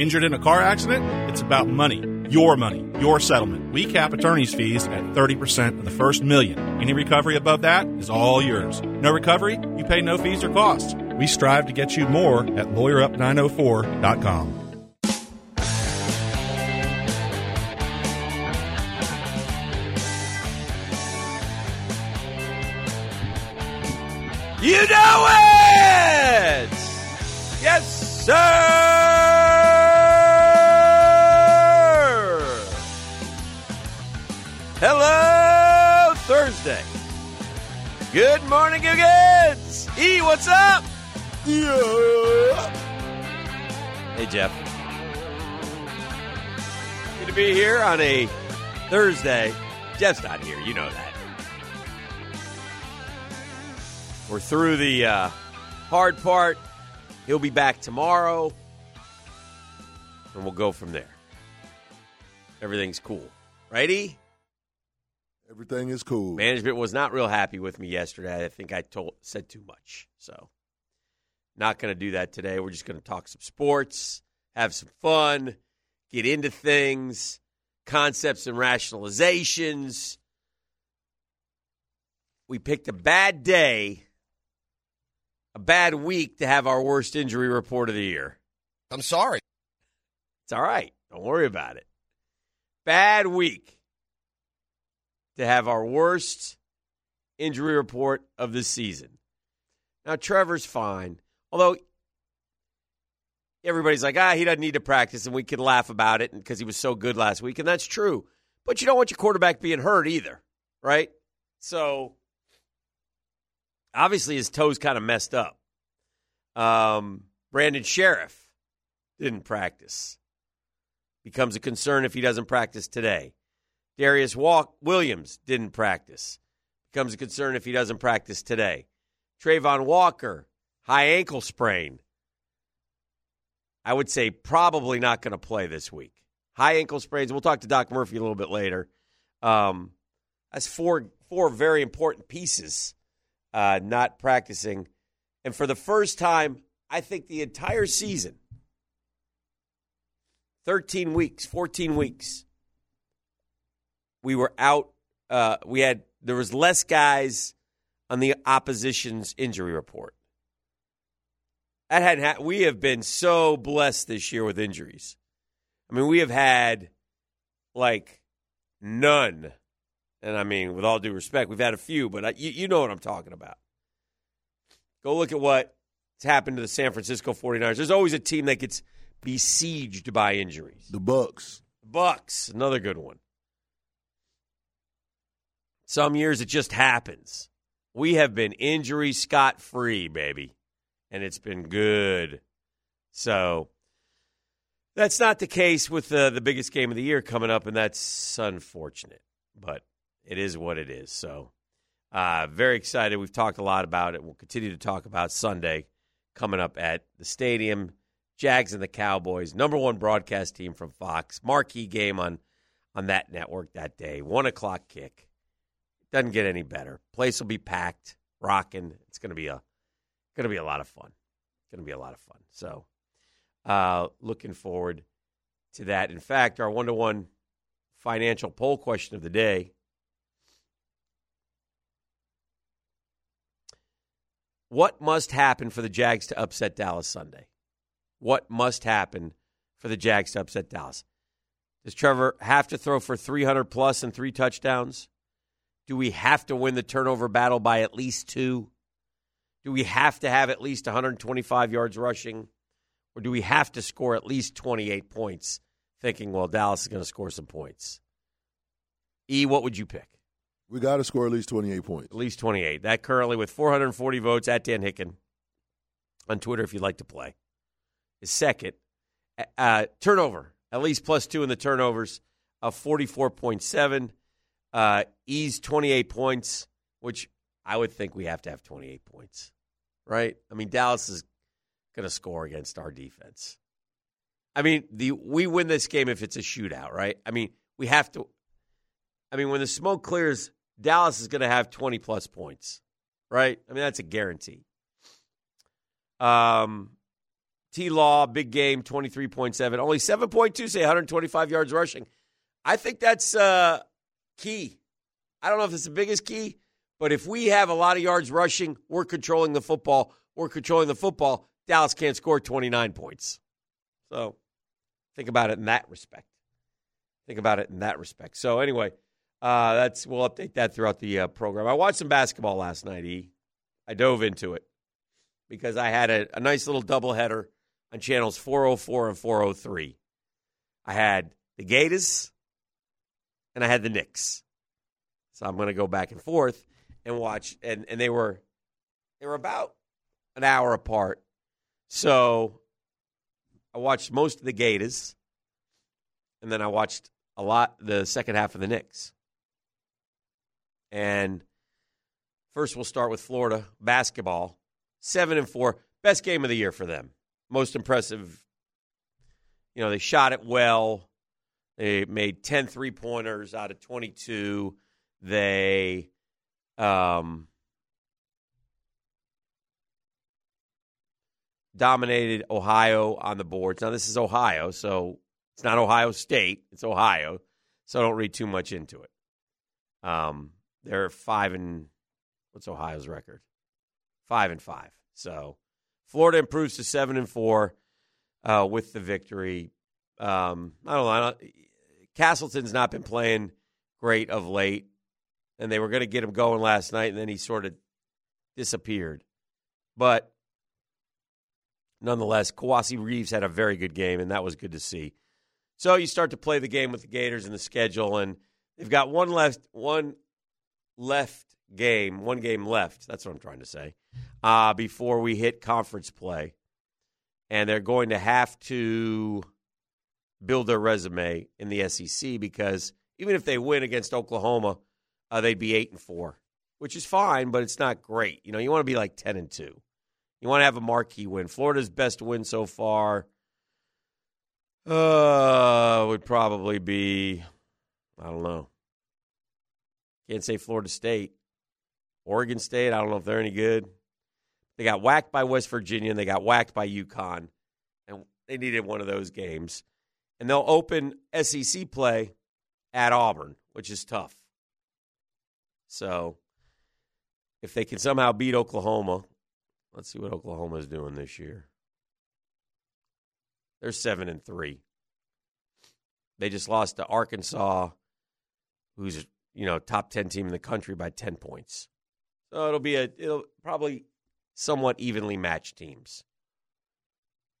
Injured in a car accident? It's about money. Your money. Your settlement. We cap attorney's fees at 30% of the first million. Any recovery above that is all yours. No recovery? You pay no fees or costs. We strive to get you more at lawyerup904.com. You know it! Yes, sir! Hello, Thursday. Good morning, Googans! E, what's up? Yeah. Hey, Jeff. Good to be here on a Thursday. Jeff's not here, you know that. We're through the uh, hard part. He'll be back tomorrow, and we'll go from there. Everything's cool. Righty? Everything is cool. Management was not real happy with me yesterday. I think I told said too much. So, not going to do that today. We're just going to talk some sports, have some fun, get into things, concepts and rationalizations. We picked a bad day a bad week to have our worst injury report of the year. I'm sorry. It's all right. Don't worry about it. Bad week to have our worst injury report of the season. Now, Trevor's fine, although everybody's like, ah, he doesn't need to practice, and we can laugh about it because he was so good last week, and that's true. But you don't want your quarterback being hurt either, right? So obviously his toes kind of messed up. Um, Brandon Scherff didn't practice. Becomes a concern if he doesn't practice today. Darius Walk Williams didn't practice. Becomes a concern if he doesn't practice today. Travon Walker, high ankle sprain. I would say probably not going to play this week. High ankle sprains. We'll talk to Doc Murphy a little bit later. Um, that's four four very important pieces uh, not practicing. And for the first time, I think the entire season 13 weeks, 14 weeks we were out. Uh, we had, there was less guys on the opposition's injury report. That hadn't ha- we have been so blessed this year with injuries. I mean, we have had like none and I mean, with all due respect, we've had a few, but I, you, you know what I'm talking about. Go look at what's happened to the San Francisco 49ers. There's always a team that gets besieged by injuries. The Bucks. Bucks, another good one. Some years it just happens. We have been injury scot free, baby, and it's been good. So that's not the case with uh, the biggest game of the year coming up, and that's unfortunate. But it is what it is. So, uh, very excited. We've talked a lot about it. We'll continue to talk about Sunday coming up at the stadium. Jags and the Cowboys, number one broadcast team from Fox. Marquee game on on that network that day. One o'clock kick. Doesn't get any better. Place will be packed, rocking. It's gonna be a gonna be a lot of fun. Gonna be a lot of fun. So, uh, looking forward to that. In fact, our one to one financial poll question of the day What must happen for the Jags to upset Dallas Sunday? What must happen for the Jags to upset Dallas? Does Trevor have to throw for 300 plus and three touchdowns? Do we have to win the turnover battle by at least two? Do we have to have at least 125 yards rushing? Or do we have to score at least 28 points, thinking, well, Dallas is going to score some points? E, what would you pick? We got to score at least 28 points. At least 28. That currently with 440 votes at Dan Hicken on Twitter if you'd like to play. Is second. Uh, turnover, at least plus two in the turnovers of 44.7. Uh, E's 28 points, which I would think we have to have 28 points, right? I mean, Dallas is going to score against our defense. I mean, the we win this game if it's a shootout, right? I mean, we have to. I mean, when the smoke clears, Dallas is going to have 20 plus points, right? I mean, that's a guarantee. Um, T Law, big game, 23.7. Only 7.2 say 125 yards rushing. I think that's uh, key. I don't know if it's the biggest key, but if we have a lot of yards rushing, we're controlling the football. We're controlling the football. Dallas can't score 29 points. So think about it in that respect. Think about it in that respect. So anyway, uh, that's we'll update that throughout the uh, program. I watched some basketball last night. E, I dove into it because I had a, a nice little doubleheader on channels 404 and 403. I had the Gators and I had the Knicks. So I'm going to go back and forth and watch, and, and they were they were about an hour apart. So I watched most of the Gators, and then I watched a lot the second half of the Knicks. And first, we'll start with Florida basketball, seven and four, best game of the year for them. Most impressive. You know, they shot it well. They made 10 three pointers out of 22. They um, dominated Ohio on the boards. Now, this is Ohio, so it's not Ohio State, it's Ohio. So don't read too much into it. Um, they're five and what's Ohio's record? Five and five. So Florida improves to seven and four uh, with the victory. Um, I don't know. I don't, Castleton's not been playing great of late, and they were going to get him going last night, and then he sort of disappeared. But nonetheless, Kowacie Reeves had a very good game, and that was good to see. So you start to play the game with the Gators in the schedule, and they've got one left, one left game, one game left. That's what I'm trying to say. Uh, before we hit conference play, and they're going to have to build their resume in the SEC because even if they win against Oklahoma, uh, they'd be eight and four, which is fine, but it's not great. You know, you want to be like ten and two. You want to have a marquee win. Florida's best win so far uh, would probably be, I don't know. Can't say Florida State. Oregon State, I don't know if they're any good. They got whacked by West Virginia and they got whacked by UConn. And they needed one of those games. And they'll open SEC play at Auburn, which is tough. So if they can somehow beat Oklahoma, let's see what Oklahoma is doing this year. They're seven and three. They just lost to Arkansas, who's you know top ten team in the country by ten points. So it'll be a it'll probably somewhat evenly matched teams.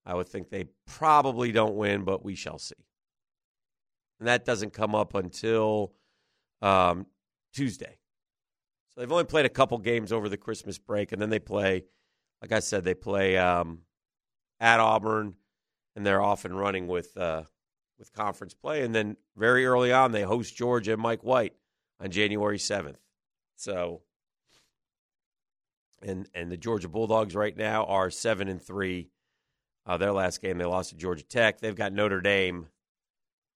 I would think they probably don't win, but we shall see. And that doesn't come up until um, Tuesday. So they've only played a couple games over the Christmas break, and then they play, like I said, they play um, at Auburn, and they're off and running with uh, with conference play. And then very early on, they host Georgia and Mike White on January seventh. So, and and the Georgia Bulldogs right now are seven and three. Uh, their last game they lost to Georgia Tech. They've got Notre Dame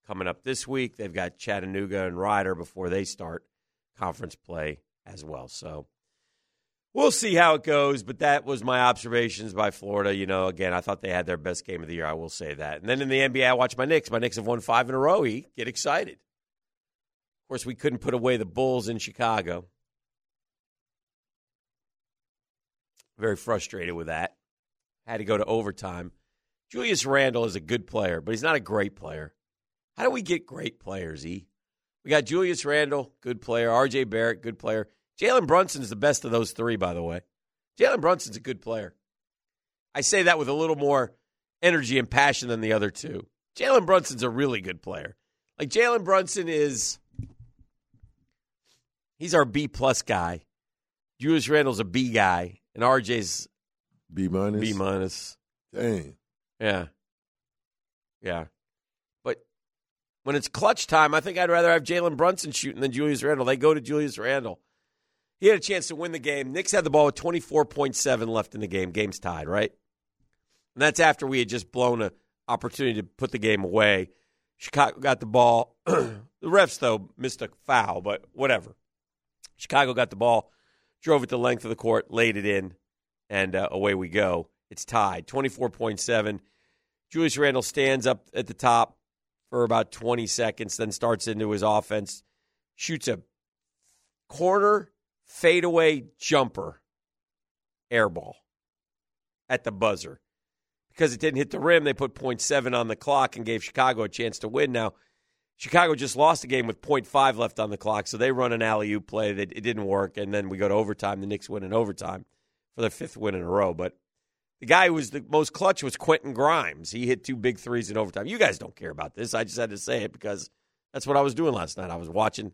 coming up this week. They've got Chattanooga and Rider before they start conference play as well. So we'll see how it goes. But that was my observations by Florida. You know, again, I thought they had their best game of the year. I will say that. And then in the NBA, I watched my Knicks. My Knicks have won five in a row. He get excited. Of course, we couldn't put away the Bulls in Chicago. Very frustrated with that. Had to go to overtime. Julius Randle is a good player, but he's not a great player. How do we get great players, E? We got Julius Randle, good player. RJ Barrett, good player. Jalen Brunson's the best of those three, by the way. Jalen Brunson's a good player. I say that with a little more energy and passion than the other two. Jalen Brunson's a really good player. Like Jalen Brunson is he's our B plus guy. Julius Randle's a B guy, and RJ's B minus. B minus. Dang. Yeah. Yeah. But when it's clutch time, I think I'd rather have Jalen Brunson shooting than Julius Randle. They go to Julius Randle. He had a chance to win the game. Knicks had the ball with 24.7 left in the game. Game's tied, right? And that's after we had just blown an opportunity to put the game away. Chicago got the ball. the refs, though, missed a foul, but whatever. Chicago got the ball, drove it the length of the court, laid it in, and uh, away we go. It's tied 24.7. Julius Randle stands up at the top for about 20 seconds, then starts into his offense, shoots a corner fadeaway jumper air ball at the buzzer. Because it didn't hit the rim, they put 0.7 on the clock and gave Chicago a chance to win. Now, Chicago just lost a game with 0.5 left on the clock, so they run an alley oop play that it didn't work, and then we go to overtime. The Knicks win in overtime for their fifth win in a row. But the guy who was the most clutch was Quentin Grimes. He hit two big threes in overtime. You guys don't care about this. I just had to say it because that's what I was doing last night. I was watching,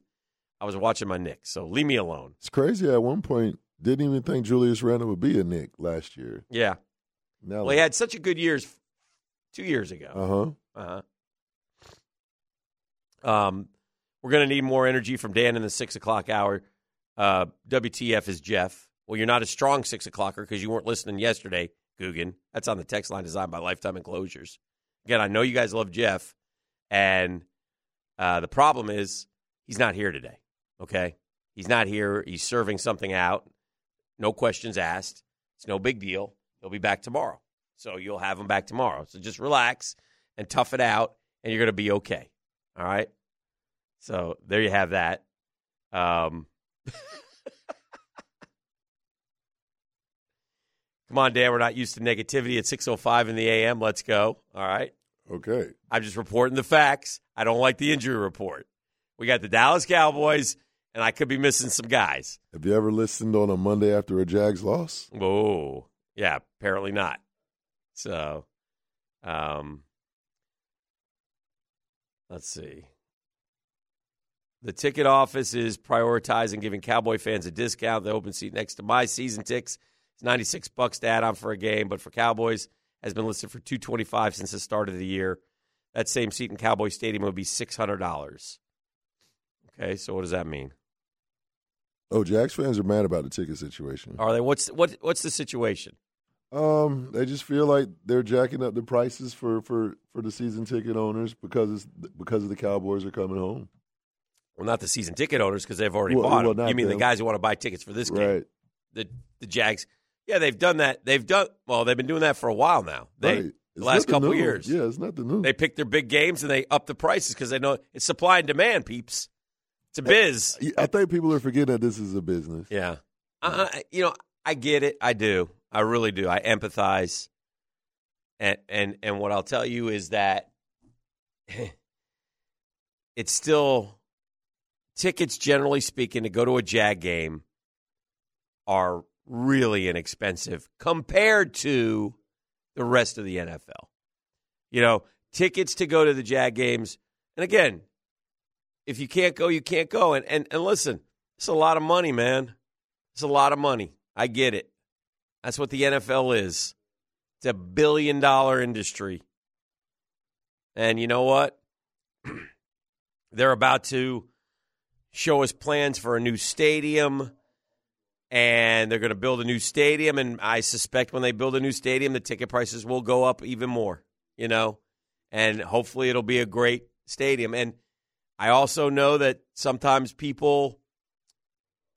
I was watching my Knicks. So leave me alone. It's crazy. At one point, didn't even think Julius Randle would be a Knick last year. Yeah. Now, Well, he had such a good years two years ago. uh huh. Uh huh. Um, we're going to need more energy from Dan in the six o'clock hour. Uh, WTF is Jeff. Well, you're not a strong six o'clocker because you weren't listening yesterday, Guggen. That's on the text line designed by Lifetime Enclosures. Again, I know you guys love Jeff, and uh, the problem is he's not here today. Okay, he's not here. He's serving something out. No questions asked. It's no big deal. He'll be back tomorrow. So you'll have him back tomorrow. So just relax and tough it out, and you're going to be okay. All right. So there you have that. Um, come on, Dan. We're not used to negativity at 6:05 in the AM. Let's go. All right. Okay. I'm just reporting the facts. I don't like the injury report. We got the Dallas Cowboys, and I could be missing some guys. Have you ever listened on a Monday after a Jags loss? Oh, yeah, apparently not. So, um, let's see. The ticket office is prioritizing giving Cowboy fans a discount. The open seat next to my season ticks is 96 bucks to add on for a game, but for Cowboys has been listed for 225 since the start of the year. That same seat in Cowboy Stadium would be $600. Okay, so what does that mean? Oh, Jags fans are mad about the ticket situation. Are they what's what what's the situation? Um, they just feel like they're jacking up the prices for for for the season ticket owners because it's because of the Cowboys are coming home. Well, not the season ticket owners because they've already Well, bought well, them. You mean the guys who want to buy tickets for this game? Right. The the Jags. Yeah, they've done that. They've done well. They've been doing that for a while now. They right. the last couple years. Yeah, it's nothing new. They pick their big games and they up the prices because they know it's supply and demand. Peeps, it's a biz. I think people are forgetting that this is a business. Yeah, uh, you know, I get it. I do. I really do. I empathize. And and and what I'll tell you is that it's still tickets generally speaking to go to a Jag game are really inexpensive compared to the rest of the NFL. You know, tickets to go to the Jag games, and again, if you can't go, you can't go. And and, and listen, it's a lot of money, man. It's a lot of money. I get it. That's what the NFL is. It's a billion dollar industry. And you know what? They're about to show us plans for a new stadium and they're going to build a new stadium and I suspect when they build a new stadium the ticket prices will go up even more, you know. And hopefully it'll be a great stadium. And I also know that sometimes people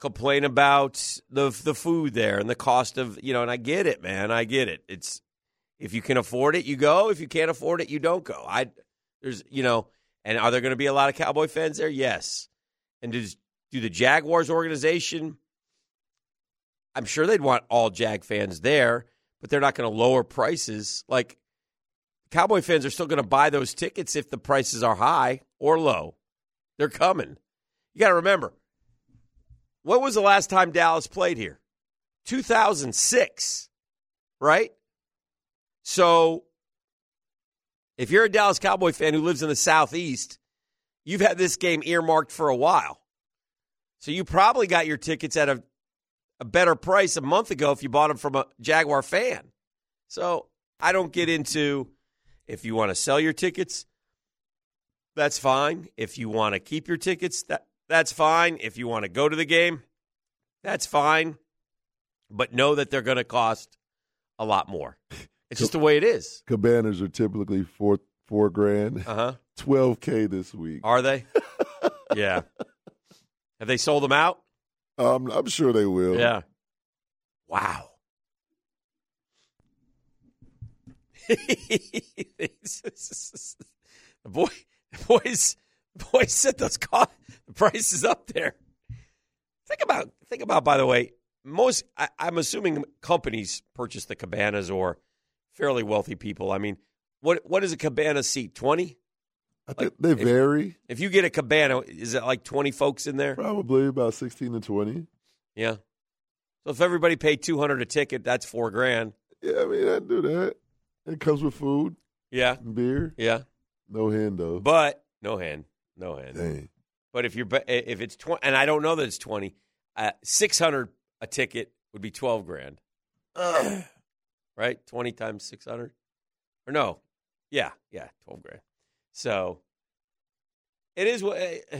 complain about the the food there and the cost of you know and I get it man. I get it. It's if you can afford it you go. If you can't afford it you don't go. I there's you know and are there going to be a lot of cowboy fans there? Yes. And does do the Jaguars organization I'm sure they'd want all Jag fans there but they're not going to lower prices like cowboy fans are still going to buy those tickets if the prices are high or low they're coming you got to remember when was the last time Dallas played here? 2006, right? So if you're a Dallas Cowboy fan who lives in the Southeast, you've had this game earmarked for a while. So you probably got your tickets at a, a better price a month ago if you bought them from a Jaguar fan. So I don't get into if you want to sell your tickets, that's fine. If you want to keep your tickets, that that's fine. If you want to go to the game, that's fine. But know that they're going to cost a lot more. It's just the way it is. Cabanas are typically four four grand, Uh huh. twelve k this week. Are they? yeah. Have they sold them out? Um, I'm sure they will. Yeah. Wow. the boy, the boys, the boys set those cost, the prices up there. Think about, think about. By the way, most I, I'm assuming companies purchase the cabanas or fairly wealthy people. I mean, what what is a cabana seat? Twenty. I think they vary. If you get a cabana, is it like twenty folks in there? Probably about sixteen to twenty. Yeah. So if everybody paid two hundred a ticket, that's four grand. Yeah, I mean I do that. It comes with food, Yeah. beer. Yeah. No hand though. But no hand, no hand. Dang. But if you're if it's twenty, and I don't know that it's twenty, uh, six hundred a ticket would be twelve grand, right? Twenty times six hundred, or no? Yeah, yeah, twelve grand. So it is what. Uh,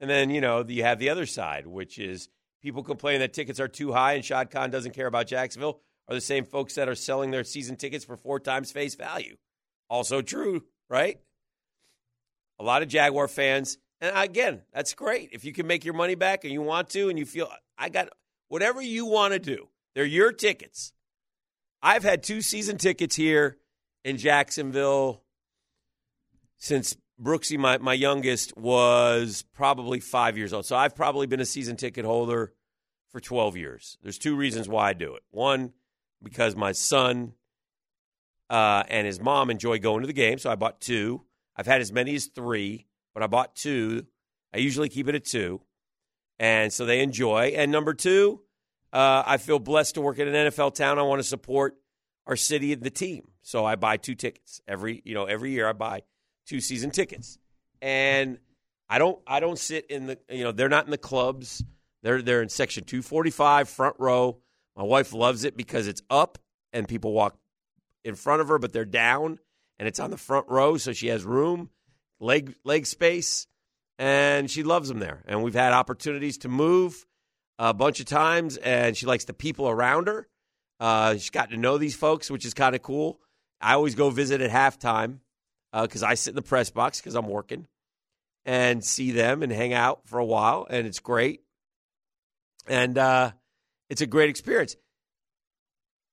and then you know you have the other side, which is people complain that tickets are too high, and Shad Khan doesn't care about Jacksonville. Are the same folks that are selling their season tickets for four times face value. Also true, right? A lot of Jaguar fans, and again, that's great. If you can make your money back and you want to, and you feel, I got whatever you want to do, they're your tickets. I've had two season tickets here in Jacksonville since Brooksy, my, my youngest, was probably five years old. So I've probably been a season ticket holder for 12 years. There's two reasons why I do it. One, because my son uh, and his mom enjoy going to the game, so I bought two. I've had as many as three, but I bought two. I usually keep it at two, and so they enjoy. And number two, uh, I feel blessed to work in an NFL town. I want to support our city and the team, so I buy two tickets every. You know, every year I buy two season tickets, and I don't. I don't sit in the. You know, they're not in the clubs. They're they're in section two forty five, front row. My wife loves it because it's up and people walk in front of her, but they're down and it's on the front row, so she has room, leg leg space, and she loves them there. And we've had opportunities to move a bunch of times, and she likes the people around her. Uh, she's got to know these folks, which is kind of cool. I always go visit at halftime because I sit in the press box because I'm working and see them and hang out for a while, and it's great. And uh, it's a great experience.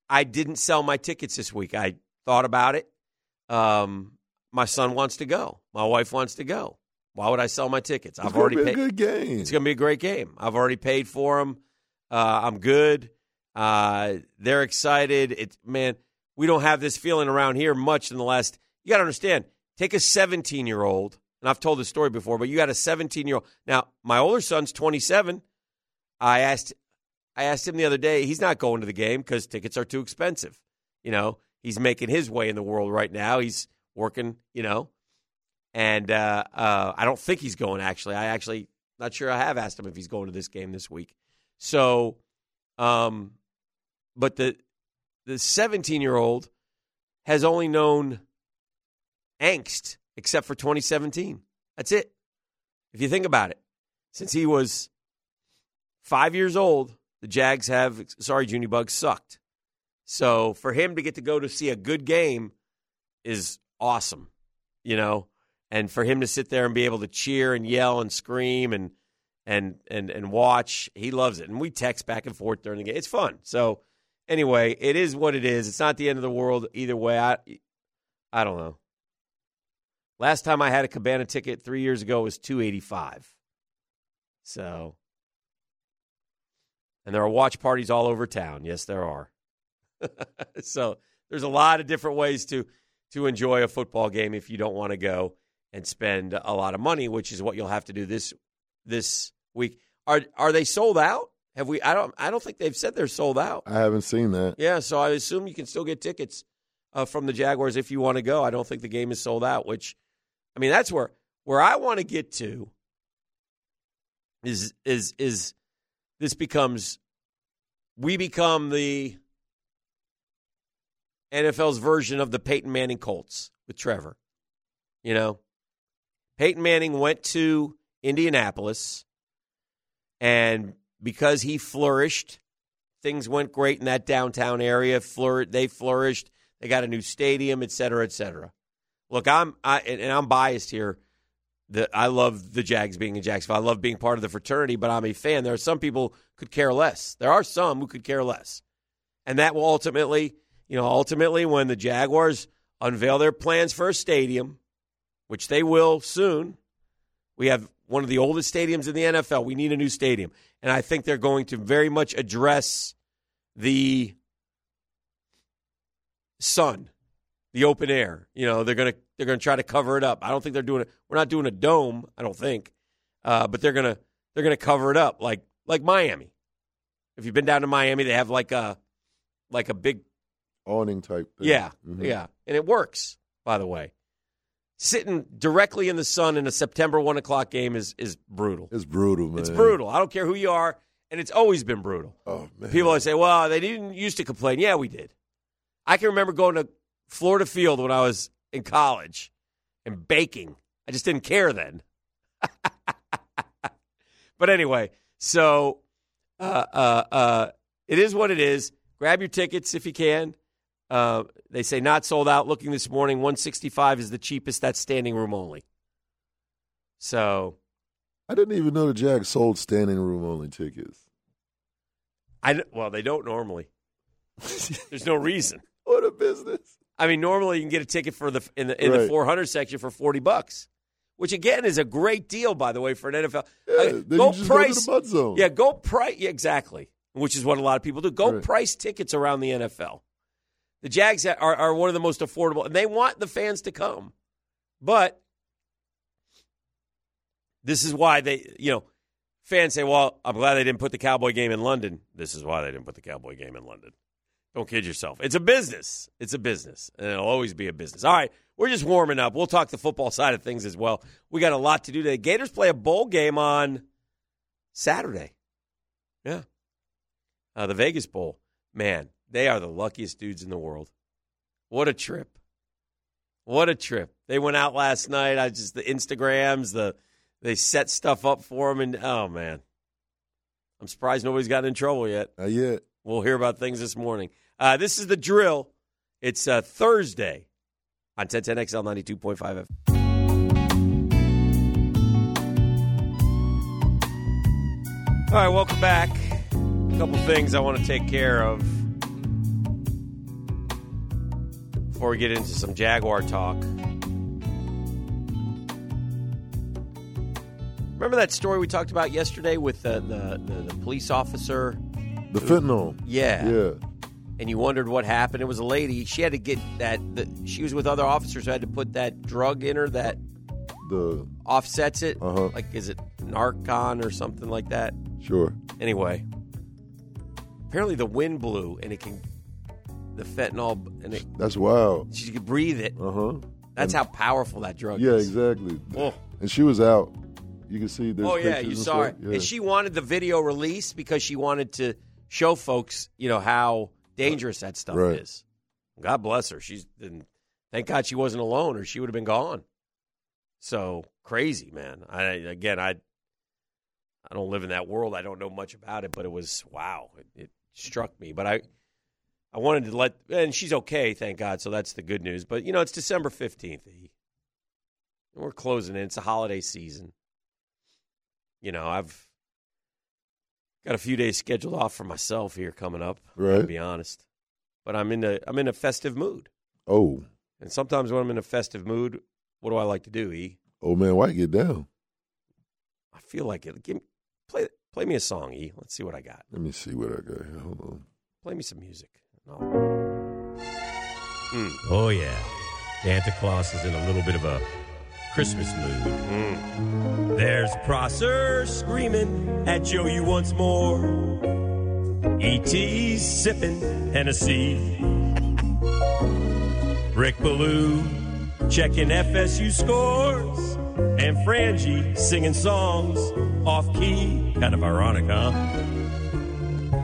I didn't sell my tickets this week. I thought about it. Um, my son wants to go. My wife wants to go. Why would I sell my tickets? I've already paid. good game. It's going to be a great game. I've already paid for them. Uh, I'm good. Uh, they're excited. It man, we don't have this feeling around here much in the last. You got to understand. Take a 17 year old, and I've told this story before, but you got a 17 year old. Now, my older son's 27. I asked, I asked him the other day. He's not going to the game because tickets are too expensive. You know, he's making his way in the world right now. He's working. You know, and uh, uh, I don't think he's going. Actually, I actually not sure. I have asked him if he's going to this game this week. So, um, but the the 17 year old has only known angst except for 2017. That's it. If you think about it, since he was five years old, the Jags have sorry, Junie Bug sucked. So for him to get to go to see a good game is awesome, you know, and for him to sit there and be able to cheer and yell and scream and and and and watch, he loves it. And we text back and forth during the game. It's fun. So anyway, it is what it is. It's not the end of the world either way. I I don't know. Last time I had a cabana ticket three years ago was two eighty five. So and there are watch parties all over town. Yes, there are. so there's a lot of different ways to to enjoy a football game if you don't want to go and spend a lot of money, which is what you'll have to do this this week. Are are they sold out? Have we? I don't. I don't think they've said they're sold out. I haven't seen that. Yeah, so I assume you can still get tickets uh, from the Jaguars if you want to go. I don't think the game is sold out. Which, I mean, that's where where I want to get to. Is is is this becomes we become the NFL's version of the Peyton Manning Colts with Trevor. You know, Peyton Manning went to Indianapolis, and because he flourished, things went great in that downtown area. Flour- they flourished. They got a new stadium, et cetera, et cetera. Look, I'm I, and I'm biased here. That I love the Jags being in Jacksonville. I love being part of the fraternity, but I'm a fan. There are some people could care less. There are some who could care less. And that will ultimately, you know, ultimately when the Jaguars unveil their plans for a stadium, which they will soon, we have one of the oldest stadiums in the NFL. We need a new stadium. And I think they're going to very much address the sun, the open air. You know, they're gonna they're gonna try to cover it up. I don't think they're doing it. We're not doing a dome. I don't think, uh, but they're gonna they're gonna cover it up like like Miami. If you've been down to Miami, they have like a like a big awning type. Thing. Yeah, Mhm. yeah, and it works. By the way, sitting directly in the sun in a September one o'clock game is is brutal. It's brutal, man. It's brutal. I don't care who you are, and it's always been brutal. Oh man, People always say, "Well, they didn't used to complain." Yeah, we did. I can remember going to Florida Field when I was in college and baking. I just didn't care then. but anyway, so uh, uh, uh, it is what it is. Grab your tickets if you can. Uh, they say not sold out. Looking this morning, 165 is the cheapest. That's standing room only. So I didn't even know the Jags sold standing room only tickets. I well, they don't normally. There's no reason. what a business! I mean, normally you can get a ticket for the in the in the 400 section for 40 bucks, which again is a great deal, by the way, for an NFL. Yeah, Uh, go price, go to the mud zone. yeah, go price, yeah, exactly, which is what a lot of people do. Go Right. price tickets around the NFL. The Jags are, are one of the most affordable, and they want the fans to come, but this is why they, you know, fans say, "Well, I'm glad they didn't put the Cowboy game in London." This is why they didn't put the Cowboy game in London. Don't kid yourself. It's a business. It's a business, and it'll always be a business. All right, we're just warming up. We'll talk the football side of things as well. We got a lot to do today. Gators play a bowl game on Saturday. Yeah, uh, the Vegas Bowl. Man, they are the luckiest dudes in the world. What a trip! What a trip! They went out last night. I just the Instagrams, the they set stuff up for them, and oh man, I'm surprised nobody's gotten in trouble yet. Not yet. We'll hear about things this morning. Uh, this is the drill. It's uh, Thursday on 1010XL 92.5 FM. All right, welcome back. A couple things I want to take care of before we get into some Jaguar talk. Remember that story we talked about yesterday with the, the, the, the police officer? The fentanyl. Yeah. Yeah. and you wondered what happened. It was a lady. She had to get that. The, she was with other officers who had to put that drug in her that The offsets it. Uh-huh. Like, is it Narcan or something like that? sure. Anyway, apparently the wind blew and it can the fentanyl and it, That's wild. she could breathe it. Uh huh. That's how powerful that drug Yeah, is. Yeah, exactly. Oh. And she was out. You can see. There's Oh yeah, you saw it. Yeah. And she wanted the video released because she wanted to show folks, you know, how dangerous that stuff Right. is. God bless her. She's and thank God she wasn't alone, or she would have been gone. So crazy, man. I again, I I don't live in that world. I don't know much about it, but it was wow. It, it struck me. But I I wanted to let, and she's okay, thank God. So that's the good news. But you know, it's December fifteenth. We're closing in. It's a holiday season. You know, I've got a few days scheduled off for myself here coming up. To right. be honest, but I'm in a I'm in a festive mood, Oh, and sometimes when I'm in a festive mood, what do I like to do? E, oh man, why get down. I feel like it. Give me, play play me a song, E. Let's see what I got. Let me see what I got. Hold on. Play me some music. No. Oh, yeah. Santa Claus is in a little bit of a Christmas mood. Mm. There's Prosser screaming at Joe you once more. E.T.'s sipping Hennessy. Rick Ballou checking FSU scores. And Frangie singing songs off key. Kind of ironic, huh?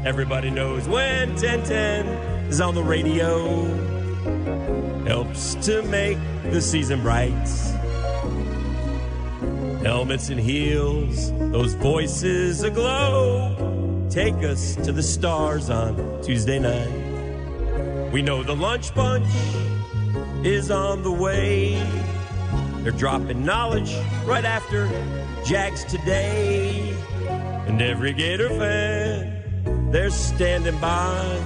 Everybody knows when 1010 is on the radio. Helps to make the season bright. Helmets and heels, those voices aglow. Take us to the stars on Tuesday night. We know the lunch bunch is on the way. They're dropping knowledge right after Jags today. And every Gator fan, they're standing by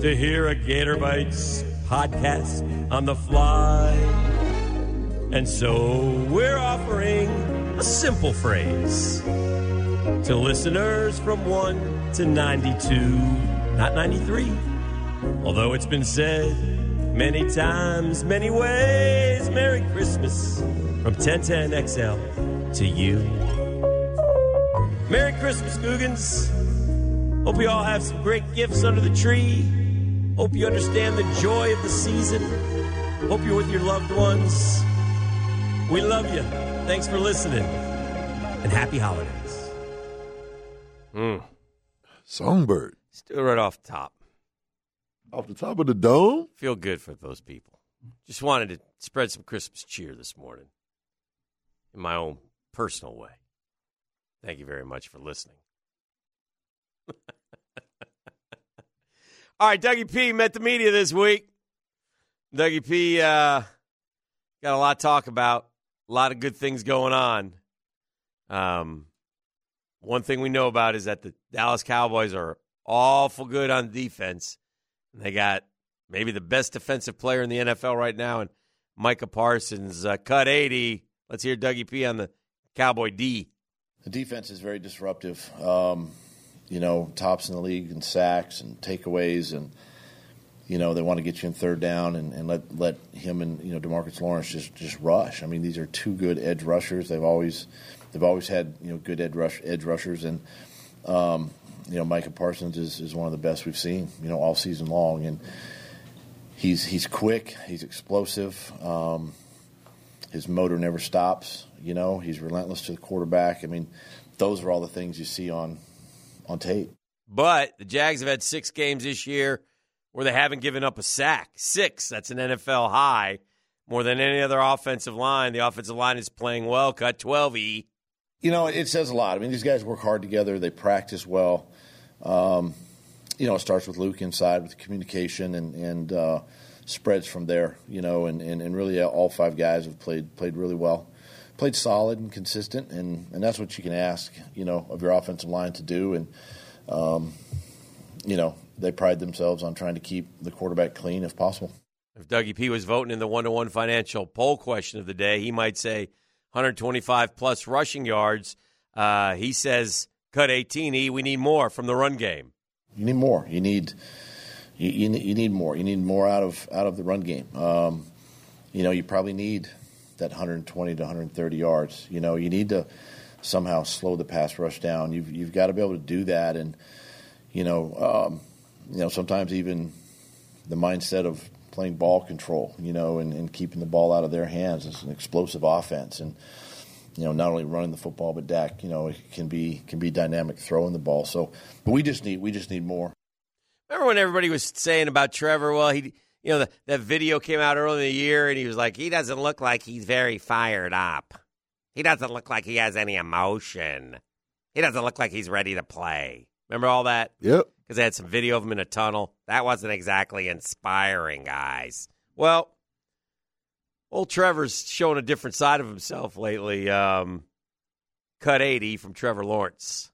to hear a Gator Bites podcast on the fly. And so we're offering a simple phrase to listeners from 1 to 92, not 93. Although it's been said many times, many ways, Merry Christmas from 1010XL to you. Merry Christmas, Googans. Hope you all have some great gifts under the tree. Hope you understand the joy of the season. Hope you're with your loved ones. We love you. Thanks for listening. And happy holidays. Hmm. Songbird Let's do it right off the top. off the top of the dome. Feel good for those people. Just wanted to spread some Christmas cheer this morning in my own personal way. Thank you very much for listening. All right, Dougie P met the media this week. Dougie P uh, got a lot to talk about, a lot of good things going on. Um, one thing we know about is that the Dallas Cowboys are awful good on defense. And they got maybe the best defensive player in the NFL right now, and Micah Parsons uh, cut 80. Let's hear Dougie P on the Cowboy D. The defense is very disruptive. Um, you know, tops in the league in sacks and takeaways, and you know they want to get you in third down and, and let let him and you know Demarcus Lawrence just just rush. I mean, these are two good edge rushers. They've always they've always had you know good edge rush edge rushers, and um, you know Micah Parsons is, is one of the best we've seen you know all season long, and he's he's quick, he's explosive. Um, his motor never stops. You know, he's relentless to the quarterback. I mean, those are all the things you see on on tape. But the Jags have had six games this year where they haven't given up a sack. Six. That's an NFL high. More than any other offensive line. The offensive line is playing well. Cut 12 E. You know, it says a lot. I mean, these guys work hard together. They practice well. Um, you know, it starts with Luke inside with communication and and uh, spreads from there. You know, and, and, and really all five guys have played played really well, played solid and consistent, and, and that's what you can ask. You know, of your offensive line to do, and um, you know they pride themselves on trying to keep the quarterback clean if possible. If Dougie P was voting in the one to one financial poll question of the day, he might say 125 plus rushing yards. Uh, he says, cut 18 E. We need more from the run game. You need more. You need you, you, need- you need more. You need more out of out of the run game. Um, you know, you probably need that 120 to 130 yards. You know, you need to somehow slow the pass rush down. You've you've got to be able to do that, and you know, um, you know, sometimes even the mindset of playing ball control, you know, and, and keeping the ball out of their hands is an explosive offense, and you know, not only running the football, but Dak, you know, it can be can be dynamic throwing the ball. So, but we just need we just need more. Remember when everybody was saying about Trevor? Well, he, you know, the, that video came out early in the year, and he was like, he doesn't look like he's very fired up. He doesn't look like he has any emotion. He doesn't look like he's ready to play. Remember all that? Yep. Because they had some video of him in a tunnel. That wasn't exactly inspiring, guys. Well, old Trevor's showing a different side of himself lately. Um, cut 80 from Trevor Lawrence.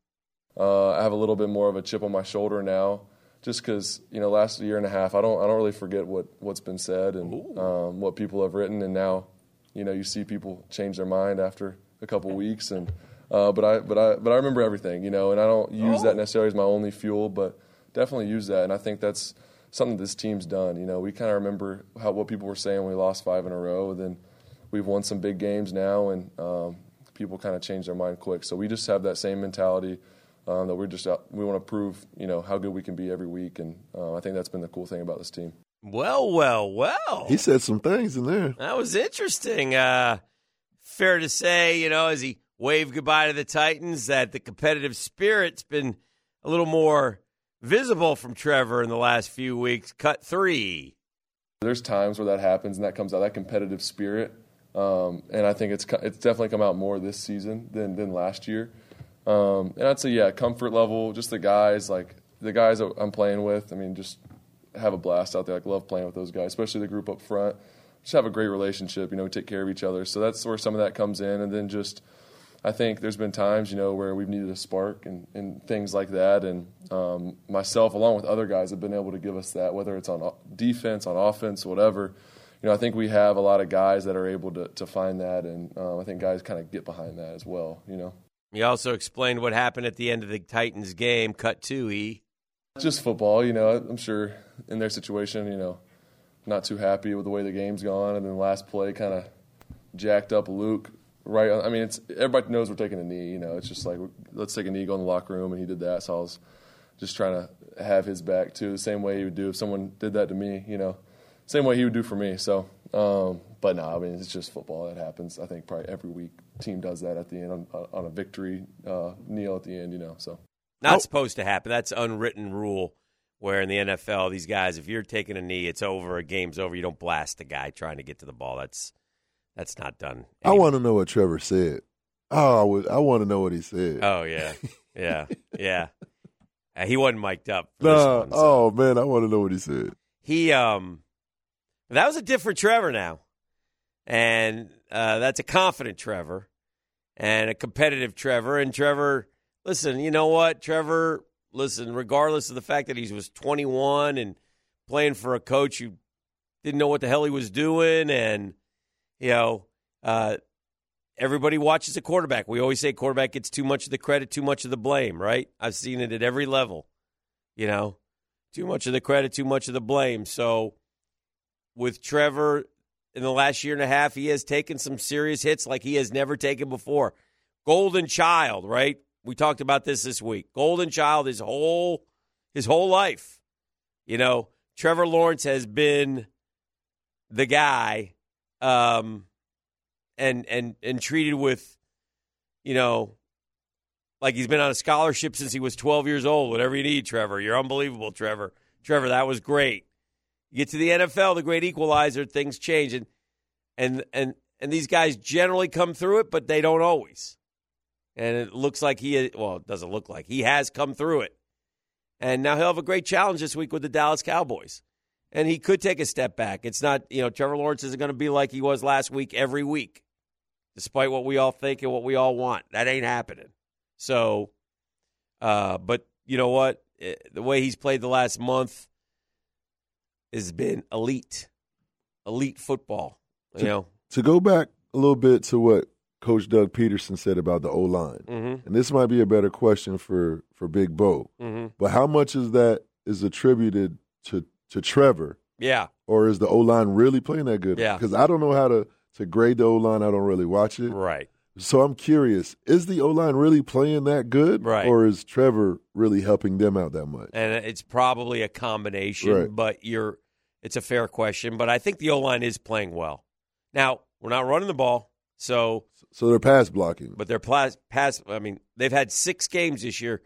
Uh, I have a little bit more of a chip on my shoulder now, just because you know, last year and a half, I don't I don't really forget what what's been said and um, what people have written, and now, you know, you see people change their mind after a couple weeks, and uh, but I but I but I remember everything, you know, and I don't use that necessarily as my only fuel, but definitely use that, and I think that's something this team's done. You know, we kind of remember how what people were saying when we lost five in a row, and then we've won some big games now, and um, people kind of change their mind quick. So we just have that same mentality um, that we're just out, we want to prove you know how good we can be every week, and uh, I think that's been the cool thing about this team. Well, well, well. He said some things in there. That was interesting. Uh, fair to say, you know, as he waved goodbye to the Titans, that the competitive spirit's been a little more visible from Trevor in the last few weeks. Cut three. There's times where that happens and that comes out that competitive spirit, um, and I think it's it's definitely come out more this season than than last year. Um, and I'd say yeah, comfort level, just the guys like the guys I'm playing with. I mean, just have a blast out there. Like love playing with those guys, especially the group up front. Just have a great relationship. You know, we take care of each other. So that's where some of that comes in, and then just I think there's been times, you know, where we've needed a spark and, and things like that. And um, myself, along with other guys, have been able to give us that, whether it's on defense, on offense, whatever. You know, I think we have a lot of guys that are able to, to find that, and um, I think guys kind of get behind that as well. You know. He also explained what happened at the end of the Titans game. Cut two, e. Just football, you know. I'm sure in their situation, you know, not too happy with the way the game's gone, and then last play kind of jacked up Luke right. I mean, it's everybody knows we're taking a knee. You know, it's just like let's take a knee, go in the locker room, and he did that. So I was just trying to have his back too, the same way he would do if someone did that to me. You know, same way he would do for me. So, um, but no, I mean, it's just football. That happens. I think probably every week team does that at the end on, on a victory uh, kneel at the end. You know, so not oh. supposed to happen. That's unwritten rule. Where in the NFL, these guys, if you're taking a knee, it's over. A game's over. You don't blast the guy trying to get to the ball. That's that's not done. Anymore. I want to know what Trevor said. Oh, I, would, I want to know what he said. Oh yeah, yeah, yeah. Uh, he wasn't mic'd up. No. One, so. Oh man, I want to know what he said. He um, that was a different Trevor now, and uh, that's a confident Trevor, and a competitive Trevor. And Trevor, listen, you know what, Trevor, listen. Regardless of the fact that he was 21 and playing for a coach who didn't know what the hell he was doing, and you know, uh, everybody watches a quarterback. We always say quarterback gets too much of the credit, too much of the blame, right? I've seen it at every level. You know, too much of the credit, too much of the blame. So with Trevor in the last year and a half, he has taken some serious hits like he has never taken before. Golden child, right? We talked about this this week. Golden child his whole his whole life. You know, Trevor Lawrence has been the guy um, and and and treated with, you know, like he's been on a scholarship since he was 12 years old. Whatever you need, Trevor. You're unbelievable, Trevor. Trevor, that was great. You get to the NFL, the great equalizer, things change, and and and and these guys generally come through it, but they don't always. And it looks like he, well, it doesn't look like he has come through it. And now he'll have a great challenge this week with the Dallas Cowboys and he could take a step back. It's not, you know, Trevor Lawrence isn't going to be like he was last week every week, despite what we all think and what we all want. That ain't happening. So, uh, but you know what? Eh, the way he's played the last month has been elite, elite football. You to, know, to go back a little bit to what Coach Doug Pederson said about the O line, mm-hmm. and this might be a better question for for Big Bo, mm-hmm. but how much is that is attributed to to Trevor? Yeah. Or is the O line really playing that good? Yeah. Because I don't know how to, to grade the O line. I don't really watch it. Right. So I'm curious: is the O line really playing that good, right. or is Trevor really helping them out that much? And it's probably a combination. Right. But you're, it's a fair question. But I think the O line is playing well. Now we're not running the ball, so so they're pass blocking. But they're pass. pass I mean, they've had six games this year.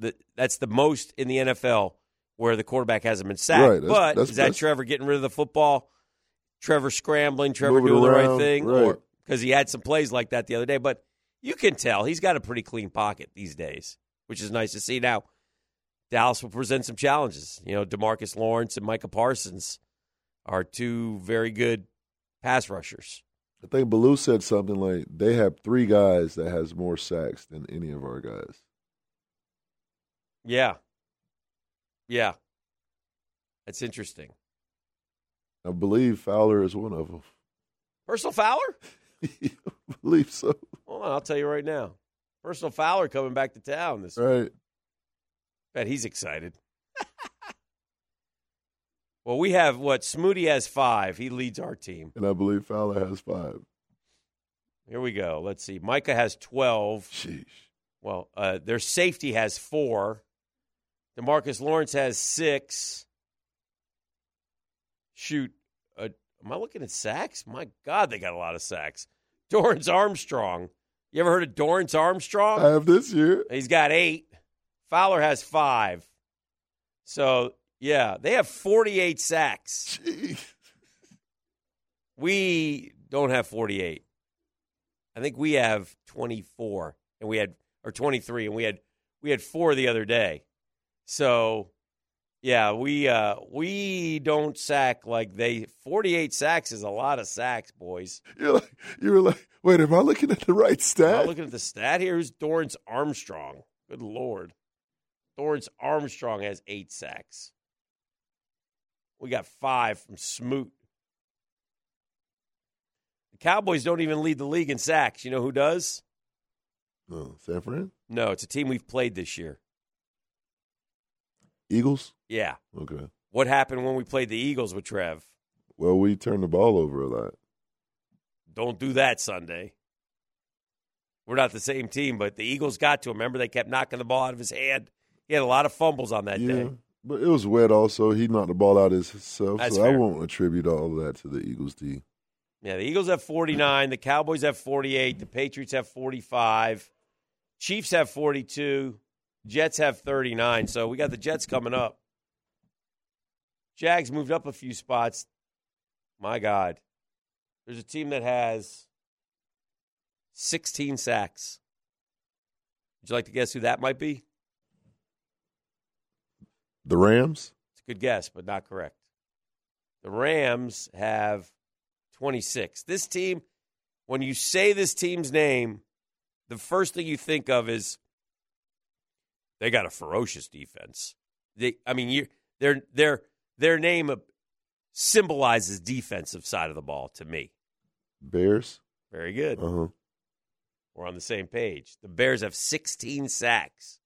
That that's the most in the NFL where the quarterback hasn't been sacked. Right, that's, but that's, is that Trevor getting rid of the football? Trevor scrambling, Trevor doing around, the right thing, right. Because he had some plays like that the other day. But you can tell he's got a pretty clean pocket these days, which is nice to see. Now, Dallas will present some challenges. You know, Demarcus Lawrence and Micah Parsons are two very good pass rushers. I think Baloo said something like they have three guys that has more sacks than any of our guys. Yeah, yeah. That's interesting. I believe Fowler is one of them. Personal Fowler? I believe so. Hold on, I'll tell you right now. Personal Fowler coming back to town this right. Week. Bet he's excited. well, we have what? Smoody has five. He leads our team. And I believe Fowler has five. Here we go. Let's see. Micah has 12. Sheesh. Well, uh, their safety has four. Demarcus Lawrence has six. Shoot, am I looking at sacks? My God, they got a lot of sacks. Dorance Armstrong. You ever heard of Dorance Armstrong? I have this year. He's got eight. Fowler has five. So, yeah, they have 48 sacks. Jeez. We don't have 48. I think we have 24 and we had or 23 and we had we had four the other day. So, Yeah, we uh, we don't sack like they. Forty-eight sacks is a lot of sacks, boys. You're like, you were like, wait, am I looking at the right stat? I'm stat? looking at the stat here. Who's Dorance Armstrong? Good lord, Dorance Armstrong has eight sacks. We got five from Smoot. The Cowboys don't even lead the league in sacks. You know who does? No, San Fran? No, it's a team we've played this year. Eagles? Yeah. Okay. What happened when we played the Eagles with Trev? Well, we turned the ball over a lot. Don't do that Sunday. We're not the same team, but the Eagles got to him. Remember, they kept knocking the ball out of his hand. He had a lot of fumbles on that yeah, day. but it was wet also. He knocked the ball out himself, That's so I won't attribute all of that to the Eagles D. Yeah, the Eagles have 49, the Cowboys have 48, the Patriots have 45, Chiefs have 42, Jets have 39. So we got the Jets coming up. Jags moved up a few spots. My God. There's a team that has 16 sacks. Would you like to guess who that might be? The Rams? It's a good guess, but not correct. The Rams have 26. This team, when you say this team's name, the first thing you think of is they got a ferocious defense. They, I mean, you, their their their name symbolizes defensive side of the ball to me. Bears? Very good. Uh huh. We're on the same page. The Bears have 16 sacks.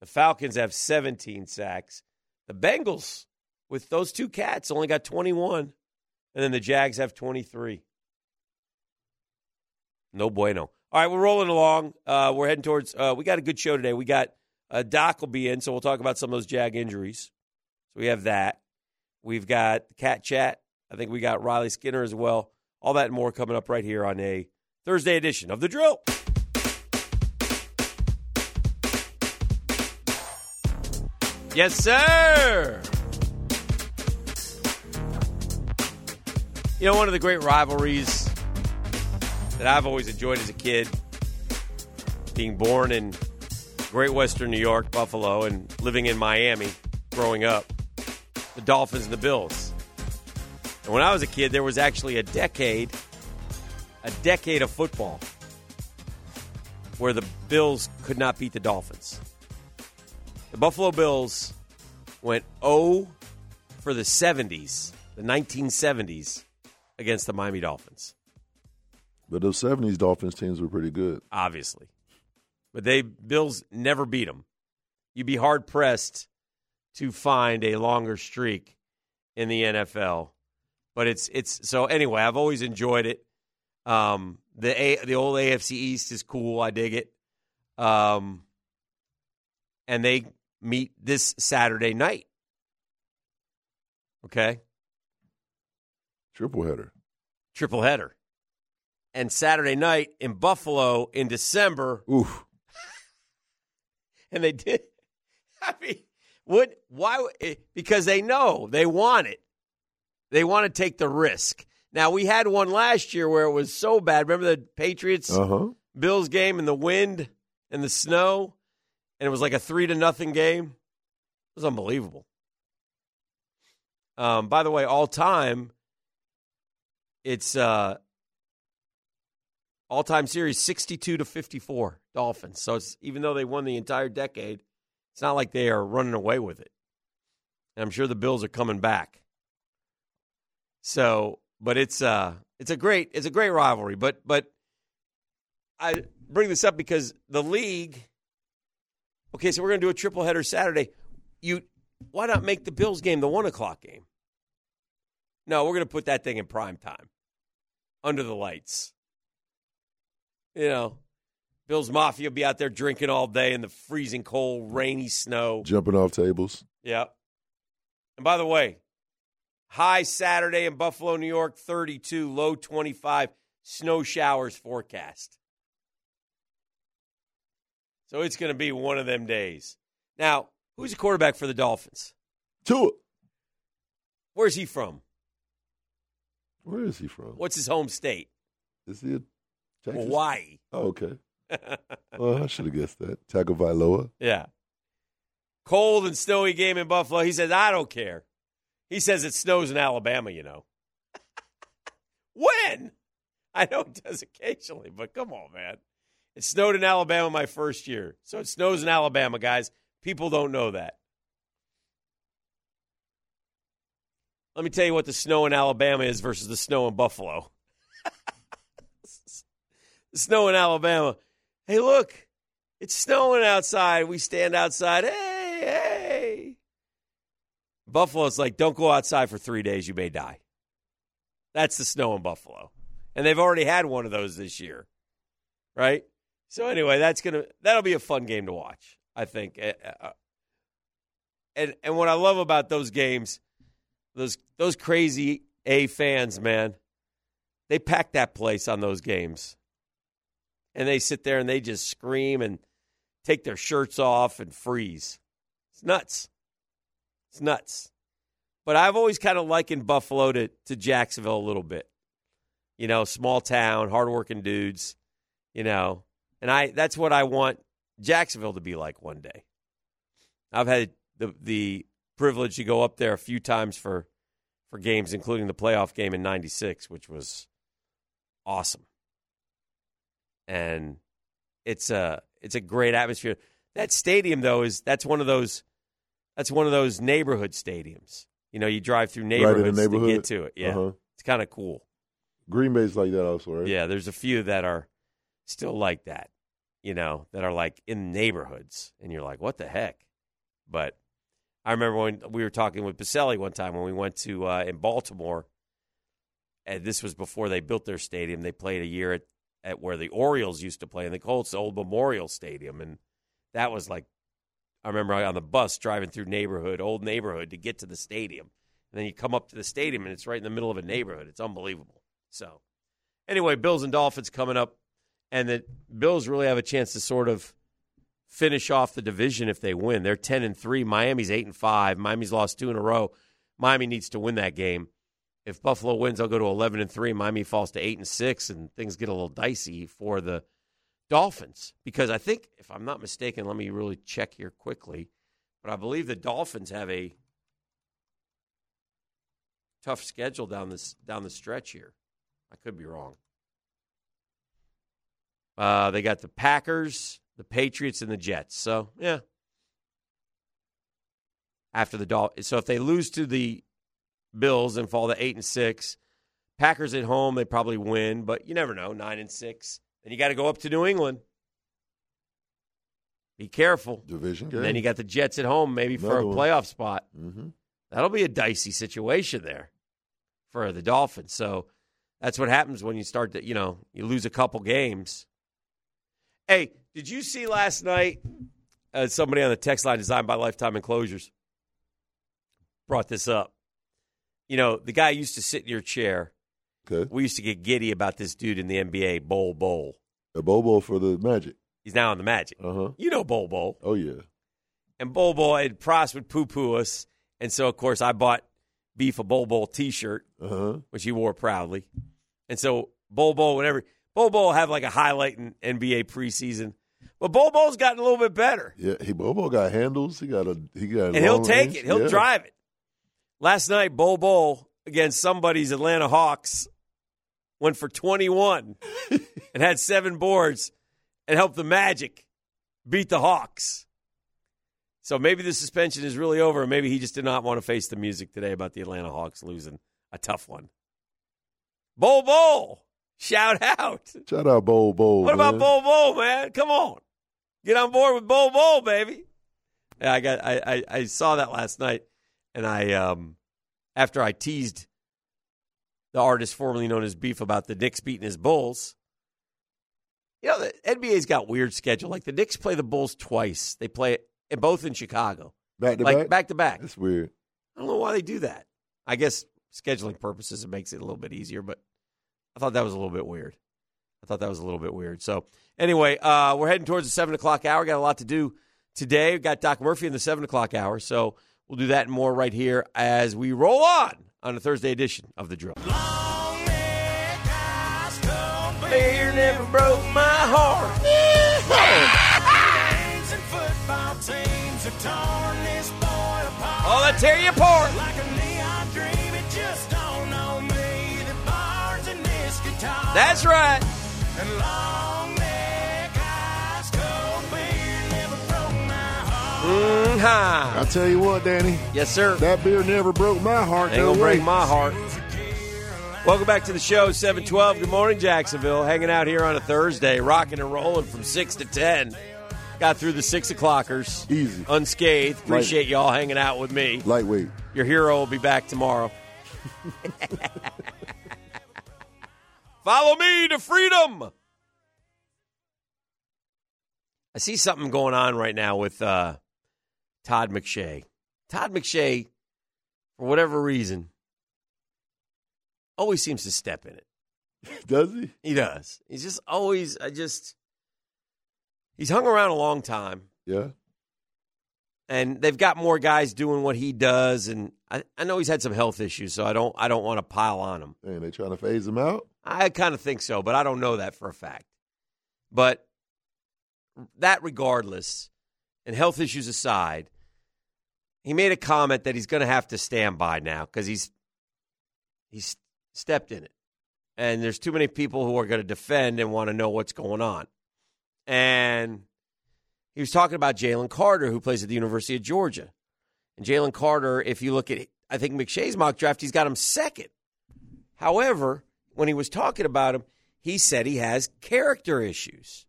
The Falcons have 17 sacks. The Bengals, with those two cats, only got 21. And then the Jags have 23. No bueno. All right, we're rolling along. Uh, we're heading towards, uh, we got a good show today. We got, uh, Doc will be in, so we'll talk about some of those Jag injuries. So we have that. We've got Cat Chat. I think we got Riley Skinner as well. All that and more coming up right here on a Thursday edition of The Drill. Yes, sir. You know, one of the great rivalries that I've always enjoyed as a kid, being born in Great Western New York, Buffalo, and living in Miami growing up, the Dolphins and the Bills. And when I was a kid, there was actually a decade, a decade of football where the Bills could not beat the Dolphins. The Buffalo Bills went 0 for the 70s, the 1970s, against the Miami Dolphins, But those 70s Dolphins teams were pretty good. obviously. But they Bills never beat them. You'd be hard pressed to find a longer streak in the NFL. But it's it's so anyway, I've always enjoyed it. Um, the a, the old AFC East is cool. I dig it. Um, and they meet this Saturday night. Okay, Triple header. triple header. And Saturday night in Buffalo in December, Oof. and they did. I mean, what? Why? eh, Because they know they want it. They want to take the risk. Now we had one last year where it was so bad. Remember the Patriots Uh huh. Bills game and the wind and the snow, and it was like a three to nothing game. It was unbelievable. Um, by the way, all time, it's uh, all time series sixty two to fifty four Dolphins. So it's even though they won the entire decade, it's not like they are running away with it. And I'm sure the Bills are coming back. So, but it's uh, it's a great it's a great rivalry. But but I bring this up because the league. Okay, so we're going to do a triple header Saturday. You, why not make the Bills game the one o'clock game? No, we're going to put that thing in prime time, under the lights. You know, Bills Mafia will be out there drinking all day in the freezing cold, rainy snow. Jumping off tables. Yeah. And by the way, high Saturday in Buffalo, New York, 32, low 25, snow showers forecast. So it's going to be one of them days. Now, who's the quarterback for the Dolphins? Tua. Where's he from? Where is he from? What's his home state? Is he a Texas? Hawaii. Oh, okay. Well, I should have guessed that. Tagovailoa. yeah. cold and snowy game in Buffalo. He says, I don't care. He says it snows in Alabama, you know. when? I know it does occasionally, but come on, man. It snowed in Alabama my first year. So it snows in Alabama, guys. People don't know that. Let me tell you what the snow in Alabama is versus the snow in Buffalo. Snow in Alabama. Hey, look, it's snowing outside. We stand outside. Hey, hey. Buffalo's like, don't go outside for three days. You may die. That's the snow in Buffalo. And they've already had one of those this year, right? So anyway, that's gonna that'll be a fun game to watch. I think. Uh, and and what I love about those games, those those crazy A fans, man, they pack that place on those games, and they sit there and they just scream and take their shirts off and freeze. It's nuts. It's nuts. But I've always kind of likened Buffalo to, to Jacksonville a little bit. You know, small town, hardworking dudes, you know. And I that's what I want Jacksonville to be like one day. I've had the the privilege to go up there a few times for for games, including the playoff game in '96, which was awesome. And it's a it's a great atmosphere. That stadium, though, is that's one of those that's one of those neighborhood stadiums. You know, you drive through neighborhoods right neighborhood. to get to it. Yeah, Uh-huh. it's kind of cool. Green Bay's like that also, right? Yeah, there's a few that are still like that, you know, that are like in neighborhoods, and you're like, what the heck? But I remember when we were talking with Boselli one time when we went to uh, in Baltimore, and this was before they built their stadium. They played a year at, at where the Orioles used to play in the Colts old Memorial Stadium, and that was like I remember on the bus driving through neighborhood, old neighborhood, to get to the stadium, and then you come up to the stadium and it's right in the middle of a neighborhood. It's unbelievable. So, anyway, Bills and Dolphins coming up, and the Bills really have a chance to sort of finish off the division if they win. They're ten and three. Miami's eight and five. Miami's lost two in a row. Miami needs to win that game. If Buffalo wins, they'll go to eleven and three. Miami falls to eight and six, and things get a little dicey for the Dolphins because I think, if I'm not mistaken, let me really check here quickly, but I believe the Dolphins have a tough schedule down this down the stretch here. I could be wrong. Uh, they got the Packers, the Patriots, and the Jets. So yeah, after the Dol- so if they lose to the Bills and fall to eight and six, Packers at home they probably win, but you never know. Nine and six, then you got to go up to New England. Be careful. Division game. And then you got the Jets at home, maybe for a Another one. playoff spot. mm-hmm. That'll be a dicey situation there for the Dolphins. So that's what happens when you start to, you know, you lose a couple games. Hey, did you see last night uh, somebody on the text line designed by Lifetime Enclosures brought this up? You know, the guy used to sit in your chair. Okay. We used to get giddy about this dude in the NBA, Bol Bol. A Bobo for the Magic. He's now on the Magic. Uh huh. You know Bol Bol. Oh yeah. and Bol Bol and Pross would poo poo us. And so, of course, I bought Beef a Bol Bol t shirt, Uh huh. which he wore proudly. And so, Bol Bol, whenever Bol Bol have like a highlight in NBA preseason. But Bol Bol's gotten a little bit better. Yeah. He Bobo got handles. He got a. He got. And he'll take range. it, he'll Yeah. drive it. Last night, Bol Bol against somebody's Atlanta Hawks went for 21 and had seven boards and helped the Magic beat the Hawks. So maybe the suspension is really over. and Maybe he just did not want to face the music today about the Atlanta Hawks losing a tough one. Bo Bo, shout out. Shout out Bo Bo. What about Bo Bol, man? Come on, get on board with Bo Bo, baby. Yeah, I got. I, I I saw that last night, and I um after I teased the artist formerly known as Beef about the Knicks beating his Bulls. You know, the NBA's got weird schedule. Like the Knicks play the Bulls twice. They play it both in Chicago, Back to like back. back to back. That's weird. I don't know why they do that. I guess scheduling purposes it makes it a little bit easier, but I thought that was a little bit weird. I thought that was a little bit weird. So anyway, uh, we're heading towards the seven o'clock hour. Got a lot to do today. We've got Doc Murphy in the seven o'clock hour, so we'll do that and more right here as we roll on on a Thursday edition of the Drill. Fear never broke my heart. Torn I'll tear you apart. Like dream, it just Mm-ha. I'll tell you what, Danny. Yes, sir. That beer never broke my heart. Ain't no gonna break my heart. Welcome back to the show, 712. Good morning, Jacksonville. Hanging out here on a Thursday, rocking and rolling from 6 to 10. Got through the 6 o'clockers. Easy. Unscathed. Appreciate y'all hanging out with me. Lightweight. Your hero will be back tomorrow. Follow me to freedom. I see something going on right now with uh, Todd McShay. Todd McShay, for whatever reason, always seems to step in it. Does he? He does. He's just always, I just, he's hung around a long time Yeah. and they've got more guys doing what he does. And I, I know he's had some health issues, so I don't, I don't want to pile on him. And they trying to phase him out. I kind of think so, but I don't know that for a fact. But that regardless, and health issues aside, he made a comment that he's going to have to stand by now because he's he's stepped in it, and there's too many people who are going to defend and want to know what's going on. And he was talking about Jalen Carter, who plays at the University of Georgia, and Jalen Carter. If you look at, I think McShay's mock draft, he's got him second. However, when he was talking about him, he said he has character issues.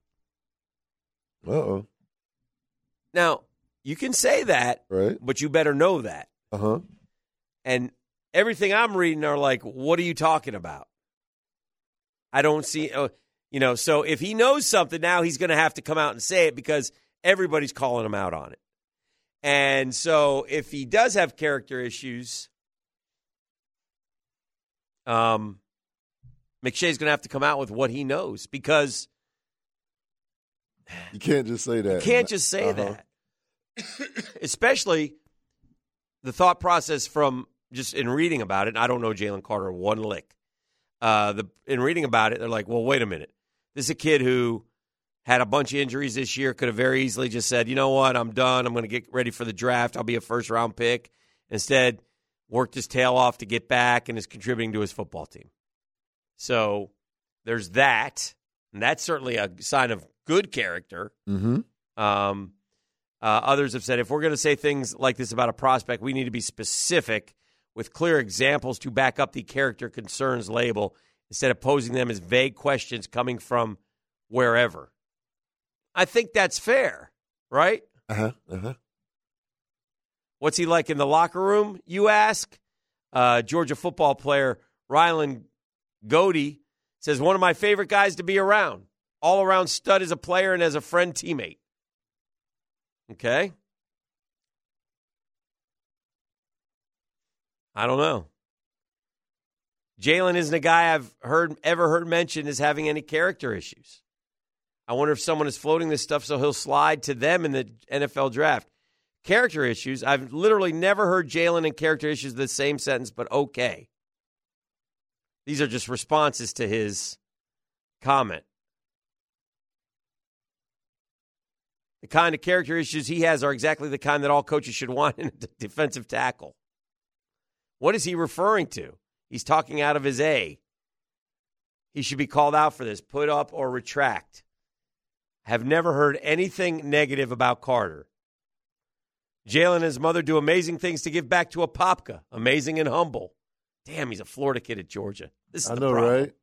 Uh oh. Now, you can say that, Right. but you better know that. Uh huh. And everything I'm reading are like, what are you talking about? I don't see, uh, you know, so if he knows something now, he's going to have to come out and say it because everybody's calling him out on it. And so if he does have character issues, um, McShay's going to have to come out with what he knows because You can't just say that. You can't just say Uh-huh. that. Especially the thought process from just in reading about it. And I don't know Jalen Carter one lick. Uh, the in reading about it, they're like, well, wait a minute. This is a kid who had a bunch of injuries this year. Could have very easily just said, you know what, I'm done. I'm going to get ready for the draft. I'll be a first round pick. Instead, worked his tail off to get back and is contributing to his football team. So there's that, and that's certainly a sign of good character. Mm-hmm. Um, uh, others have said if we're going to say things like this about a prospect, we need to be specific with clear examples to back up the character concerns label instead of posing them as vague questions coming from wherever. I think that's fair, right? Uh huh. Uh huh. What's he like in the locker room, you ask? Uh, Georgia football player Rylan Godey says, one of my favorite guys to be around. All around stud as a player and as a friend teammate. Okay? I don't know. Jalen isn't a guy I've heard ever heard mentioned as having any character issues. I wonder if someone is floating this stuff so he'll slide to them in the NFL draft. Character issues. I've literally never heard Jalen and character issues the same sentence, but okay. These are just responses to his comment. The kind of character issues he has are exactly the kind that all coaches should want in a defensive tackle. What is he referring to? He's talking out of his A. He should be called out for this. Put up or retract. Have never heard anything negative about Carter. Jalen and his mother do amazing things to give back to Apopka. Amazing and humble. Damn, he's a Florida kid at Georgia. This is I the know, problem. right?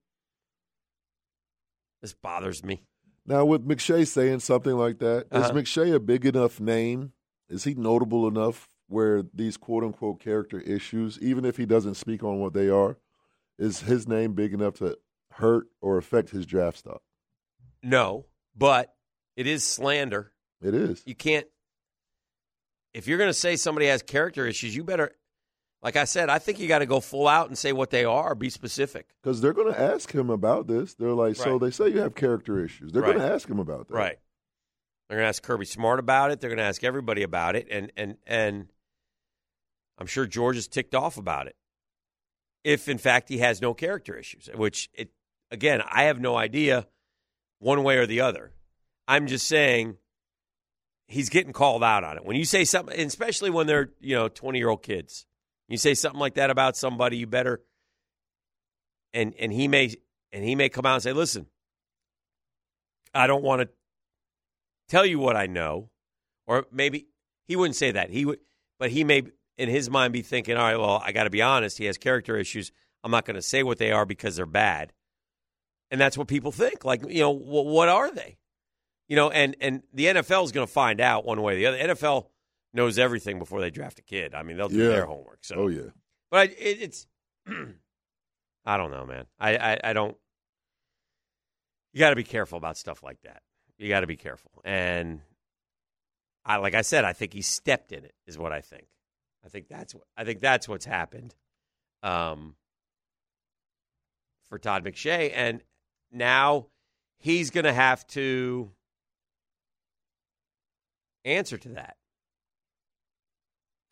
This bothers me. Now, with McShay saying something like that, is Uh-huh. McShay a big enough name? Is he notable enough where these quote unquote character issues, even if he doesn't speak on what they are, is his name big enough to hurt or affect his draft stock? No, but it is slander. It is. You can't. If you're going to say somebody has character issues, you better, like I said, I think you got to go full out and say what they are. Be specific. Because they're going to ask him about this. They're like, so they say you have character issues. They're Right. going to ask him about that. Right. They're going to ask Kirby Smart about it. They're going to ask everybody about it, and and and I'm sure George is ticked off about it. If in fact he has no character issues, which it again I have no idea one way or the other. I'm just saying he's getting called out on it. When you say something, especially when they're you know twenty year old kids, you say something like that about somebody, you better. And and he may and he may come out and say, "Listen, I don't want to tell you what I know," or maybe he wouldn't say that. He would, but he may in his mind be thinking, "All right, well, I got to be honest. He has character issues. I'm not going to say what they are because they're bad." And that's what people think. Like, you know, wh- what are they? You know, and and the NFL is going to find out one way or the other. NFL knows everything before they draft a kid. I mean, they'll do Yeah. their homework. So, Oh yeah. but I, it, it's, I don't know, man. I, I, I don't. You got to be careful about stuff like that. You got to be careful. And I, like I said, I think he stepped in it. Is what I think. I think that's what I think that's what's happened. Um, for Todd McShay, and now he's going to have to answer to that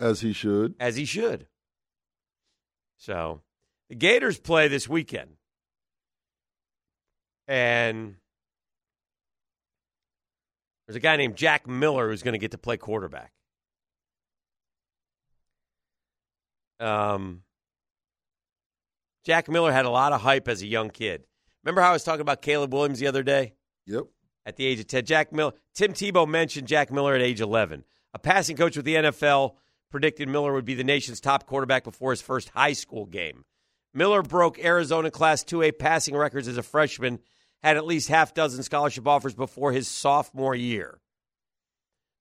As he should. as he should. So the Gators play this weekend. And there's a guy named Jack Miller who's going to get to play quarterback. Um, Jack Miller had a lot of hype as a young kid. Remember how I was talking about Caleb Williams the other day? Yep. at the age of 10. Jack Miller, Tim Tebow mentioned Jack Miller at age 11. A passing coach with the NFL predicted Miller would be the nation's top quarterback before his first high school game. Miller broke Arizona Class 2A passing records as a freshman, had at least half dozen scholarship offers before his sophomore year.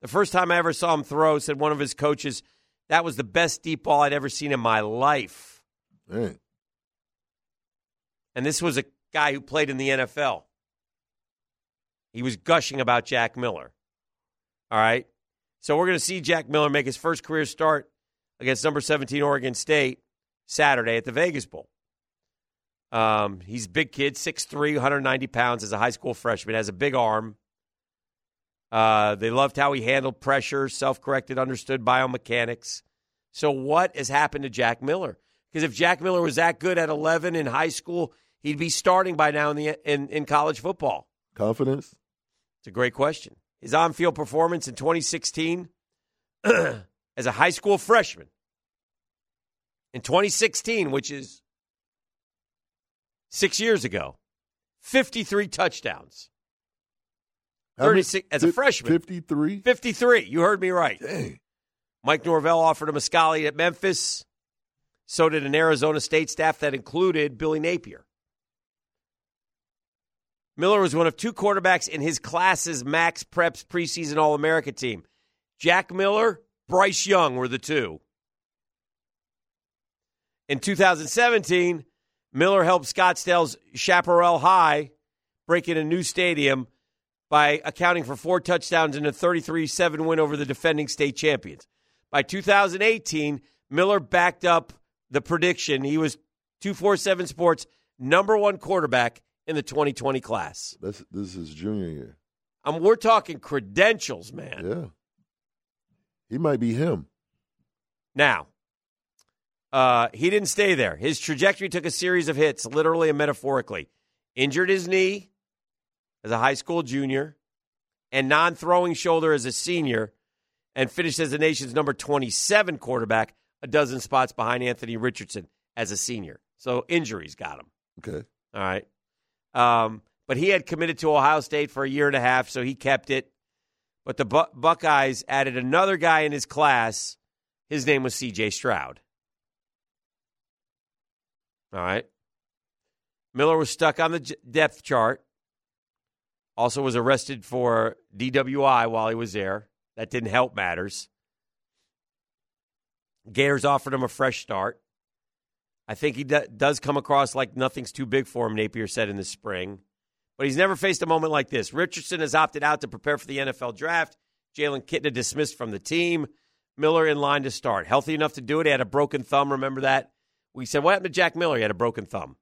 The first time I ever saw him throw, said one of his coaches, that was the best deep ball I'd ever seen in my life. Man. And this was a guy who played in the NFL. He was gushing about Jack Miller. All right. So we're going to see Jack Miller make his first career start against number 17 Oregon State Saturday at the Vegas Bowl. Um, he's a big kid, 6'3, 190 pounds as a high school freshman, has a big arm. Uh, they loved how he handled pressure, self corrected, understood biomechanics. So, what has happened to Jack Miller? Because if Jack Miller was that good at 11 in high school, he'd be starting by now in, the, in, in college football. Confidence? It's a great question. His on field performance in 2016 as a high school freshman. In 2016, which is six years ago, 53 touchdowns. 36 as a freshman. 53? 53. You heard me right. Dang. Mike Norvell offered him a scholarship at Memphis. So did an Arizona State staff that included Billy Napier. Miller was one of two quarterbacks in his class's Max Preps preseason All America team. Jack Miller, Bryce Young were the two. In 2017, Miller helped Scottsdale's Chaparral High break in a new stadium by accounting for four touchdowns in a 33 7 win over the defending state champions. By 2018, Miller backed up the prediction. He was 247 Sports number one quarterback in the 2020 class. That's, this is junior year. Um, we're talking credentials, man. Yeah. He might be him. Now, uh, he didn't stay there. His trajectory took a series of hits, literally and metaphorically. Injured his knee as a high school junior, and non throwing shoulder as a senior, and finished as the nation's number 27 quarterback, a dozen spots behind Anthony Richardson as a senior. So injuries got him. Okay. All right. Um, but he had committed to Ohio State for a year and a half, so he kept it. But the Bu- Buckeyes added another guy in his class. His name was C.J. Stroud. All right. Miller was stuck on the j- depth chart. Also was arrested for DWI while he was there. That didn't help matters. Gators offered him a fresh start. I think he do- does come across like nothing's too big for him, Napier said in the spring. But he's never faced a moment like this. Richardson has opted out to prepare for the NFL draft. Jalen Kitna dismissed from the team. Miller in line to start. Healthy enough to do it. He had a broken thumb. Remember that? We said, What happened to Jack Miller? He had a broken thumb.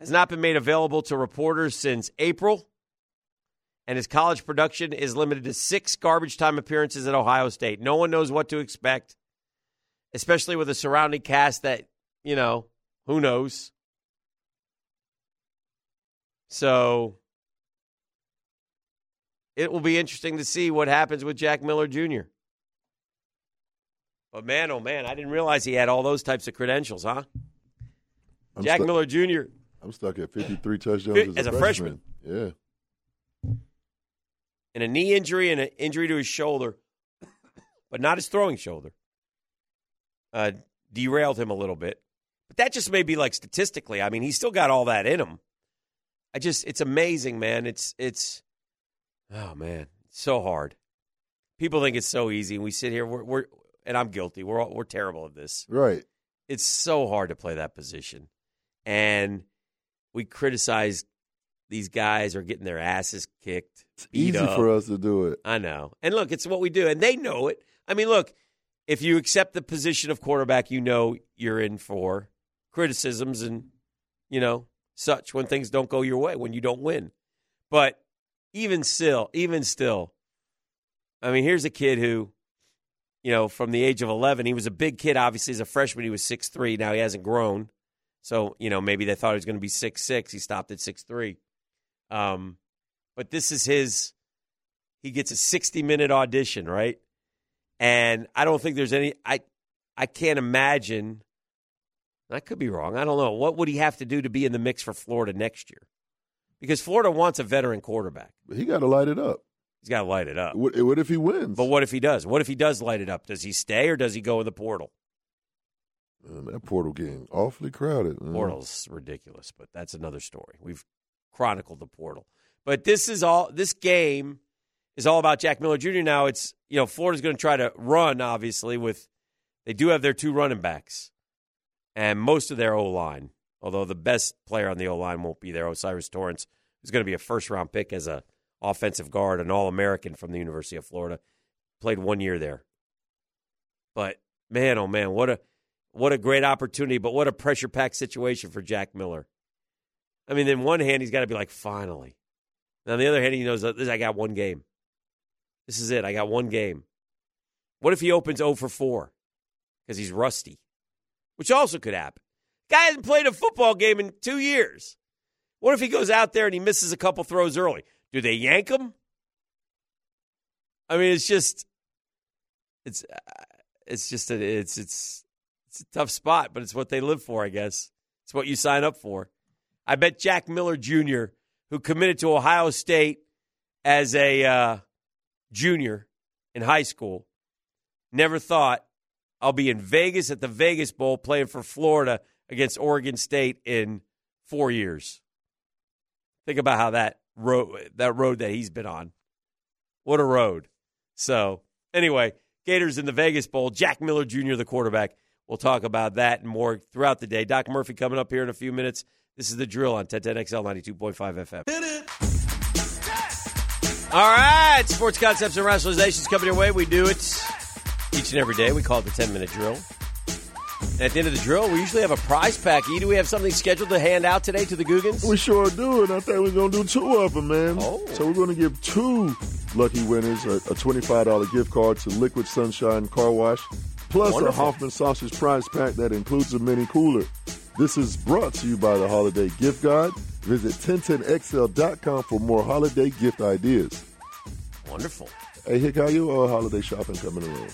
Has not been made available to reporters since April. And his college production is limited to six garbage time appearances at Ohio State. No one knows what to expect, especially with a surrounding cast that, you know, who knows? So it will be interesting to see what happens with Jack Miller Jr. But man, oh man, I didn't realize he had all those types of credentials, huh? I'm Jack stuck- Miller Jr. I'm stuck at 53 touchdowns as, As a, a freshman. Yeah. and a knee injury and an injury to his shoulder, but not his throwing shoulder, uh, derailed him a little bit. But that just may be like statistically. I mean, he's still got all that in him. I just, it's amazing, man. It's, it's, oh man, it's so hard. People think it's so easy, and we sit here. We're, we're and I'm guilty. We're all, we're terrible at this. Right. It's so hard to play that position, and we criticize these guys are getting their asses kicked. It's easy up. for us to do it. I know. And look, it's what we do, and they know it. I mean, look, if you accept the position of quarterback, you know you're in for criticisms and, you know, such when things don't go your way, when you don't win. But even still, even still, I mean, here's a kid who, you know, from the age of 11, he was a big kid. Obviously, as a freshman, he was six three. Now he hasn't grown. So, you know, maybe they thought he was going to be six six. He stopped at 6'3. Um, but this is his he gets a 60 minute audition, right? And I don't think there's any I I can't imagine I could be wrong. I don't know. What would he have to do to be in the mix for Florida next year? Because Florida wants a veteran quarterback. He got to light it up. He's got to light it up. What, what if he wins? But what if he does? What if he does light it up? Does he stay or does he go in the portal? Man, that portal getting awfully crowded. man. Portal's ridiculous, but that's another story. We've chronicled the portal. But this is all this game is all about Jack Miller Jr. Now it's you know, Florida's gonna try to run, obviously, with they do have their two running backs and most of their O line. Although the best player on the O line won't be there, O'Cyrus Torrence, is going to be a first round pick as a offensive guard, an All American from the University of Florida, played one year there. But man, oh man, what a what a great opportunity, but what a pressure packed situation for Jack Miller. I mean, in one hand, he's got to be like, finally. Now, on the other hand, he knows I got one game. This is it. I got one game. What if he opens 0 for 4 because he's rusty? Which also could happen. Guy hasn't played a football game in two years. What if he goes out there and he misses a couple throws early? Do they yank him? I mean, it's just, it's, uh, it's just, a, it's, it's, it's a tough spot, but it's what they live for, I guess. It's what you sign up for. I bet Jack Miller Jr., who committed to Ohio State as a uh, junior in high school, never thought I'll be in Vegas at the Vegas Bowl playing for Florida against Oregon State in four years. Think about how that road that road that he's been on. What a road. So anyway, Gators in the Vegas Bowl. Jack Miller Jr., the quarterback. We'll talk about that and more throughout the day. Doc Murphy coming up here in a few minutes. This is the drill on 1010XL 92.5 FM. Hit it. All right, sports concepts and rationalizations coming your way. We do it each and every day. We call it the 10 minute drill. And at the end of the drill, we usually have a prize pack. E, do we have something scheduled to hand out today to the Googans? We sure do, and I think we're going to do two of them, man. Oh. So we're going to give two lucky winners a, a $25 gift card to Liquid Sunshine Car Wash, plus Wonderful. a Hoffman Sausage Prize Pack that includes a mini cooler. This is brought to you by the Holiday Gift Guide. Visit 1010XL.com for more holiday gift ideas. Wonderful. Hey, Hick, how your uh, holiday shopping coming along?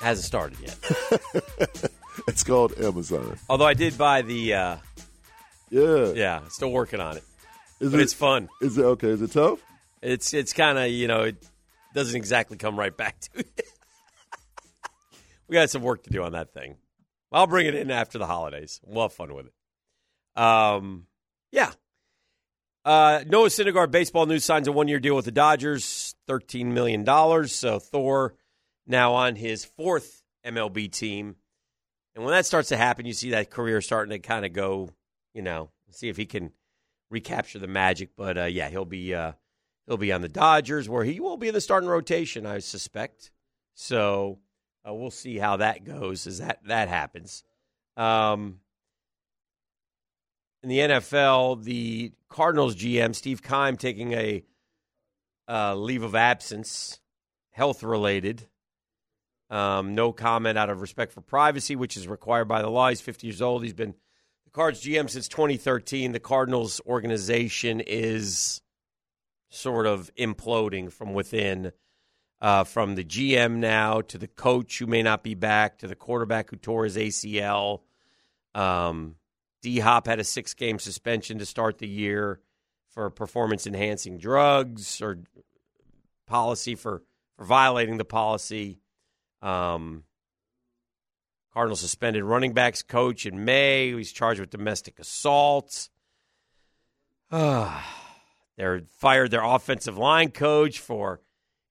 Hasn't started yet. It's called Amazon. Although I did buy the, uh, Yeah. yeah, still working on it. Is But it, it's fun. Is it okay? Is it tough? It's it's kind of you know it doesn't exactly come right back to it. we got some work to do on that thing. I'll bring it in after the holidays. We'll have fun with it. Um, yeah. Uh, Noah Syndergaard, baseball news signs a one-year deal with the Dodgers, thirteen million dollars. So Thor now on his fourth MLB team, and when that starts to happen, you see that career starting to kind of go. You know, see if he can recapture the magic. But uh, yeah, he'll be uh, he'll be on the Dodgers, where he will be in the starting rotation, I suspect. So uh, we'll see how that goes as that that happens. Um, in the NFL, the Cardinals GM Steve Keim taking a uh, leave of absence, health related. Um, no comment out of respect for privacy, which is required by the law. He's 50 years old. He's been the Cards GM since 2013. The Cardinals organization is sort of imploding from within, uh, from the GM now to the coach who may not be back to the quarterback who tore his ACL. Um, D Hop had a six game suspension to start the year for performance enhancing drugs or policy for, for violating the policy. Um, Cardinals suspended running backs coach in May. He's charged with domestic assault. They're fired their offensive line coach for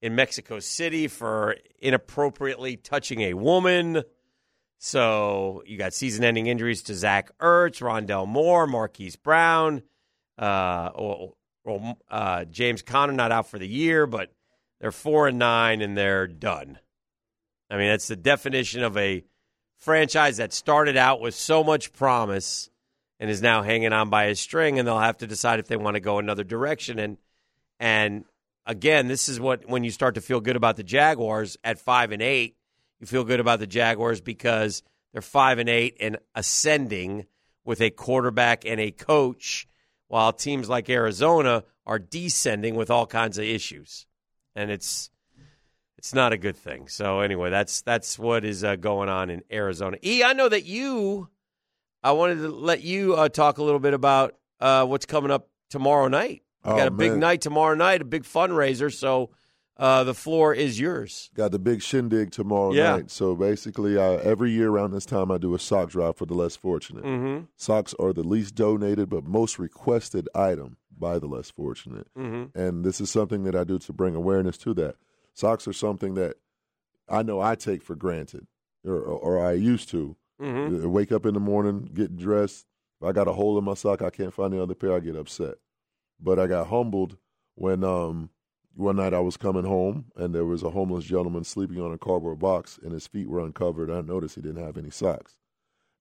in Mexico City for inappropriately touching a woman. So you got season-ending injuries to Zach Ertz, Rondale Moore, Marquise Brown, uh, or, uh, James Conner not out for the year, but they're four and nine and they're done. I mean, that's the definition of a franchise that started out with so much promise and is now hanging on by a string, and they'll have to decide if they want to go another direction. And and again, this is what when you start to feel good about the Jaguars at five and eight, you feel good about the Jaguars because they're five and eight and ascending with a quarterback and a coach, while teams like Arizona are descending with all kinds of issues, and it's it's not a good thing. So anyway, that's that's what is uh, going on in Arizona. E, I know that you. I wanted to let you uh, talk a little bit about uh, what's coming up tomorrow night. We Oh, got a big night tomorrow night, a big fundraiser. So uh, the floor is yours. Got the big shindig tomorrow Yeah. night. So basically, uh, every year around this time, I do a sock drive for the less fortunate. Mm-hmm. Socks are the least donated but most requested item by the less fortunate. Mm-hmm. And this is something that I do to bring awareness to that. Socks are something that I know I take for granted, or, or, I used to. Mm-hmm. Wake up in the morning, get dressed. If I got a hole in my sock, I can't find the other pair, I get upset. But I got humbled when um, one night I was coming home and there was a homeless gentleman sleeping on a cardboard box and his feet were uncovered. I noticed he didn't have any socks.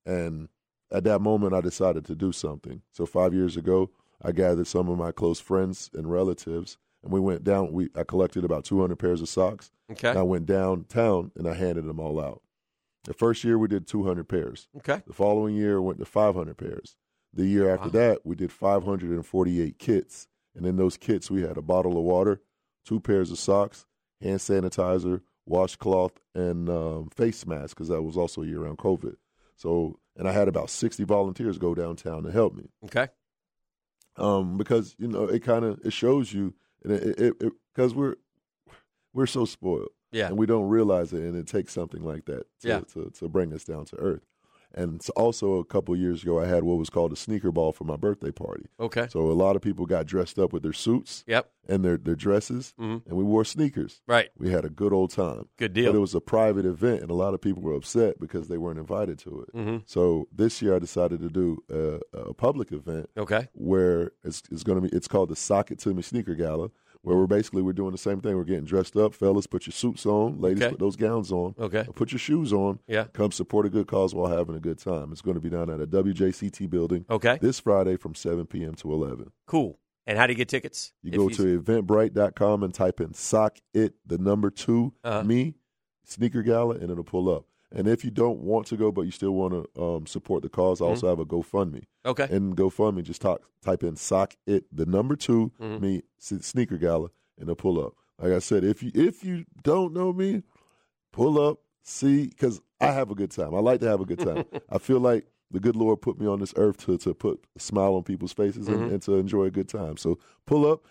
And at that moment, I decided to do something. So five years ago, I gathered some of my close friends and relatives, and we went down. We I collected about 200 pairs of socks. Okay. And I went downtown and I handed them all out. The first year we did 200 pairs. Okay. The following year went to 500 pairs. The year after Wow. that, we did 548 kits. And in those kits, we had a bottle of water, two pairs of socks, hand sanitizer, washcloth, and um, face mask because that was also a year around COVID. So, and I had about 60 volunteers go downtown to help me Okay. um, because you know it kind of it shows you because we're we're so spoiled Yeah. and we don't realize it and it takes something like that to, Yeah. to, to bring us down to earth and so also a couple years ago i had what was called a sneaker ball for my birthday party Okay. so a lot of people got dressed up with their suits Yep. and their, their dresses Mhm. and we wore sneakers Right. we had a good old time Good deal. but it was a private event and a lot of people were upset because they weren't invited to it Mm-hmm. so this year i decided to do a, a public event Okay. where it's, it's going to be it's called the Sock It To Me Sneaker Gala, where we're basically we're doing the same thing. We're getting dressed up, fellas. Put your suits on, ladies. Okay. Put those gowns on. Okay. Put your shoes on. Yeah. Come support a good cause while having a good time. It's going to be down at a WJCT building Okay. this Friday from 7 p.m. to 11. Cool. And how do you get tickets? You If go to eventbrite.com and type in Sock It, the number 2 Uh-huh. me, Sneaker Gala, and it'll pull up. And if you don't want to go, but you still want to um, support the cause, I also have a GoFundMe. Okay. And GoFundMe, just talk, type in sock it, the number 2 Mhm. me, sneaker gala, and it'll pull up. Like I said, if you if you don't know me, pull up, see, because I have a good time. I like to have a good time. I feel like the good Lord put me on this earth to, to put a smile on people's faces and, Mhm. and to enjoy a good time. So pull up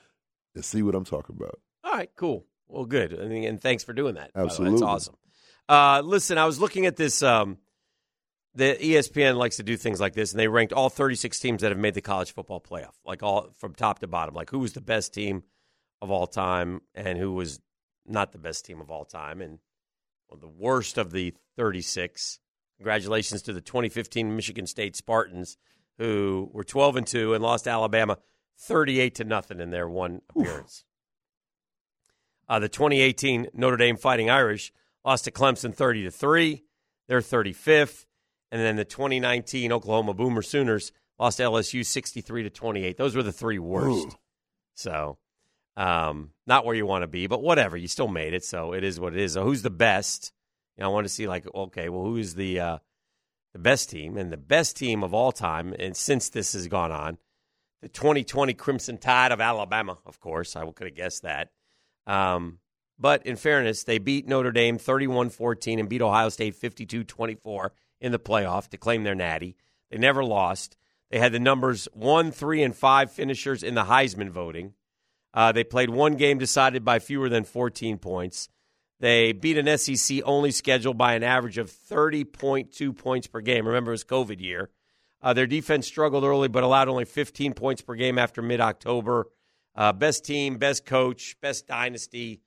and see what I'm talking about. All right, cool. Well, good. Mean, and thanks for doing that. by the way. Absolutely. That's awesome. Uh, listen, I was looking at this. Um, the ESPN likes to do things like this, and they ranked all 36 teams that have made the college football playoff, like all from top to bottom, like who was the best team of all time and who was not the best team of all time, and well, the worst of the 36. Congratulations to the 2015 Michigan State Spartans, who were 12 and two and lost to Alabama 38 to nothing in their one appearance. Uh, the 2018 Notre Dame Fighting Irish lost to Clemson 30 to 3. They're 35th. And then the 2019 Oklahoma Boomer Sooners lost to LSU 63 to 28. Those were the three worst. Ooh. So, um, not where you want to be, but whatever. You still made it, so it is what it is. So, who's the best? You know, I want to see like, okay, well, who is the uh, the best team and the best team of all time? And since this has gone on, the 2020 Crimson Tide of Alabama, of course. I could have guessed that. Um, but in fairness, they beat Notre Dame 31 14 and beat Ohio State 52 24 in the playoff to claim their natty. They never lost. They had the numbers one, three, and five finishers in the Heisman voting. Uh, they played one game decided by fewer than 14 points. They beat an SEC only schedule by an average of 30.2 points per game. Remember, it was COVID year. Uh, their defense struggled early, but allowed only 15 points per game after mid October. Uh, best team, best coach, best dynasty.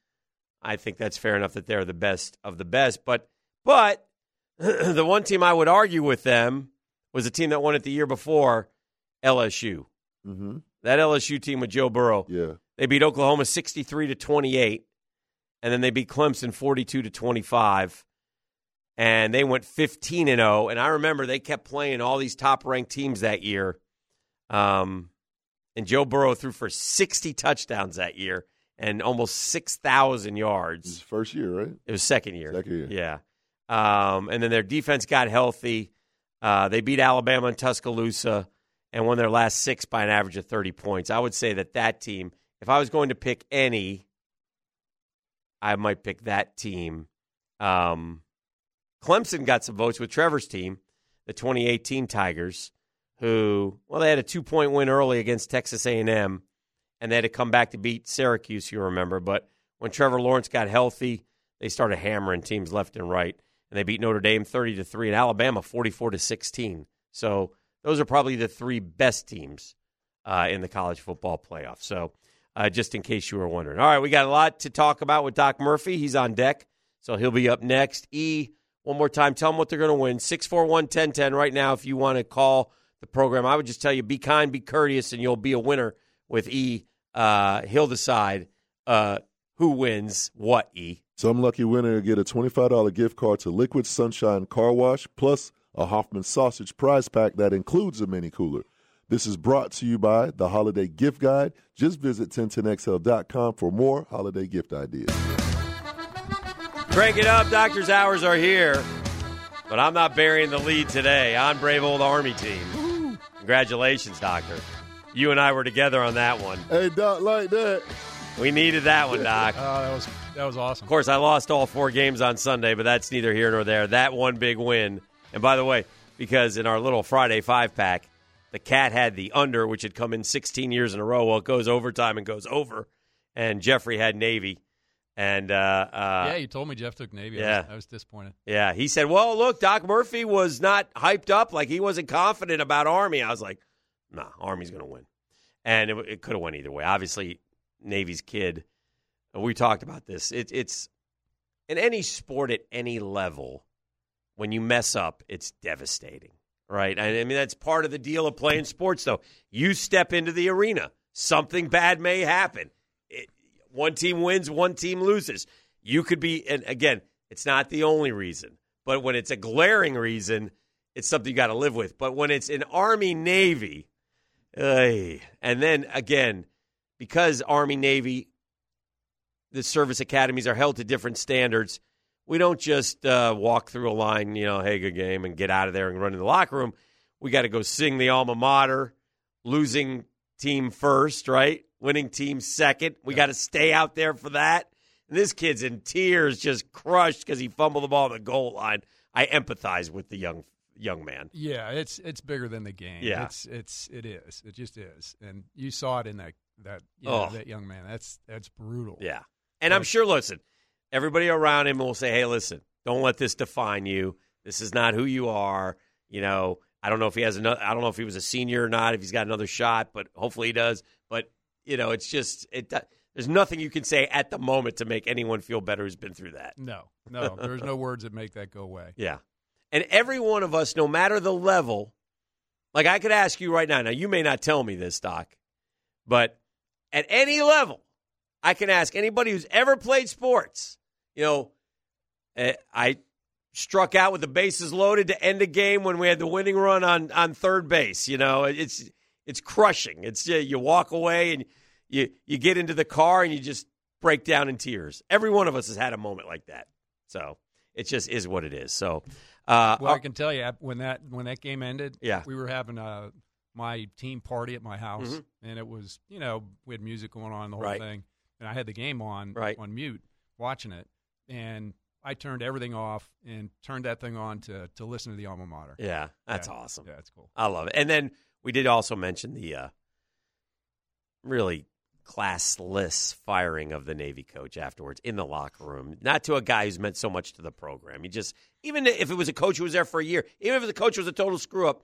I think that's fair enough that they're the best of the best. But but the one team I would argue with them was a team that won it the year before, LSU. Mm-hmm. That LSU team with Joe Burrow. Yeah. They beat Oklahoma 63 to 28 and then they beat Clemson 42 to 25 and they went 15 and 0 and I remember they kept playing all these top ranked teams that year. Um and Joe Burrow threw for 60 touchdowns that year and almost 6,000 His yards. first year, right? It was second year. Second year. Yeah. Um, and then their defense got healthy. Uh, they beat Alabama and Tuscaloosa and won their last six by an average of 30 points. I would say that that team, if I was going to pick any, I might pick that team. Um, Clemson got some votes with Trevor's team, the 2018 Tigers, who well they had a two point win early against Texas A&M, and they had to come back to beat Syracuse. You remember, but when Trevor Lawrence got healthy, they started hammering teams left and right, and they beat Notre Dame 30 to three, and Alabama 44 to 16. So those are probably the three best teams uh, in the college football playoff. So uh, just in case you were wondering. All right, we got a lot to talk about with Doc Murphy. He's on deck, so he'll be up next. E, one more time, tell them what they're going to win. 641 1010 right now if you want to call the program. I would just tell you be kind, be courteous, and you'll be a winner with E. Uh, he'll decide uh, who wins what, E. Some lucky winner will get a $25 gift card to Liquid Sunshine Car Wash plus a Hoffman Sausage prize pack that includes a mini cooler. This is brought to you by the Holiday Gift Guide. Just visit 1010XL.com for more holiday gift ideas. Crank it up. Doctor's hours are here. But I'm not burying the lead today on Brave Old Army team. Congratulations, Doctor. You and I were together on that one. Hey, Doc, like that. We needed that one, Doc. Oh, that was that was awesome. Of course, I lost all four games on Sunday, but that's neither here nor there. That one big win. And by the way, because in our little Friday five pack, the cat had the under, which had come in 16 years in a row. Well, it goes overtime and goes over. And Jeffrey had Navy. And uh, uh, yeah, you told me Jeff took Navy. I yeah. was, I was disappointed. Yeah, he said, "Well, look, Doc Murphy was not hyped up, like he wasn't confident about Army." I was like, "Nah, Army's going to win," and it, it could have went either way. Obviously, Navy's kid. We talked about this. It, it's in any sport at any level. When you mess up, it's devastating, right? I mean, that's part of the deal of playing sports. Though you step into the arena, something bad may happen. It, one team wins, one team loses. You could be, and again, it's not the only reason, but when it's a glaring reason, it's something you got to live with. But when it's an Army Navy, ay, and then again, because Army Navy, the service academies are held to different standards, we don't just uh, walk through a line, you know, hey, good game, and get out of there and run in the locker room. We got to go sing the alma mater, losing team first, right? Winning team second. We got to stay out there for that. And this kid's in tears, just crushed because he fumbled the ball on the goal line. I empathize with the young young man. Yeah, it's it's bigger than the game. Yeah. it's it's it is. It just is, and you saw it in that that you know, Oh. that young man. That's that's brutal. Yeah. And I'm sure, listen, everybody around him will say, hey, listen, don't let this define you. This is not who you are. You know, I don't know if he has another, I don't know if he was a senior or not, if he's got another shot, but hopefully he does. But, you know, it's just, it, there's nothing you can say at the moment to make anyone feel better who's been through that. No, no, there's no words that make that go away. Yeah. And every one of us, no matter the level, like I could ask you right now, now you may not tell me this, Doc, but at any level, I can ask anybody who's ever played sports, you know, eh, I struck out with the bases loaded to end a game when we had the winning run on, on third base. You know, it's it's crushing. It's you walk away and you you get into the car and you just break down in tears. Every one of us has had a moment like that. So it just is what it is. So, uh, Well, I can tell you when that when that game ended, Yeah. we were having uh, my team party at my house, Mhm. and it was you know we had music going on the whole Right. thing, and I had the game on Right. on mute watching it, and I turned everything off and turned that thing on to to listen to the alma mater. Yeah, that's Yeah. awesome. Yeah, that's cool. I love it. And then we did also mention the uh, really classless firing of the Navy coach afterwards in the locker room. Not to a guy who's meant so much to the program. He just, even if it was a coach who was there for a year, even if the coach was a total screw up,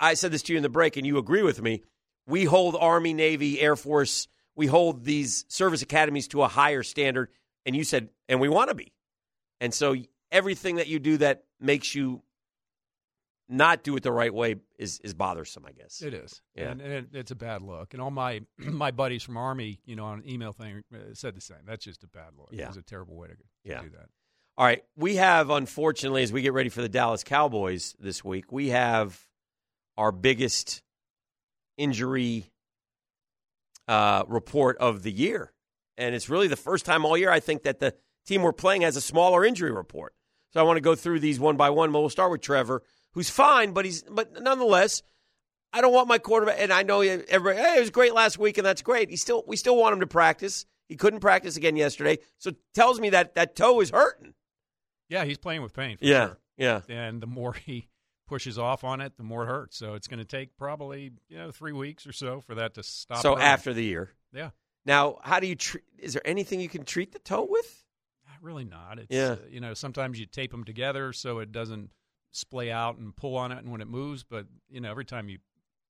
I said this to you in the break, and you agree with me. We hold Army, Navy, Air Force, we hold these service academies to a higher standard. And you said, and we want to be. And so everything that you do that makes you not do it the right way is is bothersome, I guess. It is, Yeah. and, and it's a bad look. And all my my buddies from Army, you know, on an email thing uh, said the same. That's just a bad look. Yeah. It's a terrible way to, to Yeah. do that. All right, we have unfortunately as we get ready for the Dallas Cowboys this week, we have our biggest injury uh, report of the year, and it's really the first time all year I think that the team we're playing has a smaller injury report. So I want to go through these one by one. But we'll start with Trevor, who's fine, but he's but nonetheless, I don't want my quarterback. And I know everybody, hey, it was great last week, and that's great. He still we still want him to practice. He couldn't practice again yesterday, so tells me that that toe is hurting. Yeah, he's playing with pain. For Yeah, sure. yeah. and the more he pushes off on it, the more it hurts. So it's going to take probably you know three weeks or so for that to stop. So hurting. after the year, yeah, now how do you treat? Is there anything you can treat the toe with? really not. It's, Yeah. uh, you know, sometimes you tape them together so it doesn't splay out and pull on it, and when it moves, but you know, every time you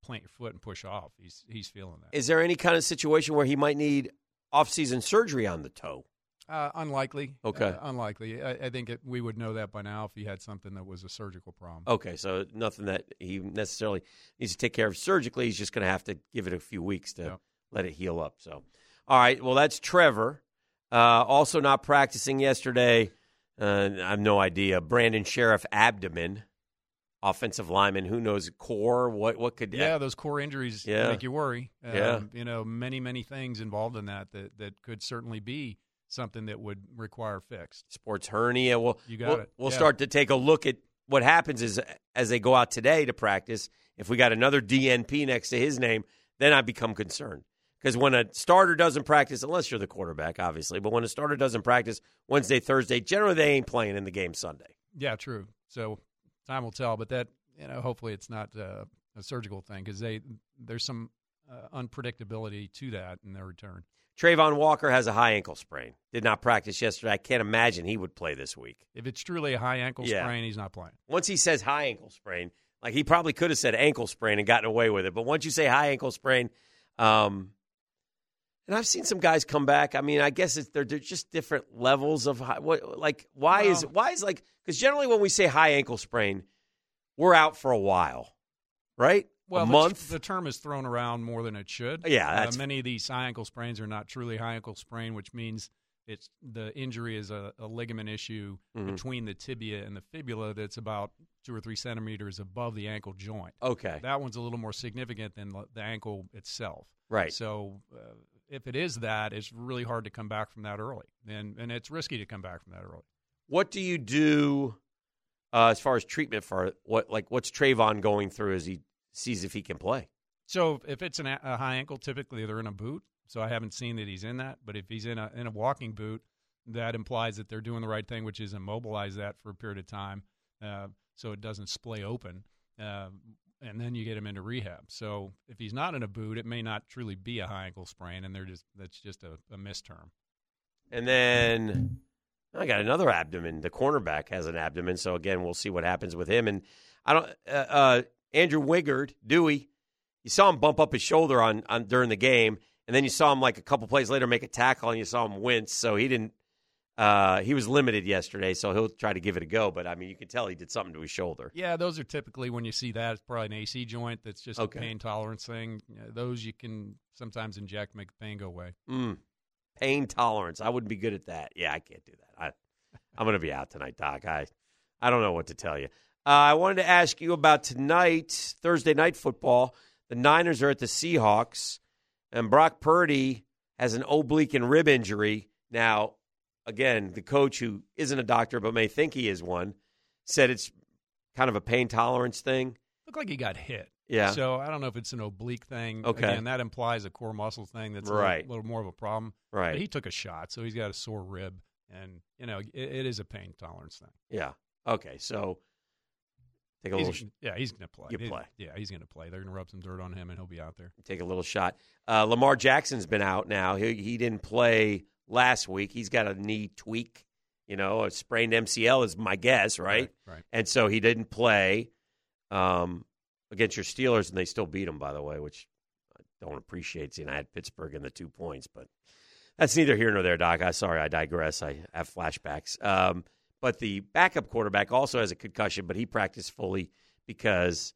plant your foot and push off, he's he's feeling that. Is there any kind of situation where he might need off-season surgery on the toe? Uh, unlikely. Okay. Uh, unlikely. I, I think it, we would know that by now if he had something that was a surgical problem. Okay, so nothing that he necessarily needs to take care of surgically. He's just going to have to give it a few weeks to Yeah. let it heal up. So, all right. Well, that's Trevor. Uh, also not practicing yesterday. Uh, I have no idea. Brandon Scherff abdomen, offensive lineman. Who knows? Core. What? What could? Yeah, those core injuries Yeah. make you worry. Um, Yeah. You know, many, many things involved in that that, that could certainly be something that would require fixed. sports hernia. We'll, You got we'll, it. We'll Yeah. start to take a look at what happens is as they go out today to practice. If we got another DNP next to his name, then I become concerned. Because when a starter doesn't practice, unless you're the quarterback, obviously, but when a starter doesn't practice Wednesday, Thursday, generally they ain't playing in the game Sunday. Yeah, true. So time will tell, but that, you know, hopefully it's not uh, a surgical thing because they there's some uh, unpredictability to that in their return. Travon Walker has a high ankle sprain. Did not practice yesterday. I can't imagine he would play this week. If it's truly a high ankle Yeah. sprain, he's not playing. Once he says high ankle sprain, like he probably could have said ankle sprain and gotten away with it. But once you say high ankle sprain, um, and I've seen some guys come back. I mean, I guess it's, they're, they're just different levels of high, what, like why is Well- why is like because generally when we say high ankle sprain, we're out for a while, right? Well, a the, month. The term is thrown around more than it should. Yeah, Uh, many of these high ankle sprains are not truly high ankle sprain, which means it's the injury is a, a ligament issue Mhm. between the tibia and the fibula that's about two or three centimeters above the ankle joint. okay, That one's a little more significant than the ankle itself. right. So uh, if it is that, it's really hard to come back from that early, and and it's risky to come back from that early. What do you do uh, as far as treatment for it? What like what's Travon going through as he sees if he can play? So if it's an, a a high ankle, typically they're in a boot. So I haven't seen that he's in that. But if he's in a in a walking boot, that implies that they're doing the right thing, which is immobilize that for a period of time, uh, so it doesn't splay open, uh, and then you get him into rehab. So if he's not in a boot, it may not truly be a high ankle sprain, and they're just that's just a, a misterm. And then I got another abdomen. The cornerback has an abdomen, so again, we'll see what happens with him. And I don't. Uh, uh, Andrew Wingard, Dewey, you saw him bump up his shoulder on, on during the game, and then you saw him like a couple plays later make a tackle, and you saw him wince. So he didn't. Uh, he was limited yesterday, so he'll try to give it a go. But I mean, you can tell he did something to his shoulder. Yeah, those are typically when you see that it's probably an AC joint that's just Okay. a pain tolerance thing. Those you can sometimes inject, make the pain go away. Mm. Pain tolerance. I wouldn't be good at that. Yeah, I can't do that. I, I'm going to be out tonight, Doc. I, I don't know what to tell you. Uh, I wanted to ask you about tonight, Thursday night football. The Niners are at the Seahawks, and Brock Purdy has an oblique and rib injury. Now, again, the coach who isn't a doctor but may think he is one said it's kind of a pain tolerance thing. Looked like he got hit. Yeah. So I don't know if it's an oblique thing. Okay. And that implies a core muscle thing that's a Right. little, little more of a problem. Right. But he took a shot, so he's got a sore rib, and you know it, it is a pain tolerance thing. Yeah. Okay. So take a He's- little sh- yeah, he's going to play. You He- play. yeah, he's going to play. They're going to rub some dirt on him, and he'll be out there. take a little shot. Uh, Lamar Jackson's been out now. He he didn't play last week. He's got a knee tweak. You know, a sprained MCL is my guess, right? Right. And so he didn't play um, against your Steelers, and they still beat him, by the way, which I don't appreciate. Seeing I had Pittsburgh in the two points, but that's neither here nor there, Doc. I sorry, I digress. I have flashbacks. Um, but the backup quarterback also has a concussion, but he practiced fully because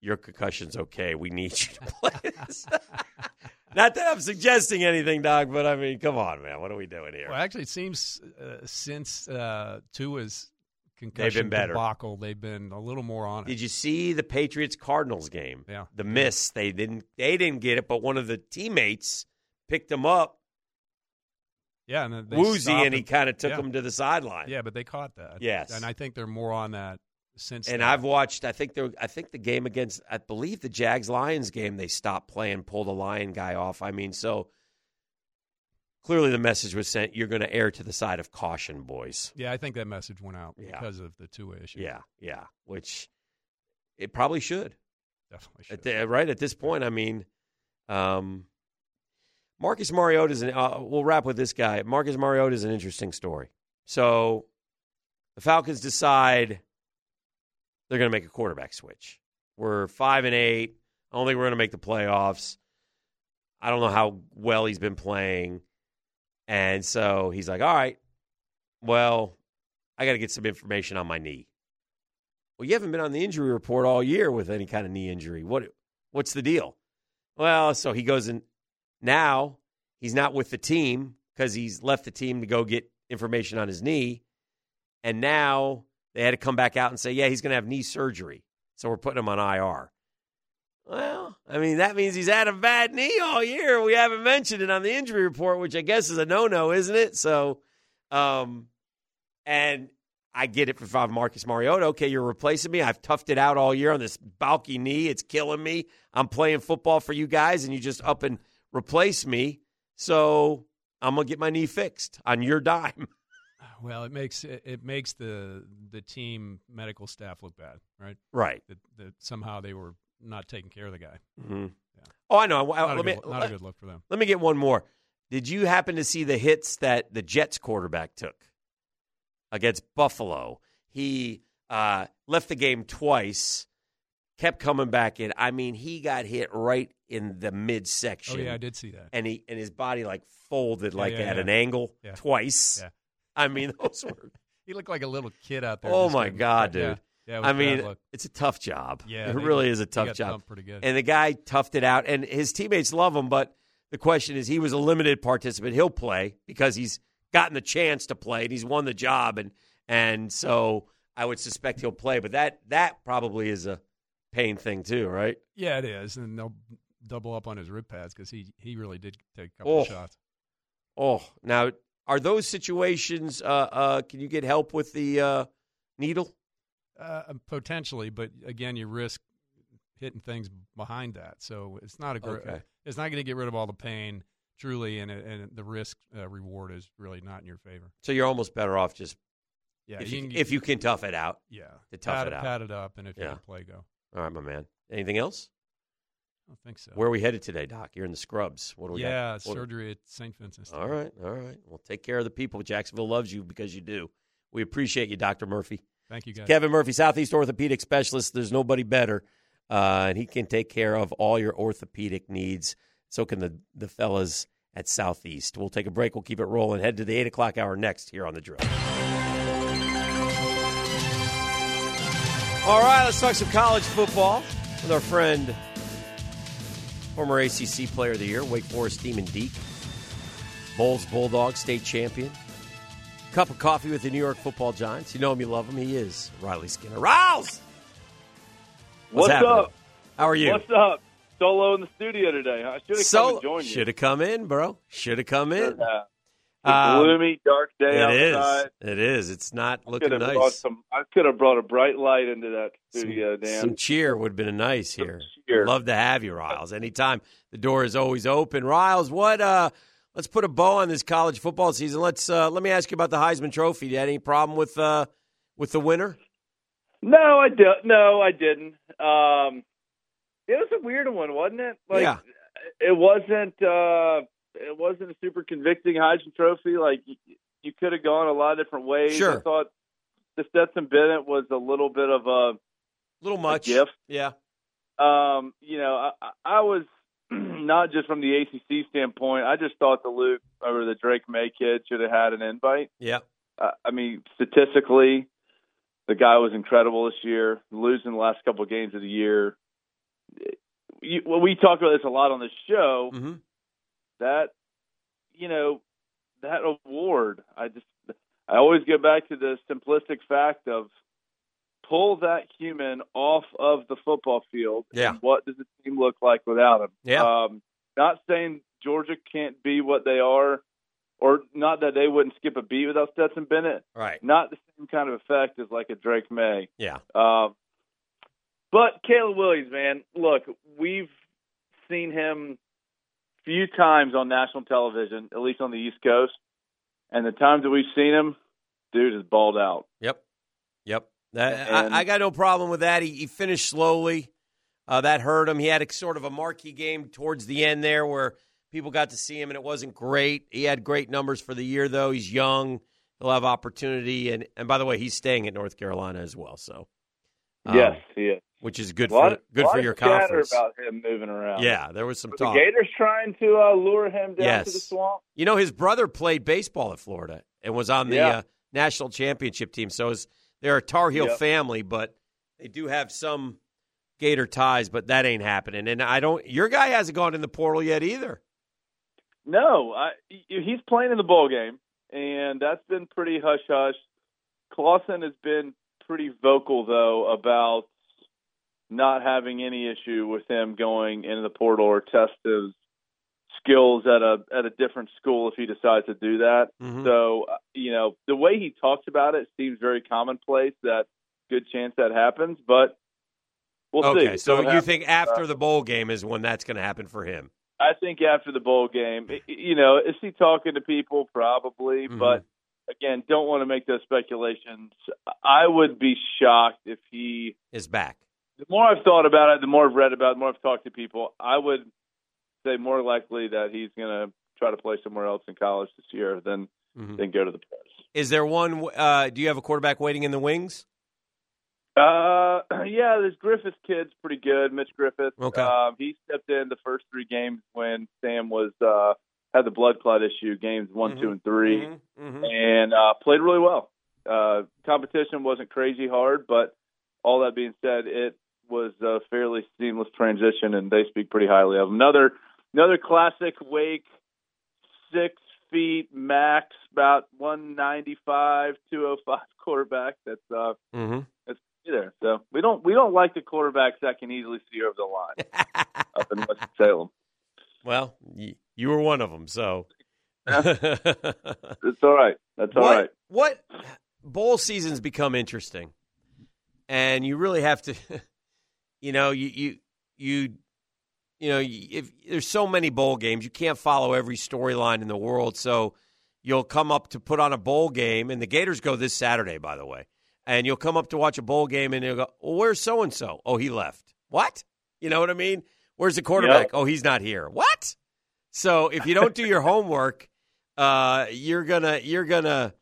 your concussion's okay. We need you to play this. Not that I'm suggesting anything, Doc, but I mean, come on, man. What are we doing here? Well, actually, it seems uh, since uh, Tua's concussion They've been better. debacle, they've been a little more on it. Did you see the Patriots Cardinals game? Yeah. The miss. They didn't they didn't get it, but one of the teammates picked him up, yeah, and woozy, and he kind of took Yeah. him to the sideline. Yeah, but they caught that. Yes. and I think they're more on that since. And then. I've watched. I think there. I think the game against. I believe the Jags Lions game. They stopped playing, pulled a Lion guy off. I mean, so clearly the message was sent. You're going to err to the side of caution, boys. yeah, I think that message went out Yeah. because of the Tua issue. Yeah, yeah. Which it probably should. definitely. Should. At the, right at this point, I mean, um, Marcus Mariota is an. Uh, we'll wrap with this guy. Marcus Mariota is an interesting story. So the Falcons decide they're going to make a quarterback switch. We're five and eight. I don't think we're going to make the playoffs. I don't know how well he's been playing, and so he's like, "All right, well, I got to get some information on my knee." Well, you haven't been on the injury report all year with any kind of knee injury. What what's the deal? Well, so he goes in now he's not with the team because he's left the team to go get information on his knee. And now they had to come back out and say, yeah, he's going to have knee surgery. So we're putting him on IR. Well, I mean, that means he's had a bad knee all year. We haven't mentioned it on the injury report, which I guess is a no no, isn't it? So, um, and I get it for five Marcus Mariota. Okay, you're replacing me. I've toughed it out all year on this bulky knee. It's killing me. I'm playing football for you guys, and you just up and replace me. So I'm gonna get my knee fixed on your dime. Well, it makes it, it makes the the team medical staff look bad, right? Right. That, that somehow they were not taking care of the guy. hmm Yeah. Oh, I know. I- Not, a let, me, good, not a good look for them. let me get one more. Did you happen to see the hits that the Jets quarterback took against Buffalo? He uh, left the game twice, kept coming back in. I mean, he got hit right in the midsection. Oh yeah, I did see that. and he and his body like folded like yeah, at an angle Yeah. twice. Yeah. I mean, those were. He looked like a little kid out there. Oh my getting- God, yeah, dude! Yeah, was I mean, it's a tough job. yeah, it really got- is a tough job. Pretty good. And the guy toughed it out, and his teammates love him. But the question is, he was a limited participant. He'll play because he's gotten the chance to play, and he's won the job, and and so I would suspect he'll play. But that that probably is a pain thing too, right? yeah, it is, and they'll double up on his rib pads because he he really did take a couple Oh. of shots. Oh, now are those situations? Uh, uh, can you get help with the uh, needle? Uh, potentially, but again, you risk hitting things behind that. So it's not a gr- Okay. it's not going to get rid of all the pain truly, and and the risk uh, reward is really not in your favor. So you're almost better off just Yeah, if you you, can- if you can tough it out. yeah to tough pat, it out. pat it up, and if you can play, go. All right, my man. Anything else? I don't think so. Where are we headed today, Doc? You're in the scrubs. What do we yeah, got? What- surgery at St. Vincent's. All right, all right. Well, take care of the people. Jacksonville loves you because you do. We appreciate you, Dr. Murphy. Thank you, guys. Kevin Murphy, Southeast Orthopedic Specialist. There's nobody better, uh, and he can take care of all your orthopedic needs. So can the the fellas at Southeast. We'll take a break. We'll keep it rolling. Head to the eight o'clock hour next here on the drill. All right, let's talk some college football with our friend, former ACC Player of the Year, Wake Forest Demon Deac, Bolles Bulldog state champion. Cup of coffee with the New York Football Giants. You know him, you love him. He is Riley Skinner. Riles, What's, happening? up? How are you? What's up? Solo in the studio today. I should have come So and joined you. should have come in, bro. Should have come in. Have. Um, gloomy, dark day It is. outside. It is. It's not Could looking nice. some. I could have brought a bright light into that studio, some, Dan. some cheer would have been nice here. Love to have you, Riles. Anytime the door is always open. Riles, what? Uh, let's put a bow on this college football season. Let's uh, let me ask you about the Heisman Trophy. You had any problem with uh, with the winner? No, I don't. No, I didn't. Um, it was a weird one, wasn't it? Like, Yeah. It wasn't. Uh, it wasn't a super convicting Heisman Trophy. Like you, you could have gone a lot of different ways. Sure. I thought the Stetson Bennett was a little bit of a little much. gift. Yeah. Um, you know, I, I- was not just from the ACC standpoint. I just thought the Luke or the Drake Maye kid should have had an invite. Yeah. Uh, I mean, statistically, the guy was incredible this year. Losing the last couple of games of the year. You, well, we talk about this a lot on the show. hmm That you know, that award. I just, I always go back to the simplistic fact of pull that human off of the football field. Yeah. And what does the team look like without him? Yeah. Um, not saying Georgia can't be what they are, or not that they wouldn't skip a beat without Stetson Bennett. Right. Not the same kind of effect as like a Drake Maye. Yeah. Um, but Caleb Williams, man, look, we've seen him few times on national television, at least on the East Coast, and the times that we've seen him, dude is balled out. Yep. Yep. That, And- I, I got no problem with that. He, he finished slowly. Uh, that hurt him. He had a sort of a marquee game towards the end there where people got to see him, and it wasn't great. He had great numbers for the year, though. He's young. He'll have opportunity. And, and by the way, he's staying at North Carolina as well. So, um, yes, he is. Which is good lot, for good for your conference. about him moving around. Yeah, there was some Were talk. the Gators trying to uh, lure him down Yes. to the swamp. You know, his brother played baseball at Florida and was on the Yeah. uh, national championship team. So it's, they're a Tar Heel Yep. family, but they do have some Gator ties. But that ain't happening. And I don't. Your guy hasn't gone in the portal yet either. No, I, he's playing in the bowl game, and that's been pretty hush hush. Clawson has been pretty vocal though about not having any issue with him going into the portal or test his skills at a at a different school if he decides to do that. Mhm. So uh, you know the way he talks about it seems very commonplace. That good chance that happens, but we'll see. okay, so you happens. think after the bowl game is when that's going to happen for him? I think after the bowl game, you know, is he talking to people? Probably, Mhm. but again, don't want to make those speculations. I would be shocked if he. Is back. The more I've thought about it, the more I've read about it, the more I've talked to people, I would say more likely that he's going to try to play somewhere else in college this year than Mhm. than go to the pros. Is there one? Uh, do you have a quarterback waiting in the wings? Uh, yeah, this Griffis kid's pretty good, Mitch Griffis. Okay. Um, he stepped in the first three games when Sam was uh, had the blood clot issue, games one, Mhm. two, and 3 Mhm, mhm. and uh, played really well. Uh, competition wasn't crazy hard, but all that being said, it was a fairly seamless transition, and they speak pretty highly of him. Another another classic Wake, six feet max, about 195, 205 quarterback. That's uh, Mhm. that's there. So we don't we don't like the quarterbacks that can easily see over the line up in West Salem. Well, y- you were one of them, so. It's all right. That's all what, right. What bowl seasons become interesting, and you really have to, you know, you you you you know, if there's so many bowl games, you can't follow every storyline in the world. So you'll come up to put on a bowl game, and the Gators go this Saturday, by the way. And you'll come up to watch a bowl game, and you'll go, "Well, where's so and so? Oh, he left. What? You know what I mean? Where's the quarterback? Yep. Oh, he's not here. What? So if you don't do your homework, uh, you're gonna you're gonna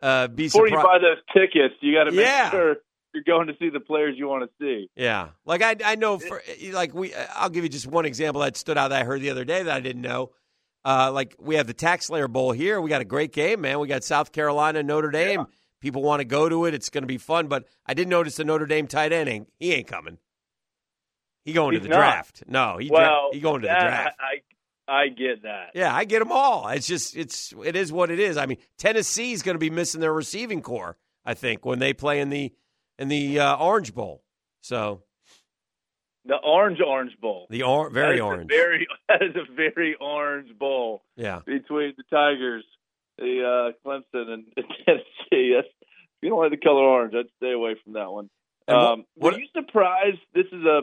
uh, be Before you buy those tickets, you got to make Yeah. sure you're going to see the players you want to see. Yeah, like I I know for like we I'll give you just one example that stood out that I heard the other day that I didn't know. Uh, like we have the TaxSlayer Bowl here. We got a great game, man. We got South Carolina Notre Dame. People want to go to it. It's going to be fun. But I did notice the Notre Dame tight end. Ain't, he ain't coming. He going He's to the not. draft. No, he dra- well, he going to the that- draft. I I get that. Yeah, I get them all. It's just it's it is what it is. I mean, Tennessee's going to be missing their receiving core. I think when they play in the in the uh, Orange Bowl. So The orange orange bowl. the or- very orange. very that is a very orange bowl yeah. between the Tigers the uh, Clemson and Tennessee. That's, if you don't like the color orange, I'd stay away from that one. Um, what- were you surprised? This is a.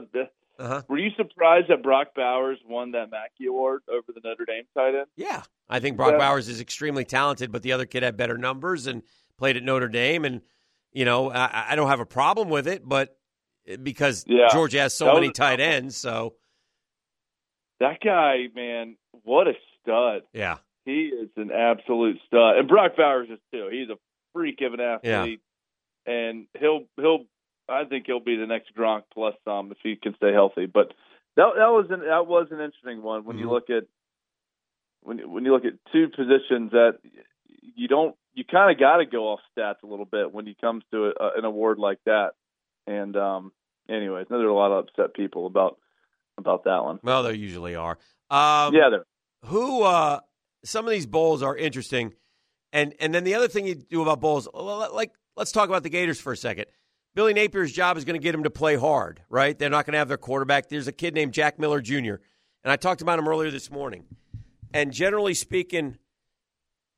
Uh-huh. Were you surprised that Brock Bowers won that Mackey Award over the Notre Dame tight end? Yeah, I think Brock Yeah. Bowers is extremely talented, but the other kid had better numbers and played at Notre Dame, and you know I, I don't have a problem with it, but eh, because Yeah. Georgia has so many tight ends, so That guy, man, what a stud! yeah, He is an absolute stud, and Brock Bowers is too. He's a freak of an athlete, and he'll he'll. I think he'll be the next Gronk plus some if he can stay healthy. But that that was an that was an interesting one when you Mhm. look at when when you look at two positions that you don't you kind of got to go off stats a little bit when it comes to a, an award like that. And um, anyways, there are a lot of upset people about about that one. well, there usually are. Um, yeah, there. who uh some of these bowls are interesting and and then the other thing you do about bowls like let's talk about the gators for a second billy napier's job is going to get him to play hard right they're not going to have their quarterback there's a kid named jack miller jr and i talked about him earlier this morning and generally speaking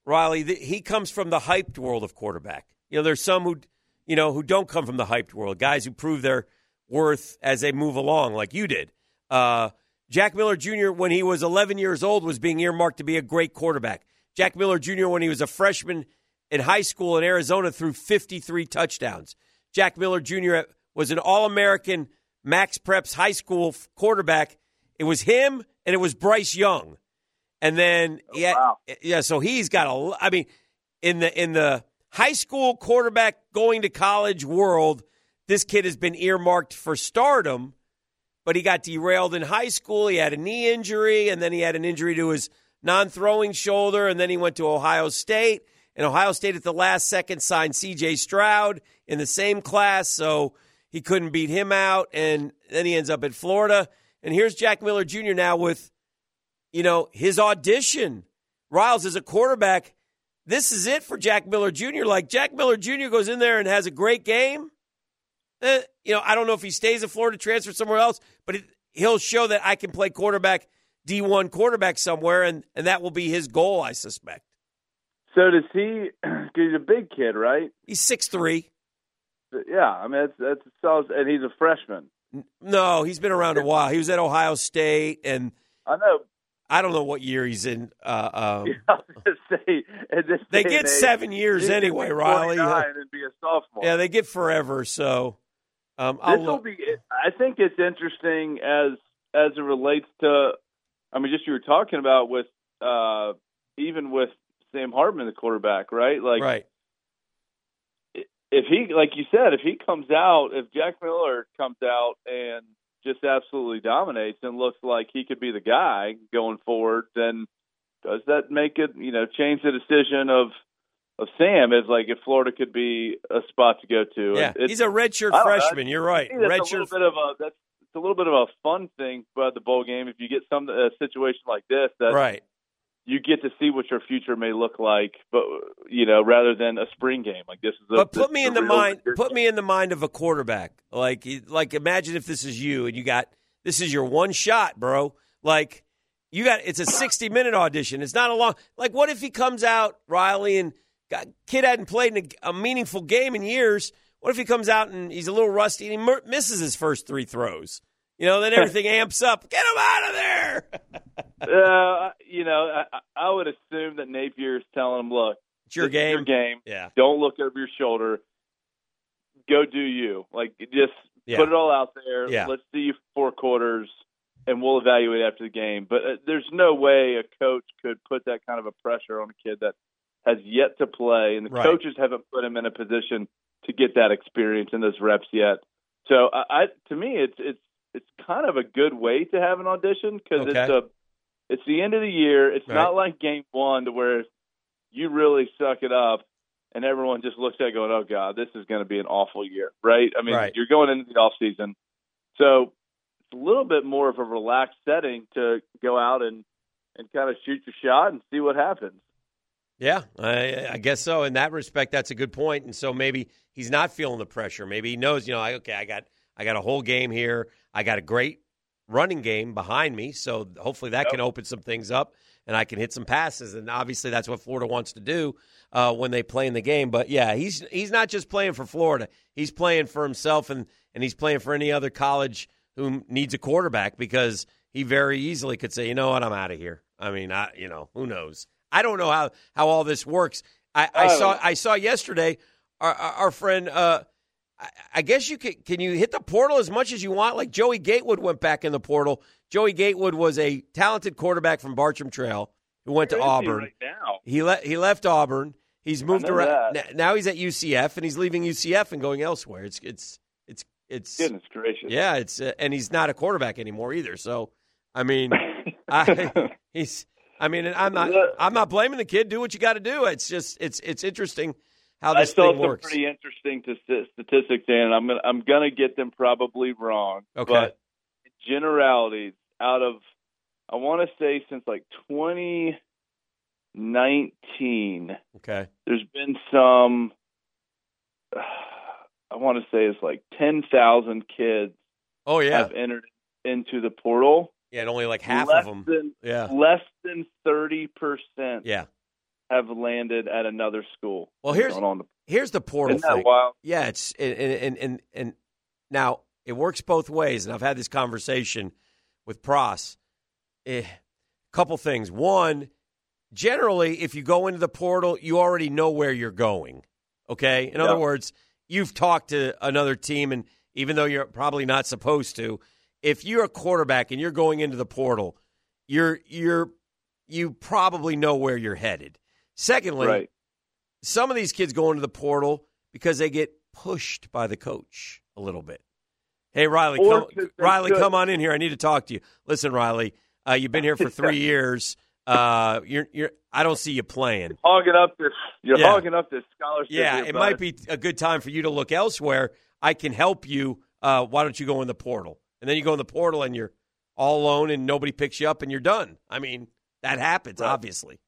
riley th- he comes from the hyped world of quarterback you know there's some who you know who don't come from the hyped world guys who prove their worth as they move along like you did uh Jack Miller Jr., when he was 11 years old, was being earmarked to be a great quarterback. Jack Miller Jr., when he was a freshman in high school in Arizona, threw 53 touchdowns. Jack Miller Jr. was an All American MaxPreps high school quarterback. It was him and it was Bryce Young. And then, oh, yeah, wow. yeah, so he's got a. I mean, in the, in the high school quarterback going to college world, this kid has been earmarked for stardom but he got derailed in high school. He had a knee injury, and then he had an injury to his non throwing shoulder, and then he went to Ohio State. And Ohio State at the last second signed CJ Stroud in the same class, so he couldn't beat him out. And then he ends up at Florida. And here's Jack Miller Jr. now with, you know, his audition. Riles is a quarterback. This is it for Jack Miller Jr. Like Jack Miller Jr. goes in there and has a great game. Eh, you know, I don't know if he stays at Florida, transfer somewhere else, but it, he'll show that I can play quarterback, D1 quarterback somewhere, and, and that will be his goal, I suspect. So does he? Cause he's a big kid, right? He's six three. Yeah, I mean that's that's solid, and he's a freshman. No, he's been around a while. He was at Ohio State, and I know. I don't know what year he's in. Uh, um, say, they get age, seven years anyway, Riley. 29 and be a sophomore. Yeah, they get forever. So um, this I'll be. I think it's interesting as as it relates to. I mean, just you were talking about with uh, even with Sam Hartman, the quarterback, right? Like, right. if he, like you said, if he comes out, if Jack Miller comes out and just absolutely dominates and looks like he could be the guy going forward, then does that make it, you know, change the decision of of Sam as like if Florida could be a spot to go to? Yeah, It's- he's a redshirt know. freshman. You're right. A Redshirt. little bit of a that's it's a little bit of a fun thing about the bowl game if you get some a situation like this that Right. You get to see what your future may look like, but you know, rather than a spring game like this is. A, But put me in the mind. Put me in the mind of a quarterback. Like, like imagine if this is you and you got this is your one shot, bro. Like, you got it's a sixty minute audition. It's not a long. Like, what if he comes out Riley and got, kid hadn't played in a, a meaningful game in years? What if he comes out and he's a little rusty and he misses his first three throws? You know, then everything amps up. Get him out of there. Uh, you know, I, I would assume that Napier is telling him, "Look, It's your game. your game. Yeah. Don't look over your shoulder. Go do you. Like just Yeah. put it all out there. Yeah. Let's see you four quarters, and we'll evaluate after the game. But uh, there's no way a coach could put that kind of a pressure on a kid that has yet to play, and the Right. coaches haven't put him in a position to get that experience and those reps yet. So I, I to me, it's it's it's kind of a good way to have an audition because it's a it's the end of the year. It's Right. not like game one to where you really suck it up and everyone just looks at it going, "Oh God, this is going to be an awful year." Right? I mean, Right. you're going into the off season, so it's a little bit more of a relaxed setting to go out and and kind of shoot your shot and see what happens. Yeah, I, I guess so. In that respect, that's a good point. And so maybe he's not feeling the pressure. Maybe he knows, you know, I, okay, I got I got a whole game here. I got a great running game behind me, so hopefully that can open some things up and I can hit some passes. And obviously, that's what Florida wants to do uh, when they play in the game. But yeah, he's he's not just playing for Florida; he's playing for himself, and and he's playing for any other college who needs a quarterback because he very easily could say, you know what, I'm out of here. I mean, I you know who knows. I don't know how how all this works. I, I saw I saw yesterday our our, our friend. Uh, I- guess you can. Can you hit the portal as much as you want? Like Joey Gatewood went back in the portal. Joey Gatewood was a talented quarterback from Bartram Trail who went to Where he Auburn. right now. He le- he left Auburn. He's moved around. that. Now he's at UCF and he's leaving UCF and going elsewhere. It's it's it's it's Goodness gracious. yeah. It's uh, and he's not a quarterback anymore either. So I mean, I he's. I mean, I'm not. I'm not blaming the kid. Do what you got to do. It's just it's it's interesting how I saw thing some works. pretty interesting statistics, Dan. I'm gonna I'm gonna get them probably wrong. Okay. But generalities out of I want to say since like 2019, Okay. there's been some. I want to say it's like 10,000 kids Oh yeah. have entered into the portal. Yeah, and only like half less of them. Than, Yeah. Less than 30 percent Yeah. Have landed at another school. Well, here's on the, here's the portal thing. wild? Yeah, it's and and and and now it works both ways, and I've had this conversation with Pros. Eh, couple things. One, generally, if you go into the portal, you already know where you're going. Okay, in other words, you've talked to another team, and even though you're probably not supposed to, if you're a quarterback and you're going into the portal, you're you're you probably know where you're headed. Secondly, Right. some of these kids go into the portal because they get pushed by the coach a little bit. Hey, Riley, Or come, Riley, come on in here. I need to talk to you. Listen, Riley, uh, you've been here for three years. Uh, you're, you're. I don't see you playing. hogging up this. You're Yeah. hogging up this scholarship. Yeah, here, it might be a good time for you to look elsewhere. I can help you. Uh, why don't you go in the portal? And then you go in the portal and you're all alone and nobody picks you up and you're done. I mean, that happens, Right. obviously.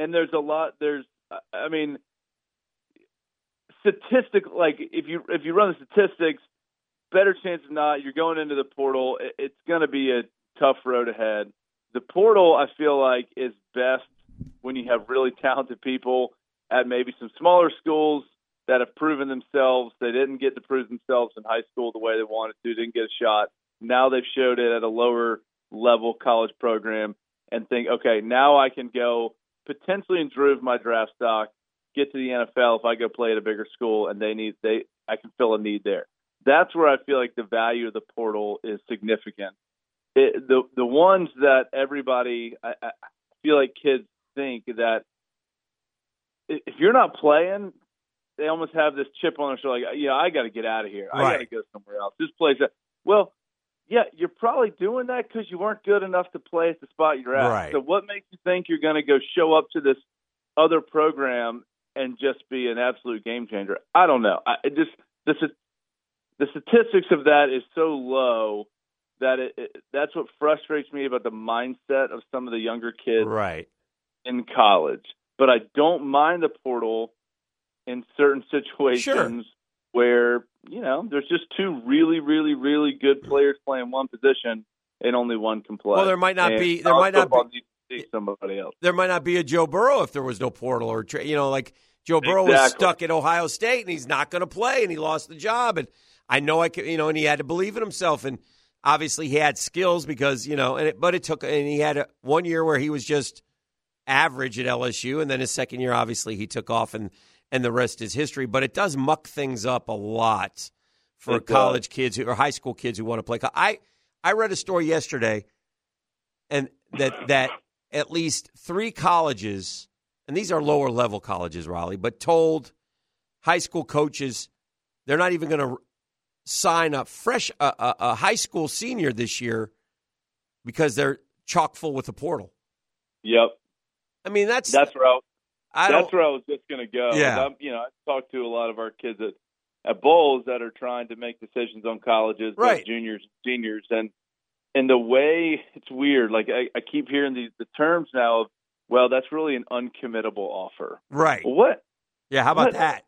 And there's a lot. There's. I mean, statistic. Like if you if you run the statistics, better chance than not, you're going into the portal. It's going to be a tough road ahead. The portal, I feel like, is best when you have really talented people at maybe some smaller schools that have proven themselves. They didn't get to prove themselves in high school the way they wanted to, didn't get a shot. Now they've showed it at a lower level college program and think, okay, now I can go potentially improve my draft stock, get to the NFL if I go play at a bigger school and they need they I can fill a need there. That's where I feel like the value of the portal is significant. It, the the ones that everybody I, I feel like kids think that if you're not playing, they almost have this chip on their shoulder, like, yeah, I got to get out of here. I got to go somewhere else. This place, uh, well, yeah, you're probably doing that because you weren't good enough to play at the spot you're at. Right. So what makes you think you're going to go show up to this other program and just be an absolute game changer? I don't know. I it just the the statistics of that is so low that it, it that's what frustrates me about the mindset of some of the younger kids Right. in college. But I don't mind the portal in certain situations where, you know, there's just two really, really, really good players playing one position and only one can play. Well, there might not And be- there might not be- somebody else. there might not be a Joe Burrow if there was no portal or tra- you know like Joe Burrow was stuck at Ohio State and he's not going to play and he lost the job and I know I could you know and he had to believe in himself and obviously he had skills because you know and it, but it took and he had a, one year where he was just average at LSU and then his second year obviously he took off and and the rest is history but it does muck things up a lot for It does. college kids who, or high school kids who want to play I I read a story yesterday and that that at least three colleges, and these are lower level colleges, Raleigh, but told high school coaches they're not even going to sign a fresh a, a, a high school senior this year because they're chock full with the portal. Yep. I mean, that's That's where I, that's where I was just going to go. Yeah. I'm, you know, I talked to a lot of our kids at at Bolles that are trying to make decisions on colleges, Right. juniors and seniors, and and the way it's weird. Like I, I keep hearing these the terms now of, well, that's really an uncommittable offer. Right. Well, what Yeah. How about what- that?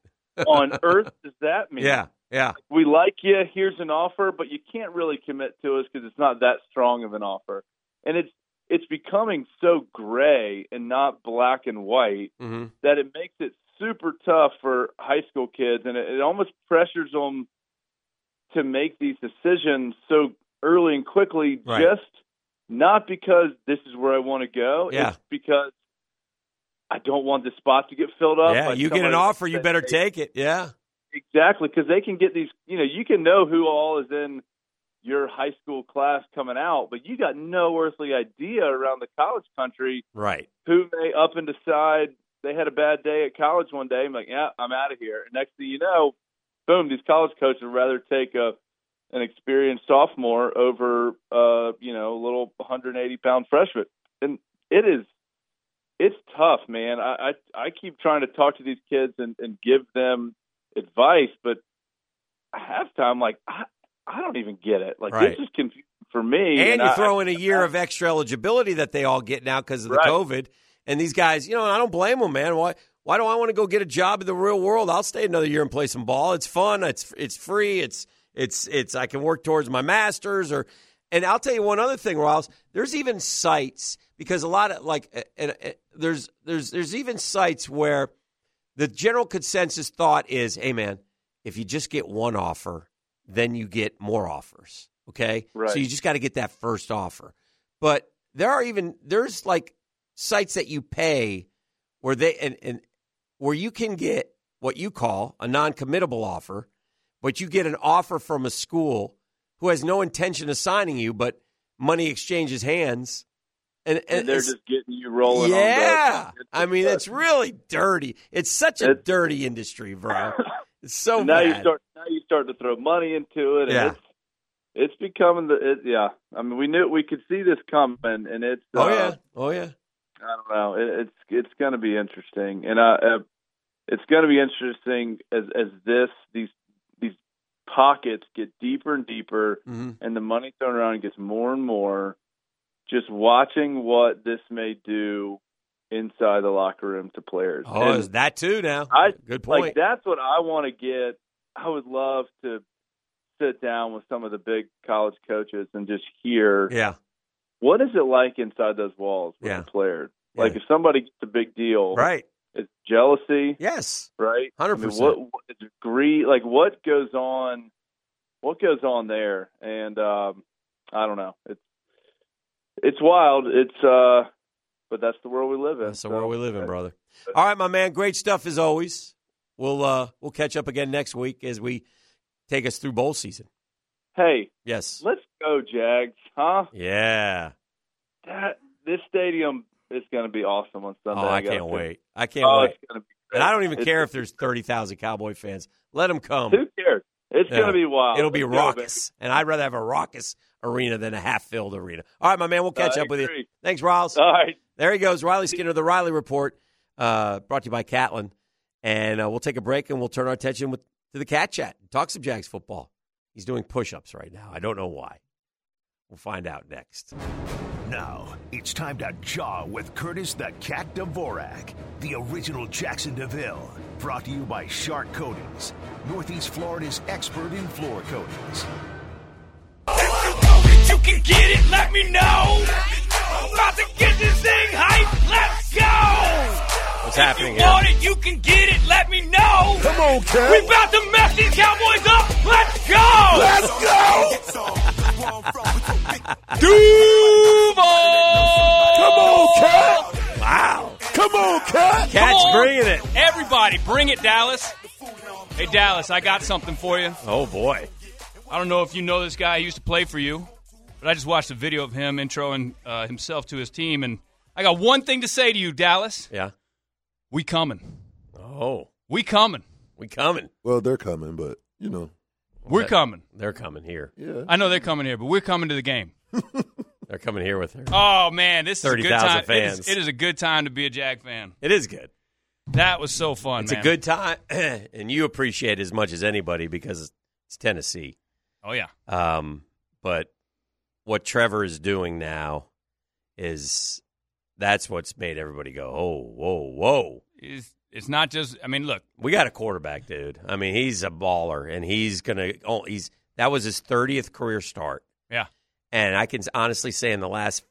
on earth does that mean? Yeah. Yeah. we like you. Here's an offer, but you can't really commit to us because it's not that strong of an offer. And it's it's becoming so gray and not black and white hmm that it makes it super tough for high school kids, and it, it almost pressures them to make these decisions so early and quickly. Right. Just not because this is where I want to go. Yeah. It's because I don't want the spot to get filled up. Yeah, you get an offer, you better take it. Yeah. Exactly, because they can get these. You know, you can know who all is in your high school class coming out, but you got no earthly idea around the college country Right. who may up and decide they had a bad day at college one day. I'm like, yeah, I'm out of here. And next thing you know, boom, these college coaches would rather take a an experienced sophomore over, uh, you know, a little 180 pound freshman. And it is, it's tough, man. I I, I keep trying to talk to these kids and, and give them advice, but half time, like, I, I don't even get it. Like, Right. this is confusing for me. And you I- throw in a year of extra eligibility that they all get now because of the Right. COVID. And these guys, you know, I don't blame them, man. Why? Why do I want to go get a job in the real world? I'll stay another year and play some ball. It's fun. It's it's free. It's it's it's. I can work towards my masters. Or, and I'll tell you one other thing, Ross. There's even sites because a lot of like, and, uh, there's there's there's even sites where the general consensus thought is, hey, man, if you just get one offer, then you get more offers. Okay, Right. so you just got to get that first offer. But there are even there's like sites that you pay where they and, and where you can get what you call a non-committable offer, but you get an offer from a school who has no intention of signing you, but money exchanges hands, and, and, and they're just getting you rolling. yeah. I mean, it's really dirty. It's such a It's- dirty industry, bro. It's so now you bad. start now you start to throw money into it, and Yeah. it's it's becoming the it, yeah. I mean, we knew we could see this coming, and it's oh uh, yeah, oh yeah. I don't know. It, it's it's going to be interesting, and uh, uh, it's going to be interesting as as this these these pockets get deeper and deeper, hmm and the money thrown around gets more and more. Just watching what this may do inside the locker room to players. Oh, And is that too now? I- Good point. like that's what I want to get. I would love to sit down with some of the big college coaches and just hear yeah, what is it like inside those walls with Yeah. the players. Yeah. Like if somebody gets a big deal, right. It's jealousy, Yes, right? I hundred mean, percent. what, what is greed? Like what goes on? What goes on there? And um, I don't know. It's it's wild. It's uh, but that's the world we live in. That's the so- world we live in, brother. All right, my man. Great stuff as always. We'll uh we'll catch up again next week as we take us through bowl season. Hey, Yes. let's go, Jags, huh? Yeah. That this stadium is going to be awesome on Sunday. Oh, I gotta can't wait. I can't Oh, wait. it's going to be. And I don't even It's- care if there's thirty thousand Cowboy fans. Let them come. Who cares? It's going to be wild. It'll be Let's go, raucous, and I'd rather have a raucous arena than a half-filled arena. All right, my man. We'll catch I up with you. Thanks, Riles. All right. There he goes, Riley Skinner, the Riley Report, uh, brought to you by Catlin. And uh, we'll take a break and we'll turn our attention with, to the Cat Chat. Talk some Jags football. He's doing push-ups right now. I don't know why. We'll find out next. Now, it's time to jaw with Curtis the Cat Dvorak, the original Jaxson de Ville. Brought to you by Shark Coatings, Northeast Florida's expert in floor coatings. You can get it, let me know. I'm about to get this thing hype. Let's go. What's happening You here? want it, you can get it, let me know. Come on, Cat. We about to mess these Cowboys up. Let's go. Let's go. Duval. Come on, Cat. Wow. Come on, Cat. Cat's on. bringing it. Everybody, bring it, Dallas. Hey, Dallas, I got something for you. Oh, boy. I don't know if you know this guy. He used to play for you, but I just watched a video of him introing uh, himself to his team, and I got one thing to say to you, Dallas. Yeah. We coming. Oh, We coming. we coming. Well, they're coming, but you know, We're That- coming. They're coming here. yeah. I know they're coming here, but we're coming to the game. They're coming here with her. Oh man, this is a good 30,000 time. It is, fans. it is a good time to be a Jag fan. It is good. That was so fun. It's man. a good time, and you appreciate it as much as anybody because it's Tennessee. Oh yeah. Um, but what Trevor is doing now is that's what's made everybody go, oh, whoa, whoa. Is It's not just. I mean, look, We got a quarterback, dude. I mean, he's a baller, and he's gonna. Oh, he's that was his thirtieth career start, yeah, and I can honestly say in the last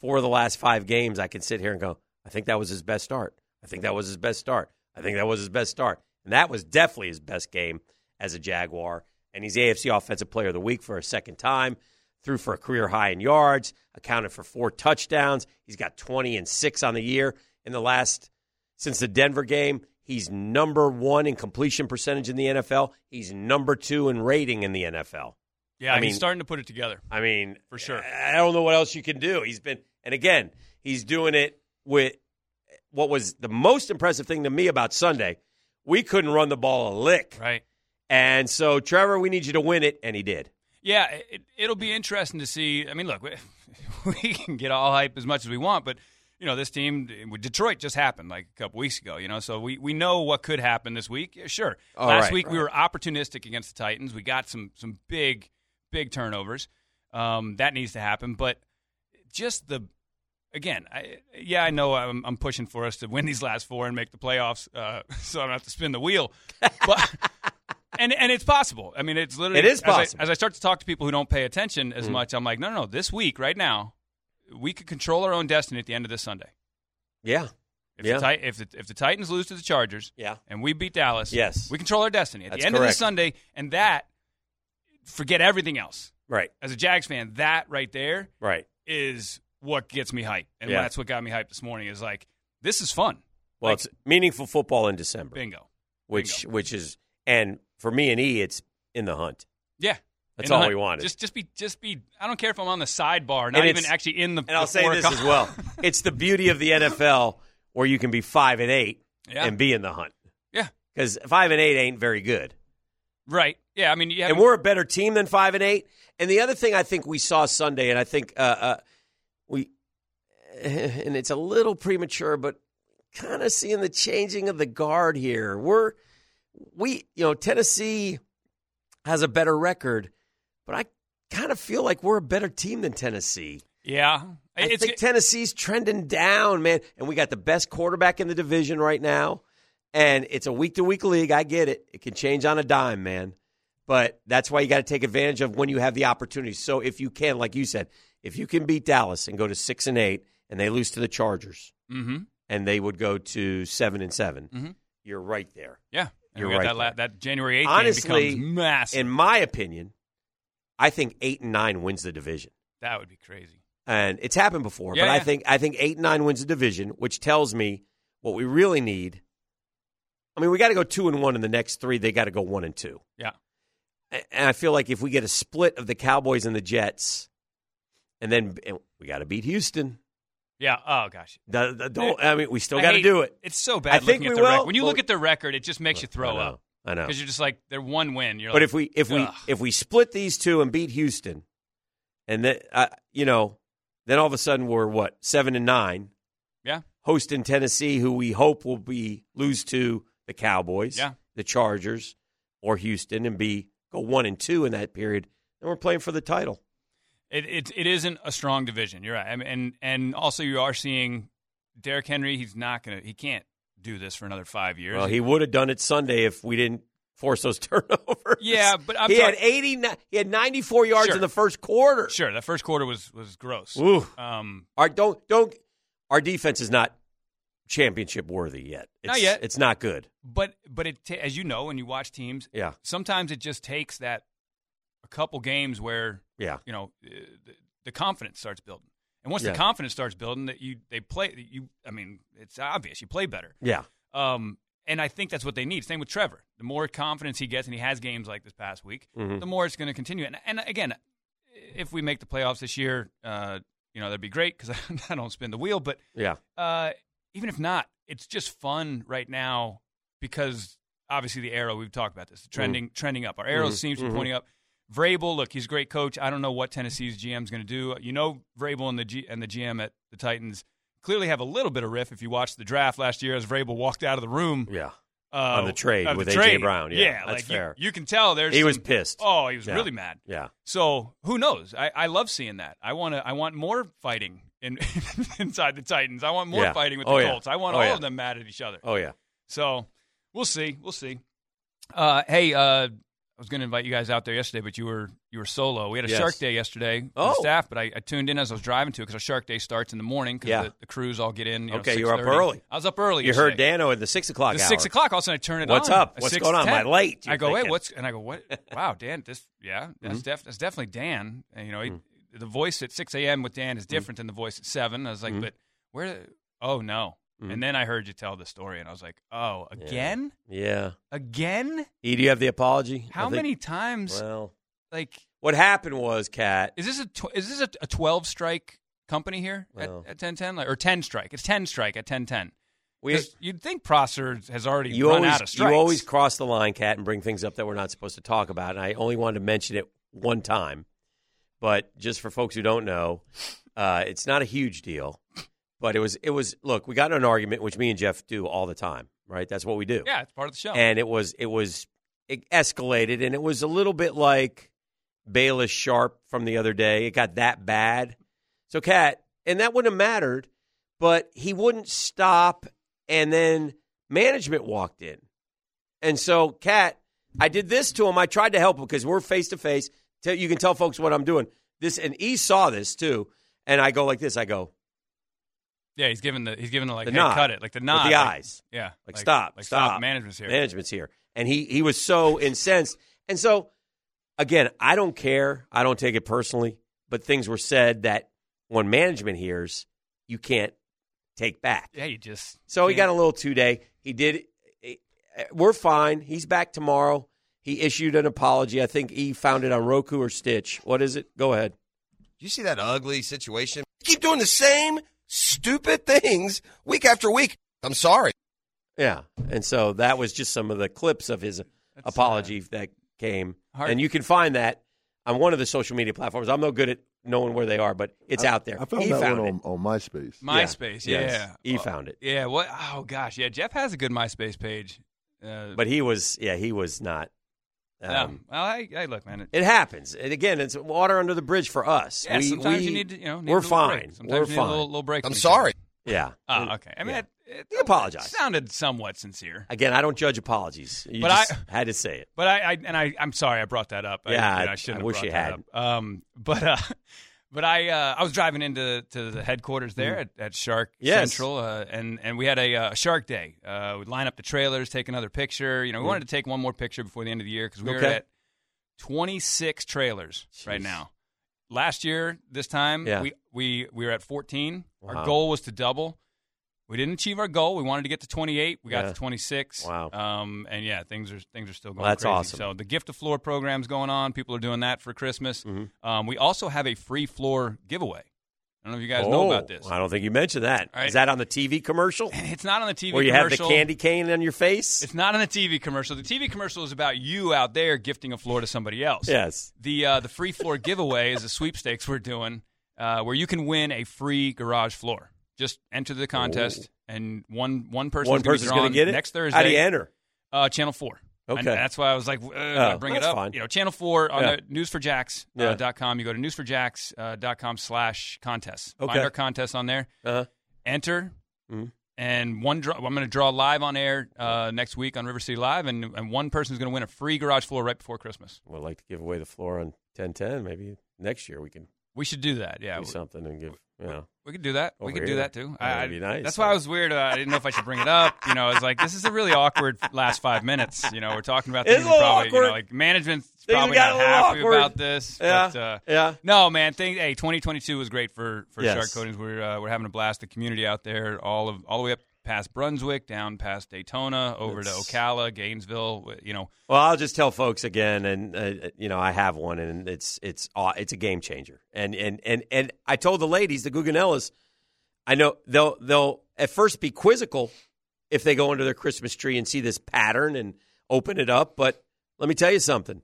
four of the last five games, I can sit here and go, I think that was his best start. I think that was his best start. I think that was his best start, and that was definitely his best game as a Jaguar. And he's AFC Offensive Player of the Week for a second time. Threw for a career high in yards, accounted for four touchdowns. He's got twenty and six on the year in the last since the Denver game. He's number one in completion percentage in the NFL. He's number two in rating in the NFL. yeah. I mean- he's starting to put it together. I mean, For sure. I don't know what else you can do. He's been, and again, he's doing it with what was the most impressive thing to me about Sunday. We couldn't run the ball a lick. Right. And so, Trevor, we need you to win it. And he did. Yeah, it, it'll be interesting to see. I mean, look, we, we can get all hype as much as we want, but you know, this team, Detroit just happened like a couple weeks ago. You know, so we, we know what could happen this week. Yeah, sure. Oh, Last right, week we were opportunistic against the Titans. We got some some big big turnovers. Um, that needs to happen, but just the again, I, yeah, I know I'm, I'm pushing for us to win these last four and make the playoffs, uh, so I don't have to spin the wheel. But and and it's possible. I mean, it's literally It is as I- possible. As I, start to talk to people who don't pay attention as Mhm. much, I'm like, no, no, no. This week, right now, we could control our own destiny at the end of this Sunday. Yeah. If, Yeah. the, if, the, if the Titans lose to the Chargers, Yeah. and we beat Dallas, Yes. we control our destiny at That's the end of correct. this Sunday, and that forget everything else. Right. As a Jags fan, that right there Right. is what gets me hyped, and Yeah. that's what got me hyped this morning. Is like this is fun. Well, Like- it's meaningful football in December, Bingo. which which is, and for me and E, it's in the hunt. Yeah. That's all hunt. we wanted. Just, just be, just be. I don't care if I'm on the sidebar, not even actually in the. And I'll say this as well: it's the beauty of the NFL where you can be five and eight Yeah. and be in the hunt. Yeah. Because five and eight ain't very good. Right. Yeah. I mean, yeah. and we're a better team than five and eight. And the other thing I think we saw Sunday, and I think uh, uh, we, and it's a little premature, but kind of seeing the changing of the guard here. We're we, you know, Tennessee has a better record, but I kind of feel like we're a better team than Tennessee. yeah. I It's think Tennessee's trending down, man. And we got the best quarterback in the division right now. And it's a week to week league. I get it. It can change on a dime, man. But that's why you got to take advantage of when you have the opportunity. So if you can, like you said, if you can beat Dallas and go to six and eight, and they lose to the Chargers, Mm-hmm. and they would go to seven and 7 Mhm. you're right there. Yeah. You're got right That, la- that January eighth Honestly, game becomes massive. In my opinion, I think eight and nine wins the division. that would be crazy. and it's happened before. Yeah, but I think I think eight and nine wins the division, which tells me what we really need. I mean, we got to go two and one in the next three. They got to go one and two. Yeah. And I feel like if we get a split of the Cowboys and the Jets, and then and we got to beat Houston. Yeah. Oh gosh. The- the- don't, I mean, we still got to do it. It's so bad. I think we at the will. record. When you Well- look at the record, it just makes you throw I know. up I know. because you're just like they're one win. You're But like, if we if we if we split these two and beat Houston, and then uh, you know, then all of a sudden we're what seven and nine. Yeah. hosting Tennessee, who we hope will be lose to the Cowboys, Yeah. the Chargers, or Houston, and be go one and two in that period. Then we're playing for the title. It, it it isn't a strong division. You're right. I mean, and and also you are seeing Derrick Henry. He's not gonna. He can't do this for another five years. Well, he would have done it Sunday if we didn't force those turnovers. Yeah, but I'm he sorry- had eighty. He had ninety four yards Sure. in the first quarter. sure that first quarter was was gross. Ooh. Um, Our don't don't. Our defense is not championship worthy yet. It's, Not yet. It's not good. but but it as you know when you watch teams, Yeah. sometimes it just takes that a couple games where Yeah. you know uh, the, the confidence starts building. And once Yeah. the confidence starts building, that you they play you. I mean, it's obvious you play better. Yeah. Um, and I think that's what they need. Same with Trevor. The more confidence he gets, and he has games like this past week, Mhm. the more it's going to continue. And, and again, if we make the playoffs this year, uh, you know that'd be great because I don't spin the wheel. But Yeah. uh, even if not, it's just fun right now because obviously the arrow we've talked about this the trending trending up. Our arrows Mhm. seems to be Mhm. pointing up. Vrabel, look, he's a great coach. I don't know what Tennessee's GM is going to do. You know, Vrabel and the G- and the GM at the Titans clearly have a little bit of riff. If you watched the draft last year, as Vrabel walked out of the room Yeah. uh, On the trade with the A.J. trade. Brown. Yeah, that's like you- fair. You, can tell there's He was pissed. Oh, he was Yeah. really mad. Yeah. So who knows? I, I love seeing that. I want to. I want more fighting in inside the Titans. I want more Yeah. fighting with Oh, the yeah. Colts. I want Oh, all yeah. of them mad at each other. Oh yeah. So we'll see. We'll see. Uh, hey, uh, I was going to invite you guys out there yesterday, but you were you were solo. We had a Yes. Shark Day yesterday. with Oh. the staff, but I, I tuned in as I was driving to it because our Shark Day starts in the morning because Yeah. the, the crews all get in. You know, Okay, you were up early. I was up early. You heard yesterday. Dano at the six o'clock The hour. six o'clock. All of a sudden, I turn it What's on. up? What's going on? Am I late? You're I go, wait, thinking. what's? And I go, what? Wow, Dan. This, yeah, that's Mm-hmm. def, that's definitely Dan. And, you know, he, Mm. the voice at six a.m. with Dan Mm-hmm. is different than the voice at seven. I was like, but where? Oh no. And then I heard you tell the story, and I was like, oh, again, Yeah. again. E, do you have the apology? How think- many times? Well, like, what happened was, Cat. is this a tw- is this a, a twelve strike company here Well. at, at ten ten like, or ten strike? It's ten strike at ten ten. We, You'd think Prosser has already you run always out of strikes. you always cross the line, Cat, and bring things up that we're not supposed to talk about. And I only wanted to mention it one time, but just for folks who don't know, uh, it's not a huge deal. But it was it was look, we got in an argument, which me and Jeff do all the time, right? That's what we do. yeah, it's part of the show. and it was it was it escalated and it was a little bit like Bayless Sharpe from the other day. It got that bad. So Cat, and that wouldn't have mattered, but he wouldn't stop and then management walked in. And so Cat, I did this to him. I tried to help him because we're face to face. You can tell folks what I'm doing. This and E saw this too. And I go like this. I go, yeah, he's giving the he's giving the like The hey, nod. cut it like the With the like- eyes. yeah, like, stop, like stop. Management's here. Management's here. And he he was so incensed. And so again, I don't care. I don't take it personally, but things were said that when management hears, you can't take back. Yeah, you just So he can't- got a little two day. He did. We're fine. He's back tomorrow. He issued an apology. I think he found it on Roku or Stitch. What is it? Go ahead. Do you see that ugly situation? Keep doing the same stupid things week after week. I'm sorry. Yeah. And so that was just some of the clips of his apology that came. Hard- And you can find that on one of the social media platforms. I'm no good at knowing where they are, but it's I- out there. I found he that found one it. on, on MySpace. MySpace. Yeah. Yeah, Yes. He found it. Yeah. What? Oh gosh. Yeah. Jeff has a good MySpace page. Uh, But he was, yeah, he was not. No. Um, well, I, I look, man. It, It happens. And again, it's water under the bridge for us. yeah, we, sometimes we- you need to, you know, need we're a little break. fine. Sometimes We're you need fine. a little, little break. I'm from each sorry. Yeah. other. Oh, okay. I mean, Yeah. it, it, He apologized. Sounded somewhat sincere. Again, I don't judge apologies. You But just I- had to say it. But I, I and I, I'm sorry I brought that up. I, Yeah, you know, I- I shouldn't I have wish brought you had. Um, but uh, but I, uh, I was driving into to the headquarters there at, at Shark Mm. Yes. Central, uh, and and we had a, uh, Shark Day. Uh, we'd line up the trailers, take another picture. You know, we wanted to take one more picture before the end of the year because we were Mm. At 26 trailers right now. Last year, this time Yeah. we we we were at 14. Wow. Our goal was to double. We didn't achieve our goal. We wanted to get to 28. We got Yeah. to 26. Wow. Um, and yeah, things are things are still going Well, that's crazy. awesome. So the gift of floor program's going on. People are doing that for Christmas. Mm-hmm. Um, we also have a free floor giveaway. I don't know if you guys know Oh, about this. I don't think you mentioned that. Is right. that on the TV commercial? It's not on the TV Where you have the commercial. candy cane on your face? It's not on the TV commercial. The TV commercial is about you out there gifting a floor to somebody else. Yes. The uh, the free floor giveaway is a sweepstakes we're doing uh, where you can win a free garage floor. Just enter the contest, and one one person One person's going to get it? next Thursday. How do you enter? Uh, Channel Four. Okay. And that's why I was like, uh, I bring it up. fine. You know, Channel Four on Yeah. the newsforjacks uh, dot com. You go to newsforjacks uh, dot com slash contests. Okay. Find our contest on there. Uh-huh. Enter. Mhm. And one draw, I'm going to draw live on air uh, next week on River City Live, and, and one person's going to win a free garage floor right before Christmas. We'd like to give away the floor on 1010. Maybe next year we can We should do that. Yeah, do something and give, you know. we could do that. we Over could do that too. That'd be nice. That's why I was weird. Uh, I didn't know if I should bring it up. You know, I was like this is a really awkward last five minutes. You know, we're talking about things a little you know, awkward. like management's Things probably not happy awkward. about this. Yeah, But, uh, yeah. No, man. Thing, hey, 2022 was great for for Yes. Shark Coatings. We're uh, we're having a blast. The community out there, all of all the way up past Brunswick, down past Daytona, over It's- to Ocala, Gainesville. You know, Well, I'll just tell folks again, and uh, you know, I have one, and it's it's it's a game changer. And and and and I told the ladies, the Guggenellas, I know they'll they'll at first be quizzical if they go under their Christmas tree and see this pattern and open it up. But let me tell you something.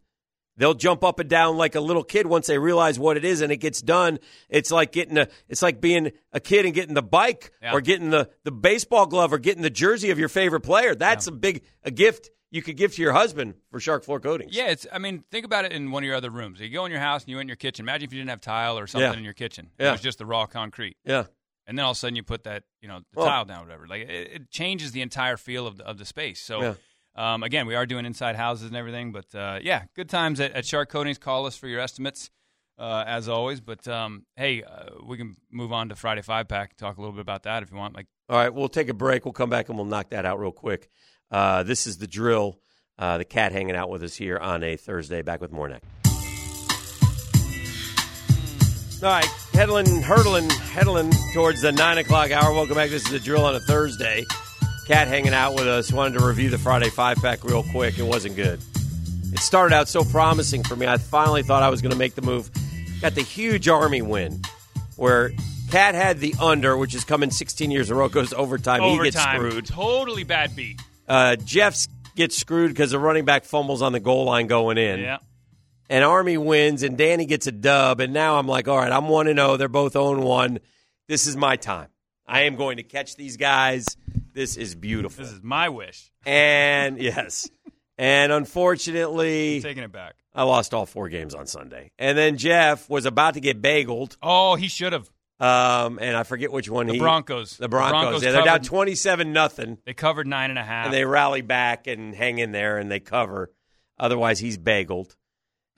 They'll jump up and down like a little kid once they realize what it is and it gets done. It's like getting a it's like being a kid and getting the bike Yeah. or getting the, the baseball glove or getting the jersey of your favorite player. That's a big a gift you could give to your husband for Shark Floor Coatings. Yeah, it's. I mean, think about it in one of your other rooms. You go in your house and you in your kitchen. Imagine if you didn't have tile or something Yeah. in your kitchen. Yeah. It was just the raw concrete. Yeah. and then all of a sudden you put that you know the Well- tile down, whatever. Like it, it changes the entire feel of the, of the space. So. Um, again, we are doing inside houses and everything, but uh, yeah, good times at, at Shark Coatings. Call us for your estimates, uh, as always. But um, hey, uh, we can move on to Friday Five Pack. Talk a little bit about that if you want. Like, All right, we'll take a break. We'll come back and we'll knock that out real quick. Uh, this is the drill. Uh, the cat hanging out with us here on a Thursday. Back with more next. All right, heddling, hurtling, heddling towards the nine o'clock hour. Welcome back. This is the drill on a Thursday. Cat hanging out with us. Wanted to review the Friday five pack real quick. It wasn't good. It started out so promising for me. I finally thought I was going to make the move. Got the huge Army win where Cat had the under, which is coming 16 years in a row, goes to overtime. He gets screwed. totally bad beat. Uh, Jeff's gets screwed because the running back fumbles on the goal line going in. Yeah. And Army wins, and Danny gets a dub. And now I'm like, all right, I'm 1 0. They're both 0 1. This is my time. I am going to catch these guys. This is beautiful. This is my wish. And yes. And unfortunately, Taking it back. I lost all four games on Sunday. And then Jeff was about to get bageled. Oh, he should have. Um, and I forget which one The he Broncos. The Broncos. yeah, they're down twenty seven nothing. They covered nine and a half. And they rally back and hang in there and they cover. Otherwise he's bageled.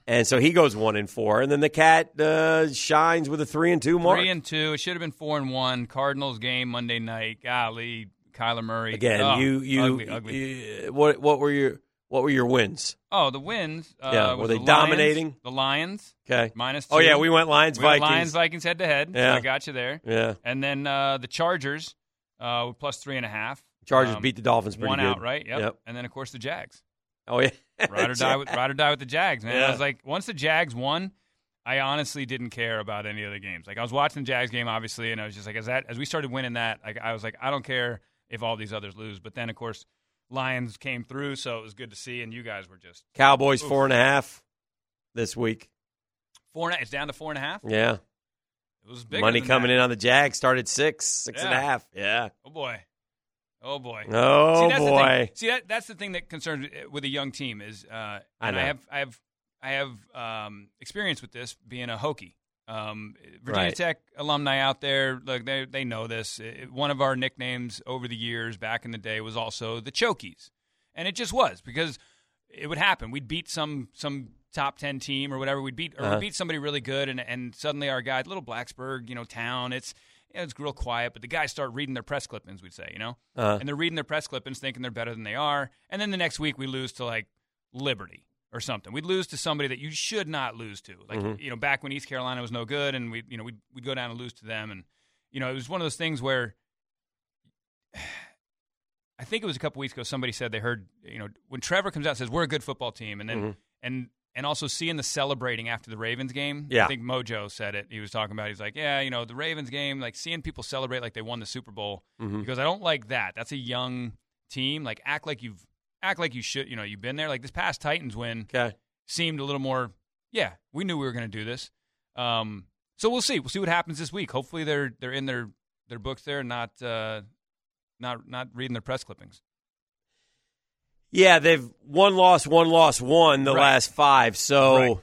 And so he goes one and four. And then the cat uh, shines with a three and two mark. Three and two. It should have been four and one. Cardinals game Monday night. Golly, Kyler Murray. Again, Oh, you you, ugly, ugly. you- what what were your what were your wins? Oh, the wins. Uh, Yeah, were they the Lions- dominating? the Lions. Okay. Minus two. Oh yeah, we went Lions We went Vikings. Lions Vikings head to head. Yeah. I got you there. Yeah. And then uh, the Chargers uh, plus three and a half. Chargers Um, beat the Dolphins pretty one good. out, right? Yep. Yep. And then of course the Jags. Oh yeah. Ride or die with ride or die with the Jags, man. Yeah. I was like, once the Jags won, I honestly didn't care about any of the games. Like I was watching the Jags game, obviously, and I was just like, as that as we started winning that, like I was like, I don't care if all these others lose. But then of course, Lions came through, so it was good to see. And you guys were just Cowboys Oof. four and a half this week. four. And a, it's down to four and a half. Yeah. It was bigger Money coming that. in on the Jags started six, six and a Yeah. half. Yeah. Oh boy. Oh boy. Oh, See, boy. See that that's the thing that concerns with a young team is uh I and I, know. have I have I have um experience with this being a Hokie. Um, Virginia Right. Tech alumni out there, look, they they know this. It- one of our nicknames over the years back in the day was also the Chokies, and it just was because it would happen. We'd beat some some top ten team or whatever. We'd beat or Uh-huh. we'd beat somebody really good, and and suddenly our guy, little Blacksburg, you know, town, it's you know, it's real quiet, but the guys start reading their press clippings. We'd say, you know, Uh-huh. and they're reading their press clippings, thinking they're better than they are, and then the next week we lose to like Liberty or something. We'd lose to somebody that you should not lose to. Like Mhm. you know, back when East Carolina was no good, and we you know we'd we'd go down and lose to them, and you know it was one of those things where. I think it was a couple weeks ago. Somebody said they heard, you know, when Trevor comes out and says we're a good football team, and then Mhm. and and also seeing the celebrating after the Ravens game. Yeah. I think Mojo said it. He was talking about. He's like, yeah, you know, the Ravens game, like seeing people celebrate like they won the Super Bowl. Mhm. Because I don't like that. That's a young team. Like act like you've act like you should. You know, you've been there. Like this past Titans win Okay. seemed a little more. Yeah, we knew we were going to do this. Um, so we'll see. We'll see what happens this week. Hopefully they're they're in their their books there, not uh, not not reading their press clippings. Yeah, they've one loss, one loss, one the Right. last five. So Right.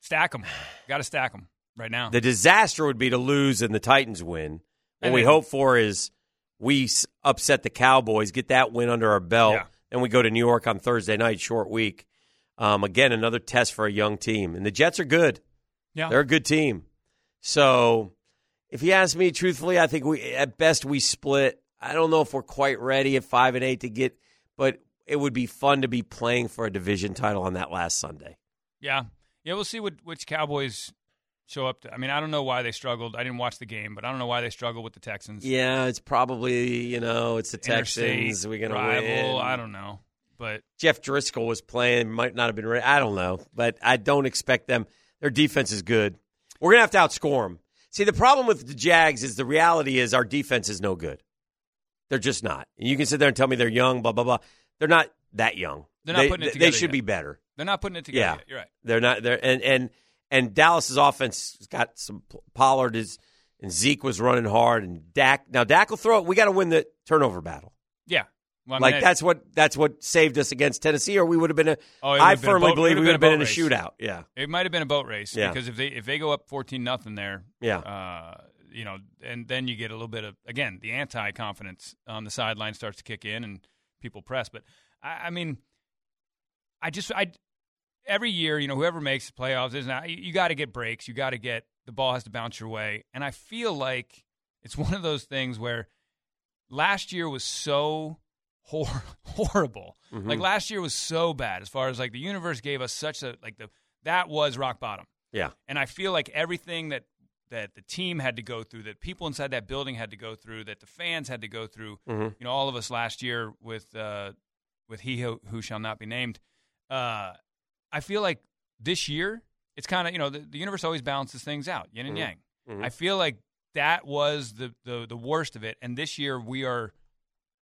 Stack them. Got to stack them right now. the disaster would be to lose and the Titans win. What And we hope for is we upset the Cowboys, get that win under our belt, Yeah. And we go to New York on Thursday night, short week. Um, again, another test for a young team, and the Jets are good. Yeah. They're a good team. So, if you ask me truthfully, I think we at best we split. I don't know if we're quite ready at five and eight to get, but it would be fun to be playing for a division title on that last Sunday. Yeah, yeah. We'll see what which Cowboys show up. To. I mean, I don't know why they struggled. I didn't watch the game, but I don't know why they struggled with the Texans. Yeah, it's probably you know it's the Texans. We're gonna rival. win. I don't know, but Jeff Driskel was playing, might not have been ready. I don't know, but I don't expect them. Their defense is good. We're gonna have to outscore them. See, the problem with the Jags is the reality is our defense is no good. They're just not. And you can sit there and tell me they're young, blah blah blah. They're not that young. They're not they, putting it together They should yet. be better. they're not putting it together. Yeah, yet. You're right. They're not. They're and and and Dallas's offense has got some Pollard is and Zeke was running hard and Dak. Now Dak will throw it. We got to win the turnover battle. Yeah. Well, I mean, like that's what that's what saved us against Tennessee, or we would have been a. Oh, I a firmly boat- believe we would have been in a shootout. Yeah, It might have been a boat race Yeah. because if they if they go up fourteen nothing there, Yeah. uh, you know, and then you get a little bit of again the anti confidence on the sideline starts to kick in and people press. But I, I mean, I just I every year, you know, whoever makes the playoffs is now you, you got to get breaks. You got to get the ball has to bounce your way, and I feel like it's one of those things where last year was so hor- horrible. Mhm. Like last year was so bad as far as like the universe gave us such a like the that was rock bottom. Yeah. And I feel like everything that that the team had to go through, that people inside that building had to go through, that the fans had to go through, Mhm. you know, all of us last year with uh, with he who, who shall not be named. Uh, I feel like this year it's kind of you know the, the universe always balances things out, yin and Mhm. yang. Mhm. I feel like that was the, the the worst of it, and this year we are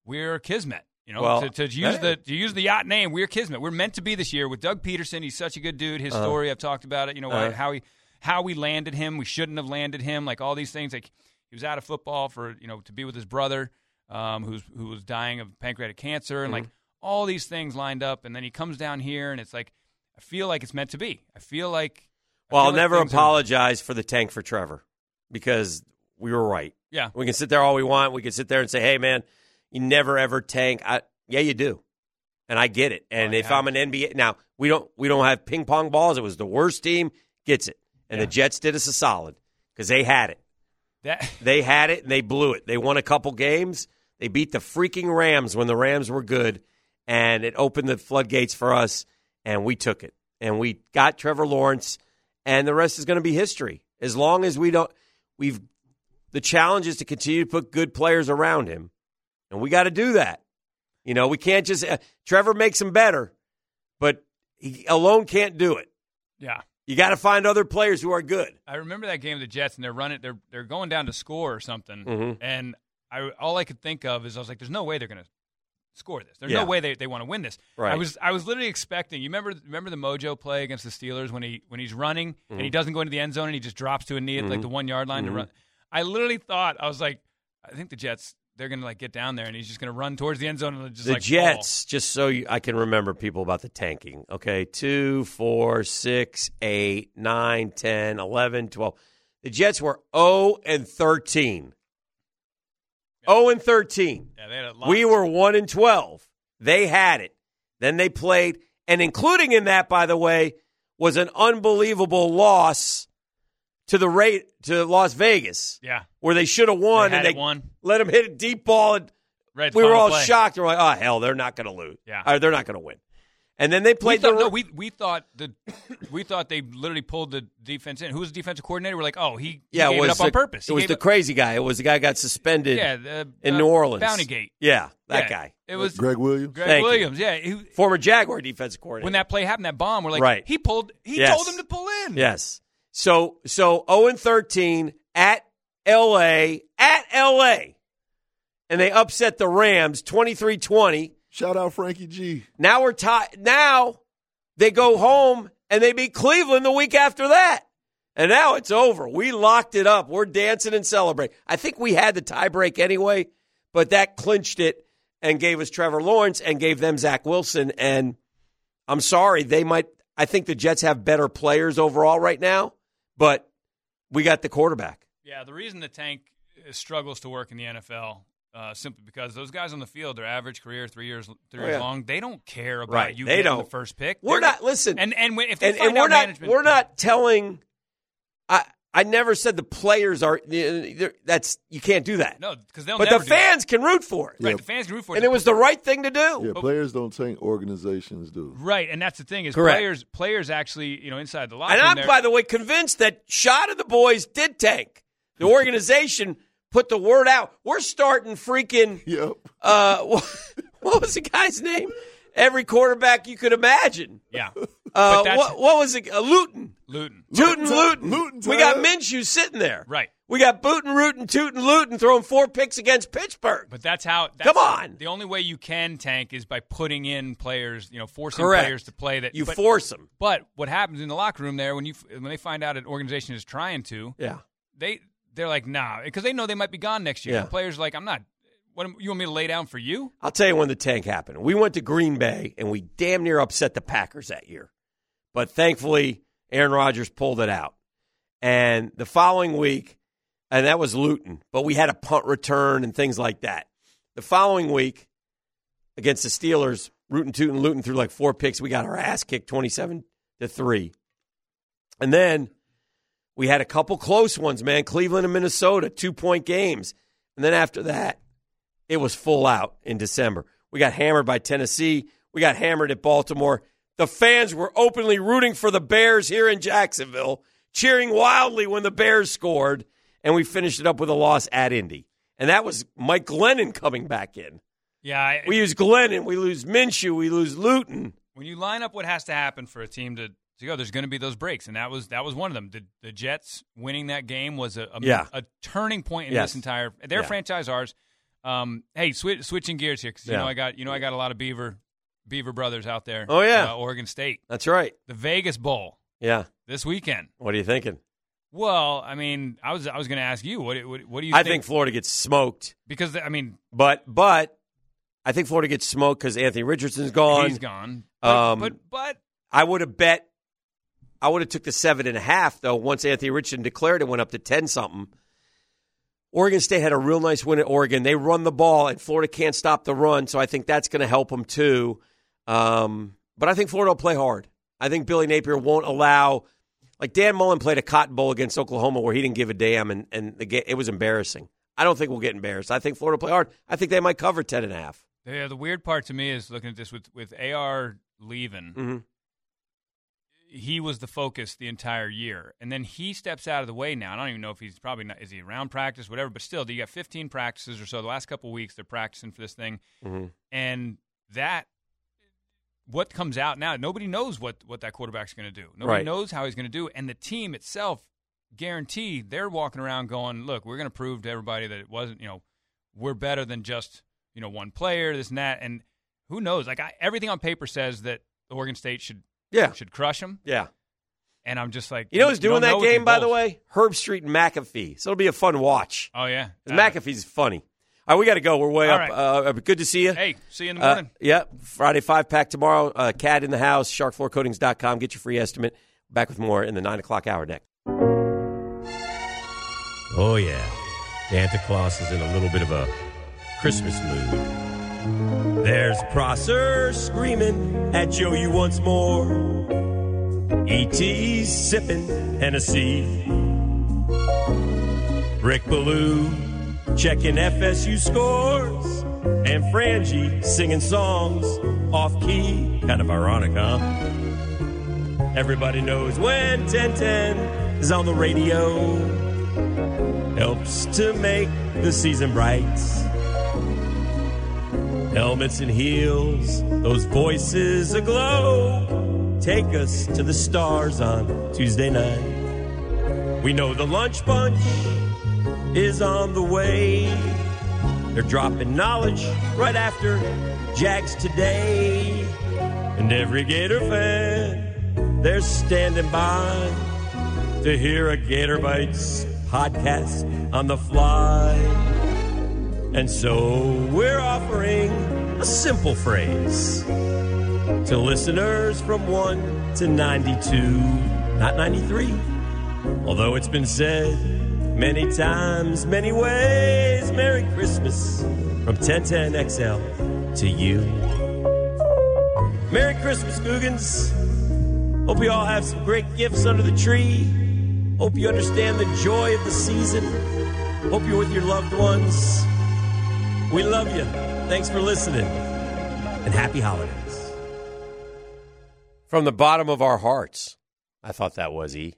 we're kismet. You know, Well, to, to use hey. the to use the yacht name, we're kismet. We're meant to be this year with Doug Pederson. He's such a good dude. His Uh-huh. story, I've talked about it. You know Uh-huh. how he how we landed him. We shouldn't have landed him. Like all these things. Like he was out of football for you know to be with his brother, um, who's who was dying of pancreatic cancer, and like Mm-hmm. all these things lined up, and then he comes down here, and it's like I feel like it's meant to be. I feel like I Well, feel I'll like never are- apologize for the tank for Trevor because we were right. Yeah. We can sit there all we want. We can sit there and say, hey, man, you never ever tank. I, yeah, you do. And I get it. And oh, if I'm an NBA now, we don't we don't have ping pong balls. It was the worst team gets it, and the Jets did us a solid because they had it. That They had it and they blew it. They won a couple games. They beat the freaking Rams when the Rams were good, and it opened the floodgates for us, and we took it. And we got Trevor Lawrence, and the rest is going to be history. As long as we don't, we've the challenge is to continue to put good players around him, and we got to do that. You know, we can't just uh, Trevor makes him better, but he alone can't do it. yeah. You got to find other players who are good. I remember that game of the Jets, and they're running. They're they're going down to score or something, Mhm. and I all I could think of is I was like, "There's no way they're going to score this. There's Yeah. no way they, they want to win this." Right. I was I was literally expecting. You remember remember the Mojo play against the Steelers when he when he's running and he Mhm. doesn't go into the end zone and he just drops to a knee at like Mhm. the one yard line to Mhm. run. I literally thought I was like, I think the Jets they're going to like get down there and he's just going to run towards the end zone and just the like fall. Jets, just so you, I can remember people about the tanking. Okay, two, four, six, eight, nine, ten, eleven, twelve. The Jets were zero and thirteen. Zero and thirteen. Yeah, they had a lot. We were one and twelve. They had it. Then they played, and including in that, by the way, was an unbelievable loss to the rate to Las Vegas. Yeah. where they should have won, They and they won. let them hit a deep ball and Right, we were all play. shocked. We're like, oh hell, they're not going to lose. Yeah. Or they're not going to win. And then they We played thought, the. no, we we thought the we thought they literally pulled the defense in. Who was the defensive coordinator? We're like, oh, he, he yeah, gave it was it up on the- purpose. It He was the up- crazy guy. It was the guy who got suspended. Yeah, the, in uh, New Orleans. Bountygate. Yeah, that Yeah, guy. It was Gregg Williams. Gregg Thank you. Williams. Yeah, he, Former Jaguar defensive coordinator. when that play happened, that bomb, we're like, Right. he pulled. He Yes. told him to pull in. Yes. So so 0 and 13 at LA at LA. And they upset the Rams 23-20. Shout out Frankie G. Now we're tied. Now they go home and they beat Cleveland the week after that. And now it's over. We locked it up. We're dancing and celebrating. I think we had the tiebreak anyway, but that clinched it and gave us Trevor Lawrence and gave them Zach Wilson. And I'm sorry, they might. I think the Jets have better players overall right now, but we got the quarterback. Yeah, the reason the tank uh, struggles to work in the NFL uh, simply because those guys on the field, their average career three years three Oh, years yeah. long, they don't care about Right, you they getting don't. the first pick. We're They're- not listen. And and if they and, find and we're out not management, we're not telling. I I never said the players are. That's you can't do that. No, because they'll but never the do that. fans can root for it. Right, Yeah. the fans can root for it, and it was the right thing to do. Yeah, players don't tank, organizations do. Right, and that's the thing is Correct. players players actually you know inside the locker room. And. I'm, they're- by the way, convinced that Shot of the Boys did tank. The organization put the word out. We're starting freaking. Yep. Uh, what was the guy's name? Every quarterback you could imagine. yeah, Uh, what, what was it? Uh, Luton. Luton. Tootin' Luton. Luton we got time. Minshew sitting there. Right. We got Bootin' Rootin' Tootin' Luton throwing four picks against Pittsburgh. But that's how. That's Come on. The only way you can tank is by putting in players, you know, forcing Correct. players to play that. You but, force them. But what happens in the locker room there when you when they find out an organization is trying to, Yeah. they they're like, nah, because they know they might be gone next year. Yeah. The players are like, I'm not. What you want me to lay down for you? I'll tell you when the tank happened. We went to Green Bay and we damn near upset the Packers that year. But thankfully, Aaron Rodgers pulled it out. And the following week, and that was Luton. But we had a punt return and things like that. The following week against the Steelers, rootin' tootin' Luton threw like four picks. We got our ass kicked twenty seven to three, and then we had a couple close ones. Man, Cleveland and Minnesota, two point games, and then after that, it was full out in December. We got hammered by Tennessee. We got hammered at Baltimore. The fans were openly rooting for the Bears here in Jacksonville, cheering wildly when the Bears scored, and we finished it up with a loss at Indy. And that was Mike Glennon coming back in. Yeah, I, We use Glennon, we lose Minshew, we lose Luton. when you line up what has to happen for a team to, to go, there's going to be those breaks, and that was that was one of them. The, the Jets winning that game was a, a, Yeah. a turning point in Yes. this entire their Yeah. franchise, ours. Um, hey, swi- switching gears here because you Yeah. know I got you know I got a lot of Beaver Beaver brothers out there. Oh, yeah. uh, Oregon State, That's right. the Vegas Bowl Yeah. this weekend. What are you thinking? Well, I mean, I was I was going to ask you what what, what do you I think? think Florida gets smoked, because I mean but but I think Florida gets smoked because Anthony Richardson's gone. he's gone, but Um, but, but I would have bet. I would have took the seven and a half though. Once Anthony Richardson declared, it went up to ten something. Oregon State had a real nice win at Oregon. They run the ball, and Florida can't stop the run, so I think that's going to help them too. Um, but I think Florida will play hard. I think Billy Napier won't allow. Like Dan Mullen played a Cotton Bowl against Oklahoma where he didn't give a damn, and and the, ga- it was embarrassing. I don't think we'll get embarrassed. I think Florida will play hard. I think they might cover ten and a half. Yeah, the weird part to me is looking at this with with AR leaving. Mhm. He was the focus the entire year, and then he steps out of the way now. I don't even know if he's probably not. Is he around practice, whatever? But still, you got 15 practices or so. The last couple weeks, they're practicing for this thing, Mhm. and that what comes out now, nobody knows what what that quarterback's going to do. Nobody Right. knows how he's going to do, and the team itself, guarantee, they're walking around going, "Look, we're going to prove to everybody that it wasn't, you know, we're better than just you know one player, this and that." And who knows? Like I, everything on paper says that Oregon State should Yeah. should crush him. Yeah. and I'm just like, You know who's doing that know game, by the way? Herbstreit and McAfee. So it'll be a fun watch. Oh yeah. Uh, McAfee's funny. All right, we got to go. We're way up. right. Uh, good to see you. Hey, see you in the Uh, morning. yeah, Friday five pack tomorrow. Uh, Cat in the house. Sharkfloorcoatings.com. Get your free estimate. Back with more in the nine o'clock hour next. Oh, yeah. Santa Claus is in a little bit of a Christmas mood. There's Prosser screaming at Joe you once more. E.T.'s sipping Hennessy. Rick Ballou checking FSU scores. And Frangie singing songs off key. Kind of ironic, huh? Everybody knows when 1010 is on the radio helps to make the season bright. Helmets and heels, those voices aglow, take us to the stars on Tuesday night. We know the lunch bunch is on the way. They're dropping knowledge right after Jags today. And every Gator fan, they're standing by to hear a Gator Bites podcast on the fly. And so we're offering a simple phrase to listeners from 1 to 92, not 93. Although it's been said many times, many ways, Merry Christmas from 1010XL to you. Merry Christmas, Googans. Hope you all have some great gifts under the tree. Hope you understand the joy of the season. Hope you're with your loved ones. We love you. Thanks for listening. And happy holidays. From the bottom of our hearts. I thought that was E.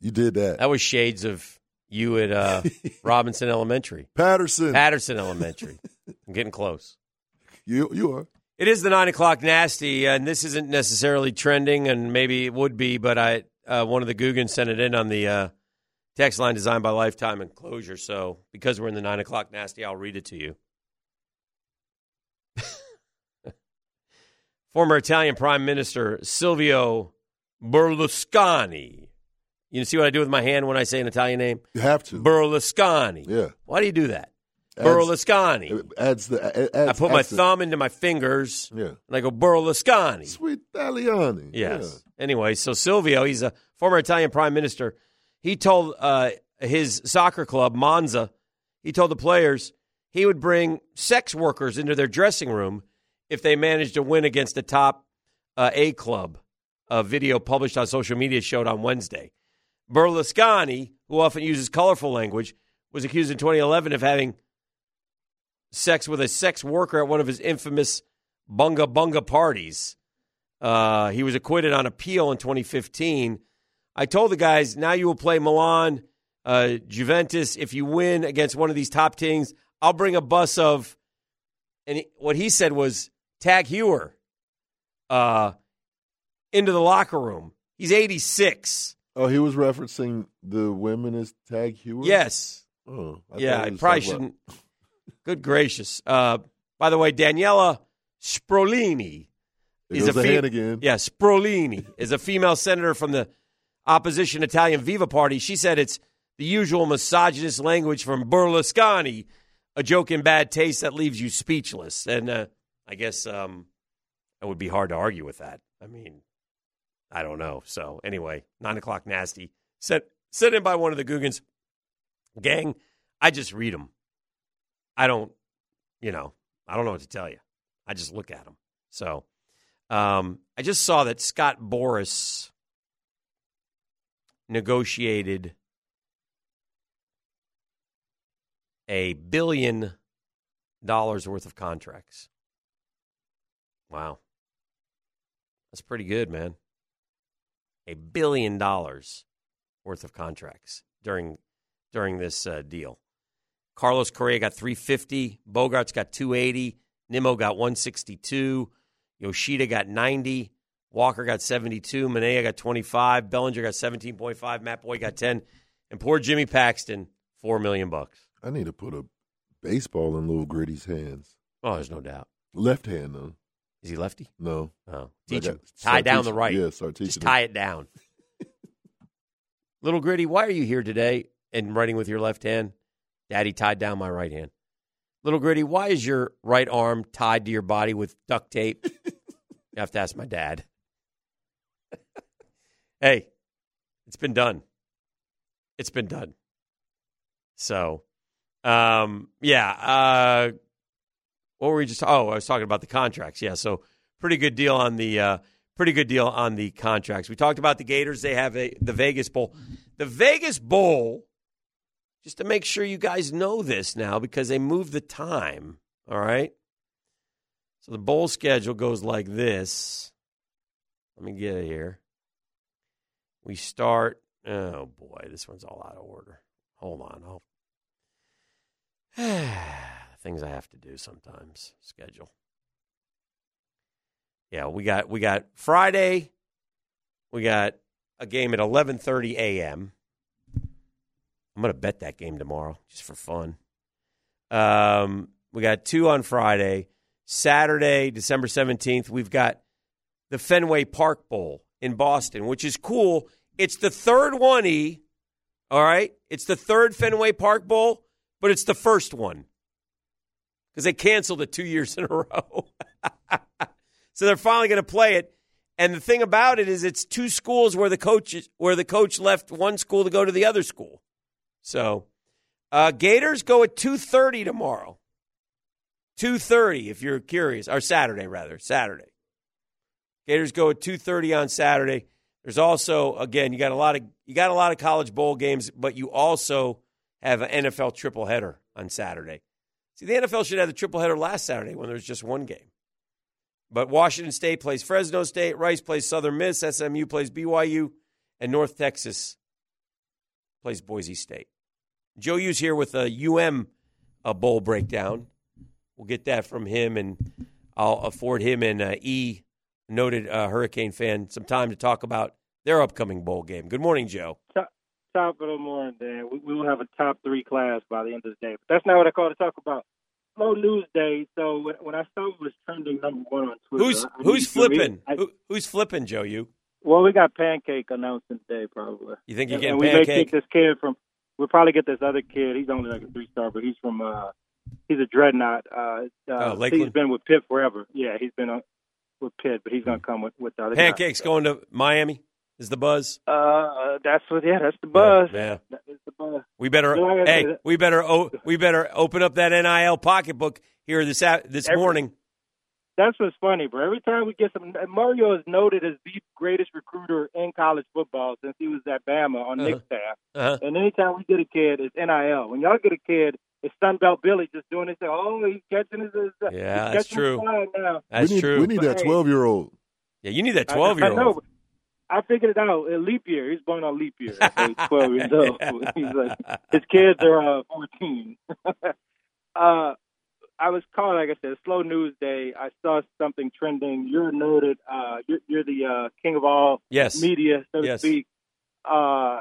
You did that. That was shades of you at uh, Robinson Elementary. Patterson. Patterson Elementary. I'm getting close. You you are. It is the nine o'clock nasty, and this isn't necessarily trending, and maybe it would be, but I uh, one of the Googans sent it in on the uh, text line designed by Lifetime Enclosure. So because we're in the nine o'clock nasty, I'll read it to you. Former Italian Prime Minister Silvio Berlusconi. You see what I do with my hand when I say an Italian name? You have to. Berlusconi. Yeah. Why do you do that? Adds- Berlusconi. Adds the. Adds I put my accent. thumb into my fingers Yeah. and I go Berlusconi. Sweet Italiani. Yes. Anyway, so Silvio, he's a former Italian prime minister. He told uh, his soccer club, Monza, he told the players he would bring sex workers into their dressing room if they managed to win against the top uh, A club. A video published on social media showed on Wednesday. Berlusconi, who often uses colorful language, was accused in 2011 of having sex with a sex worker at one of his infamous bunga bunga parties. Uh, he was acquitted on appeal in 2015. I told the guys, now you will play Milan, uh, Juventus. If you win against one of these top teams, I'll bring a bus of, and he- what he said was Tag Hewer uh, into the locker room. He's 86. Oh, he was referencing the women as Tag Hewer? Yes. Oh, I yeah, I probably shouldn't. Good gracious. Uh, by the way, Daniela Sbrollini is a fe- hand again. Yeah, Sbrollini is a female senator from the opposition Italian Viva Party. She said it's the usual misogynist language from Berlusconi, a joke in bad taste that leaves you speechless. And uh, I guess um, it would be hard to argue with that. I mean, I don't know. So anyway, nine o'clock nasty sent sent in by one of the Googans. Gang, I just read them. I don't, you know, I don't know what to tell you. I just look at them. So um, I just saw that Scott Boras negotiated a billion dollars worth of contracts. Wow. That's pretty good, man. A billion dollars worth of contracts during during this uh, deal. Carlos Correa got 350, Bogaerts got 280, Nimmo got 162, Yoshida got 90, Walker got 72, Manaea got 25, Bellinger got 17.5, Matt Boyd got 10, and poor Jimmy Paxton, 4 million bucks. I need to put a baseball in Little Gritty's hands. Oh, there's no doubt. Left hand though. Is he lefty? No. Oh, teach him. Tie down teaching- the right. Yeah, start Just teaching tie him. it down. Little Gritty, why are you here today and writing with your left hand? Daddy tied down my right hand. Little Gritty, why is your right arm tied to your body with duct tape? you have to ask my dad. Hey, it's been done. It's been done. So, um, yeah. Uh, what were we just? Oh, I was talking about the contracts. Yeah, so pretty good deal on the uh, pretty good deal on the contracts. We talked about the Gators. They have a the Vegas Bowl. The Vegas Bowl. Just to make sure you guys know this now, because they moved the time. All right. So the bowl schedule goes like this. Let me get it here. We start. Oh boy, this one's all out of order. Hold on. I'll things I have to do sometimes. Schedule. Yeah, we got we got Friday. We got a game at eleven thirty a.m. I'm gonna bet that game tomorrow just for fun. Um, we got two on Friday. Saturday, December seventeenth, we've got the Fenway Park Bowl in Boston, which is cool. It's the third one, E. All right, it's the third Fenway Park Bowl, but it's the first one because they canceled it two years in a row. so they're finally going to play it. And the thing about it is, it's two schools where the coach where the coach left one school to go to the other school. So uh, Gators go at two thirty tomorrow. Two thirty, if you're curious, or Saturday rather, Saturday. Gators go at two thirty on Saturday. There's also again, you got a lot of you got a lot of college bowl games, but you also have an NFL triple header on Saturday. See, the NFL should have the triple header last Saturday when there was just one game. But Washington State plays Fresno State, Rice plays Southern Miss, SMU plays BYU, and North Texas plays Boise State. Joe U's here with a UM a bowl breakdown. We'll get that from him, and I'll afford him an uh, E, noted uh, Hurricane fan, some time to talk about their upcoming bowl game. Good morning, Joe. top, top of the morning, Dan. We, we will have a top three class by the end of the day. But that's not what I call to talk about. Slow news day. So when, when I saw it was trending number one on Twitter, Who's I who's flipping? I- Who, who's flipping, Joe? You? well, we got Pancake announcing today, probably. You think you're And- getting and we may Pancake? take this kid from. We'll probably get this other kid. He's only like a three star, but he's from. uh He's a dreadnought. Uh, uh, Oh, Lakeland? he's been with Pitt forever. Yeah, he's been uh, with Pitt, but he's going to come with with the other. Pancakes going to Miami. Is the buzz? Uh, that's what. Yeah, that's the buzz. Yeah. Is the buzz. We better. Yeah, I hey, we better. Oh, we better open up that NIL pocketbook here this this Every- morning. That's what's funny, bro. Every time we get some, Mario is noted as the greatest recruiter in college football since he was at Bama on Nick's staff. Uh-huh. And anytime we get a kid, it's NIL. When y'all get a kid, it's Sunbelt Billy just doing this. Oh, he's catching his. his Yeah, he's that's catching true. Now. That's we need, true. We need that 12 year old. Yeah, you need that twelve year I know, old. I figured it out. A leap year. He's born on leap year. So he's twelve years old. He's like, his kids are uh, fourteen. uh, I was called, like I said, slow news day. I saw something trending. You're noted. Uh, you're, you're the uh, king of all Yes. media, so Yes. to speak. Uh,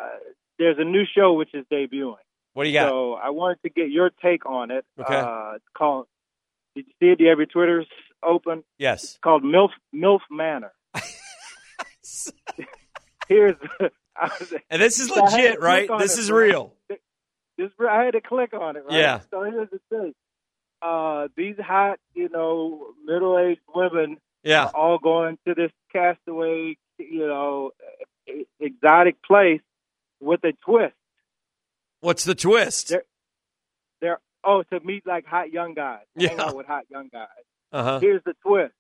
there's a new show which is debuting. What do you got? So I wanted to get your take on it. Okay. Uh, it's called. Did you see it? Do you have your Twitters open? yes. It's called MILF MILF Manor. Here's was- And this is so I had to legit, right? This it, is real. This I had to click on it, right? Yeah. So here's the thing. Uh, these hot, you know, middle aged women Yeah. all going to this castaway, you know, exotic place with a twist. What's the twist? They're, they're oh, to meet like hot young guys. Hang Yeah. out with hot young guys. Uh huh. Here's the twist.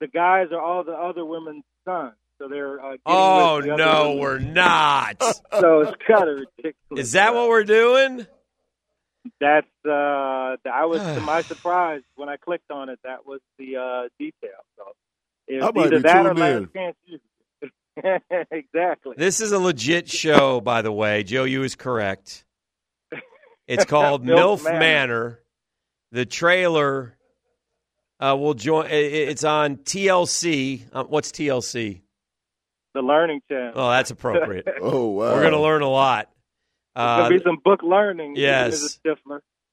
The guys are all the other women's sons. So they're uh, Oh the no, women. we're not. So it's kind of ridiculous. Is that what we're doing? That's uh, I was to my surprise when I clicked on it. That was the uh, detail. So it's I might either that or tuned Lance in. can't use it. exactly. This is a legit show, by the way. Joe, you is correct. It's called Milf Manor. Manor. The trailer uh, will join. It's on TLC. Uh, what's TLC? The Learning Channel. Oh, that's appropriate. Oh, wow. We're going to learn a lot. Uh, gonna be some book learning. yes.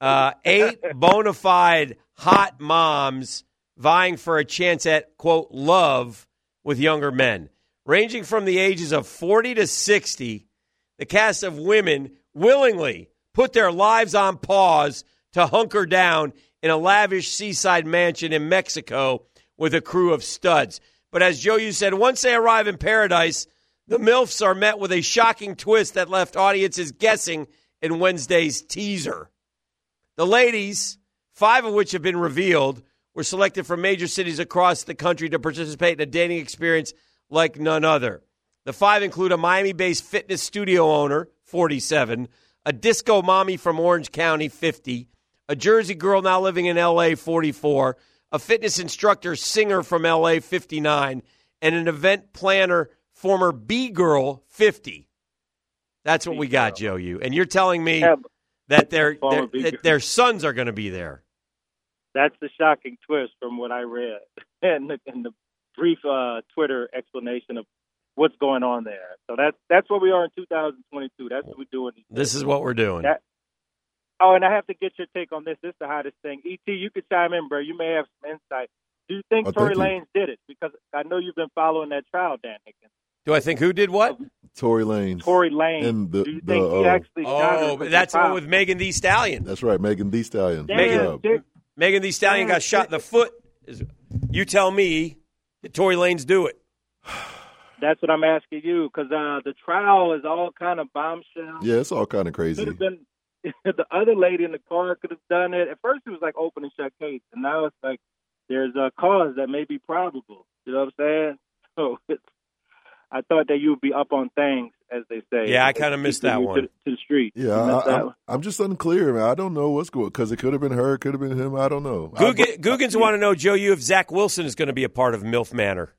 Uh, eight bona fide hot moms vying for a chance at, quote, love with younger men. Ranging from the ages of 40 to 60, the cast of women willingly put their lives on pause to hunker down in a lavish seaside mansion in Mexico with a crew of studs. But as Joe, you said, once they arrive in paradise, the MILFs are met with a shocking twist that left audiences guessing in Wednesday's teaser. The ladies, five of which have been revealed, were selected from major cities across the country to participate in a dating experience like none other. The five include a Miami based fitness studio owner, 47, a disco mommy from Orange County, 50, a Jersey girl now living in LA, 44, a fitness instructor, singer from LA, 59, and an event planner, former B girl, 50. That's what we got, Joe. You and you're telling me that their their, that their sons are going to be there. That's the shocking twist from what I read and the, and the brief uh, Twitter explanation of what's going on there. So that's that's what we are in 2022. That's what we're doing. This is what we're doing. That- Oh, and I have to get your take on this. This is the hottest thing. Et, you could chime in, bro. You may have some insight. Do you think Oh, Tory thank. Lanez did it? Because I know you've been following that trial, Dan Hickens. Do I think who did what? Tory Lane. Tory Lanez. And the- Do you the, think he uh, actually Oh, but that's the one with Megan Thee Stallion. That's right, Megan Thee Stallion. Good Damn, job. Dick. Megan Thee Stallion Damn, got shot in the foot. Is- You tell me, did Tory Lanez do it? That's what I'm asking you because uh, the trial is all kind of bombshell. Yeah, it's all kind of crazy. Been the other lady in the car could have done it. At first, it was like open and shut case, and now it's like there's a cause that may be probable. You know what I'm saying? So it's, I thought that you would be up on things, as they say. Yeah, I kinda missed that one. to, to the street. Yeah, I, I'm. I'm just unclear, man. I don't know what's going because it could have been her, it could have been him. I don't know. I- Googan, Googans want to know, Joe, you if Zach Wilson is going to be a part of MILF Manor.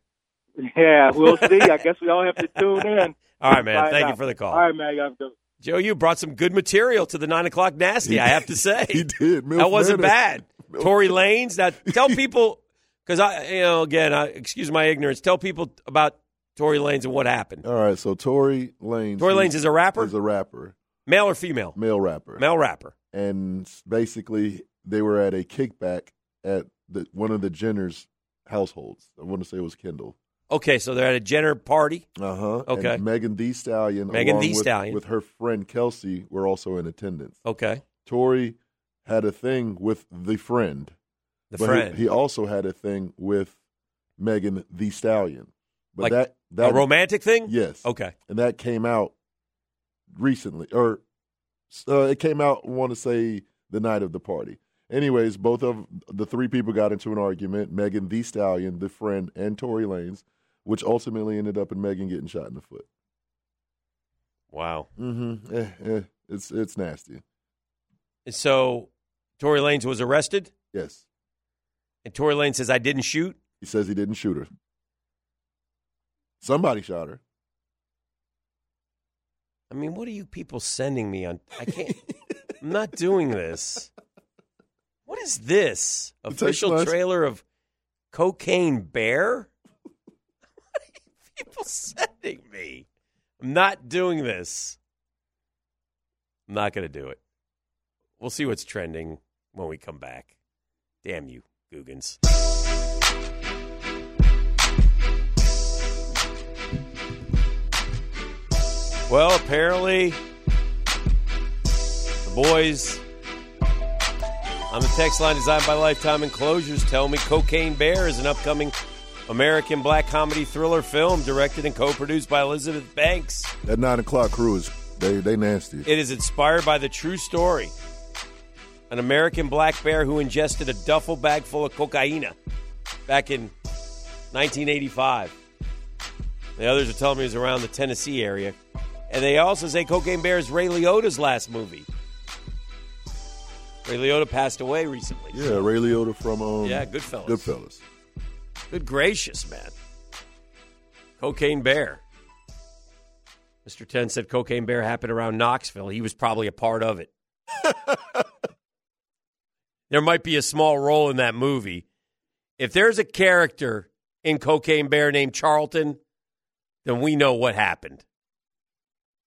Yeah, we'll see. I guess we all have to tune in. All right, man. Find Thank you for the call. All right, man. You have to. Joe, you brought some good material to the nine o'clock nasty. I have to say, he did. Milf that wasn't Manor. bad. Tory Lanez. Now tell people because I, you know, again, I, excuse my ignorance. Tell people about Tory Lanez and what happened. All right, so Tory Lanez. Tory Lanez is a rapper, Is a rapper, male or female? male rapper, Male rapper. and basically they were at a kickback at the, one of the Jenner's households. I want to say it was Kendall. Okay, so they're at a Jenner party. Uh huh. Okay. And Megan Thee Stallion, Megan Thee with, Stallion. with her friend Kelsey, were also in attendance. Okay, Tory had a thing with the friend. the but he- friend. He, also had a thing with Megan Thee Stallion. But Like that, that a romantic thing? Yes. Okay. And that came out recently, or uh, it came out. I want to say the night of the party. Anyways, both of the three people got into an argument. Megan Thee Stallion, the friend, and Tory Lanez, which ultimately ended up in Megan getting shot in the foot. Wow. Mm-hmm. Eh, eh, it's it's nasty. So Tory Lanez was arrested, Yes. and Tory Lanez says, I didn't shoot. He says he didn't shoot her. Somebody shot her. I mean, what are you people sending me on? I can't. I'm not doing this. What is this? Official trailer of Cocaine Bear? What are you people sending me? I'm not doing this. I'm not going to do it. We'll see what's trending when we come back. Damn you, Googans. Well, apparently, the boys on the text line designed by Lifetime Enclosures tell me Cocaine Bear is an upcoming American black comedy thriller film directed and co produced by Elizabeth Banks. That nine o'clock crew is they they nasty. It is inspired by the true story. An American black bear who ingested a duffel bag full of cocaine back in 1985. The others are telling me it was around the Tennessee area. And they also say Cocaine Bear is Ray Liotta's last movie. Ray Liotta passed away recently. Yeah, Ray Liotta from um, Yeah, Goodfellas. Goodfellas. Good gracious, man. Cocaine Bear. Mr. Ten said Cocaine Bear happened around Knoxville. He was probably a part of it. there might be a small role in that movie. If there's a character in Cocaine Bear named Charlton, then we know what happened.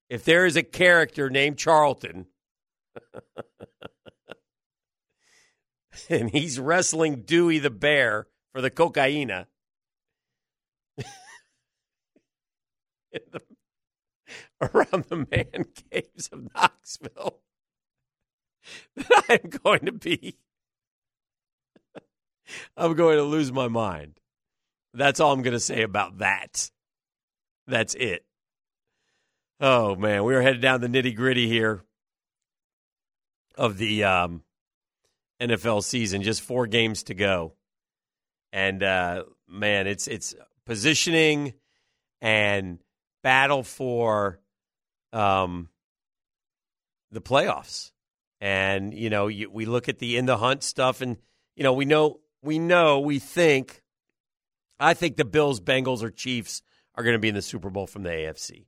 If there is a character named Charlton, and he's wrestling Dewey the Bear for the cocaine in the, around the man caves of Knoxville, then I'm going to be, I'm going to lose my mind. That's all I'm going to say about that. That's it. Oh man, we are headed down the nitty gritty here of the um, NFL season. Just four games to go, and uh, man, it's it's positioning and battle for um, the playoffs. And you know, you, we look at the in the hunt stuff, and you know, we know, we know, we think. I think the Bills, Bengals, or Chiefs are going to be in the Super Bowl from the AFC.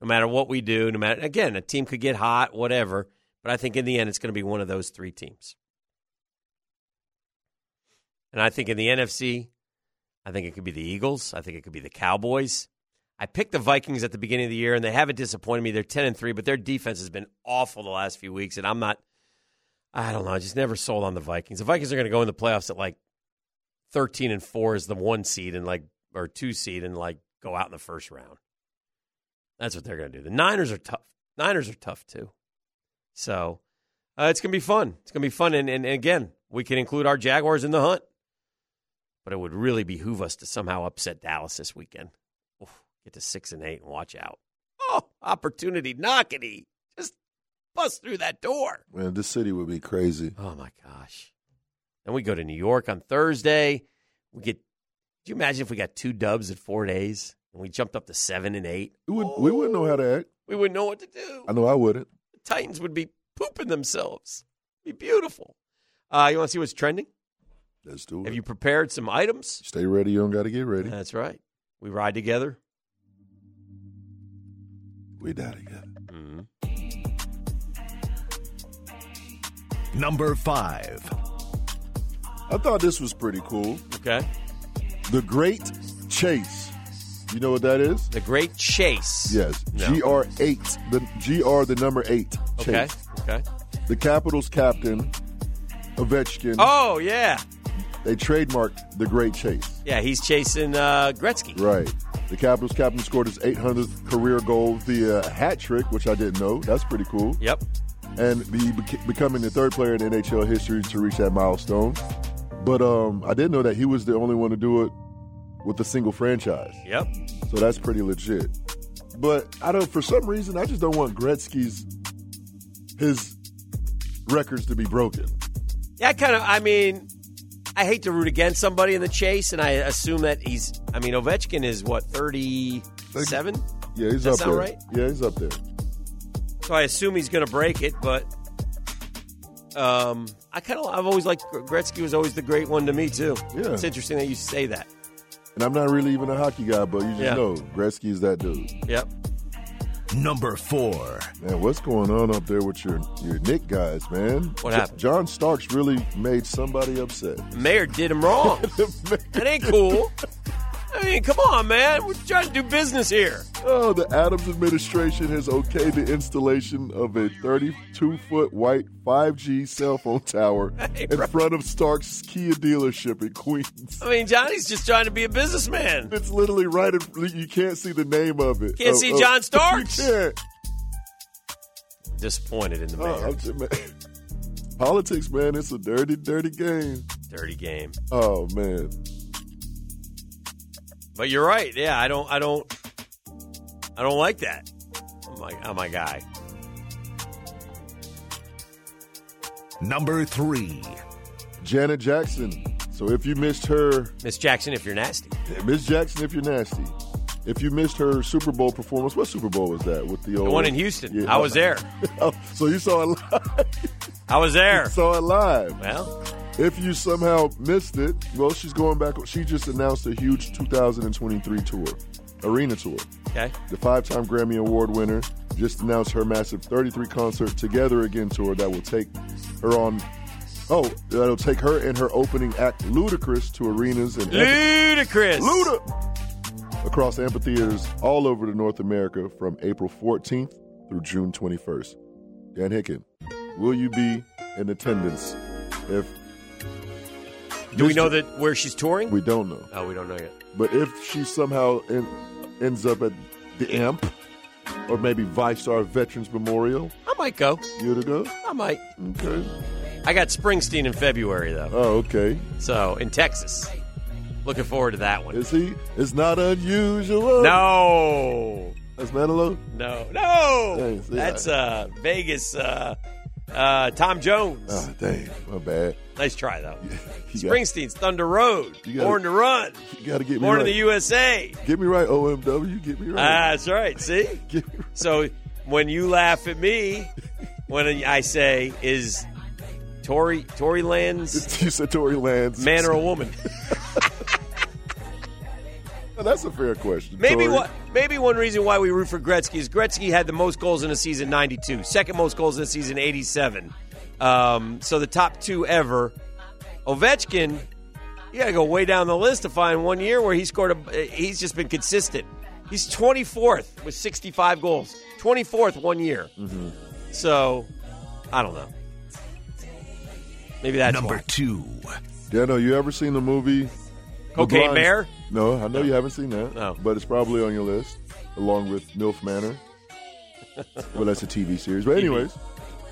No matter what we do, no matter again, a team could get hot, whatever. But I think in the end, it's going to be one of those three teams. And I think in the NFC, I think it could be the Eagles. I think it could be the Cowboys. I picked the Vikings at the beginning of the year, and they haven't disappointed me. They're ten and three, but their defense has been awful the last few weeks, and I'm not. I don't know. I just never sold on the Vikings. The Vikings are going to go in the playoffs at like thirteen and four as the one seed, and like or two seed, and like go out in the first round. That's what they're going to do. The Niners are tough. Niners are tough too. So uh, it's going to be fun. It's going to be fun, and, and, and again, we can include our Jaguars in the hunt. But it would really behoove us to somehow upset Dallas this weekend. Oof, get to six and eight and watch out. Oh, opportunity knockety. Just bust through that door. Man, this city would be crazy. Oh my gosh. Then we go to New York on Thursday. We get. Could you imagine if we got two dubs in four days and we jumped up to seven and eight? We, would, we wouldn't know how to act. We wouldn't know what to do. I know I wouldn't. The Titans would be pooping themselves. Be beautiful. Uh, you want to see what's trending? Let's do it. Have you prepared some items? Stay ready. You don't got to get ready. That's right. We ride together. We die together. Mhm. Number five. I thought this was pretty cool. Okay. The Great Chase. You know what that is? The Great Chase. Yes. No. GR eight. The GR the number eight. Okay. Chase. Okay. The Capitals captain, Ovechkin. Oh yeah, They trademarked the Great Chase. yeah. He's chasing uh, Gretzky. Right. The Capitals captain scored his 800th career goal via hat trick, which I didn't know. That's pretty cool. Yep. And be, becoming the third player in NHL history to reach that milestone. But um, I didn't know that he was the only one to do it with a single franchise. Yep. So that's pretty legit. But I don't. For some reason, I just don't want Gretzky's his records to be broken. Yeah, I kind of. I mean, I hate to root against somebody in the chase, and I assume that he's. I mean, Ovechkin is what thirty-seven. Yeah, he's That up there. right? Yeah, he's up there. So I assume he's going to break it, but um, I kind of. I've always liked Gretzky was always the great one to me too. Yeah. it's interesting that you say that. And I'm not really even a hockey guy, but you just Yeah. know Gretzky's that dude. Yep. Number four. Man, what's going on up there with your your Knick guys, man? What Jo- happened? John Starks really made somebody upset. Mayor did him wrong. that ain't cool. I mean, come on, man. We're trying to do business here. Oh, the Adams administration has okayed the installation of a 32 foot white 5G cell phone tower Hey, in front of Stark's Kia dealership in Queens. I mean, Johnny's just trying to be a businessman. It's literally right in, you can't see the name of it. Can't Of- see of- John Starks? You can't. Disappointed in the Oh. Just- man. Politics, man, it's a dirty, dirty game. Dirty game. Oh, man. But you're right. Yeah, I don't. I don't. I don't like that. I'm like, I'm my guy. Number three. Janet Jackson. So if you missed her, Miss Jackson, if you're nasty. Miss Jackson, if you're nasty. If you missed her Super Bowl performance, what Super Bowl was that? With the old one in Houston. Yeah. I was there. Oh, so you saw it live. I was there. You saw it live. Well, If you somehow missed it, well, she's going back. She just announced a huge 2023 tour, arena tour. okay. The five-time Grammy Award winner just announced her massive 33 concert Together Again tour that will take her on. Oh, that'll take her and her opening act Ludacris to arenas and Ludicrous. Luda across amphitheaters all over the North America from April 14th through June 21st. Dan Hicken, will you be in attendance if Do we know that where she's touring? we don't know? Oh, we don't know yet. But if she somehow en- ends up at the AMP or maybe VyStar Veterans Memorial, I might go. you to go? I might. Okay. I got Springsteen in February though, Oh, okay. so in Texas. Looking forward to that one. Is he? It's not unusual. No, That's Manilow? no, no. That's uh, Vegas. Uh, uh, Tom Jones. Oh, dang. My bad. Nice try though. You got, Springsteen's Thunder Road. You gotta- Born to Run. you got to get me Born right. in the USA. Get me right, OMW. Get me right. that's right. See? Right. So when you laugh at me, when I say, is Tory Tory Lands You said Tory Lanez. man or a woman? Oh, that's a fair question. Maybe Tory. what? Maybe one reason why we root for Gretzky is Gretzky had the most goals in a season, ninety-two. Second most goals in a season, eighty-seven. Um, so the top two ever. Ovechkin, you got to go way down the list to find one year where he scored a. He's just been consistent. He's twenty-fourth with sixty-five goals. Twenty-fourth one year. Mm-hmm. So I don't know. Maybe that's Number why. two. Dano, you ever seen the movie The Cocaine Blind- Bear? No, I know you haven't seen that. No. But it's probably on your list, along with MILF Manor. well, that's a TV series. But, anyways,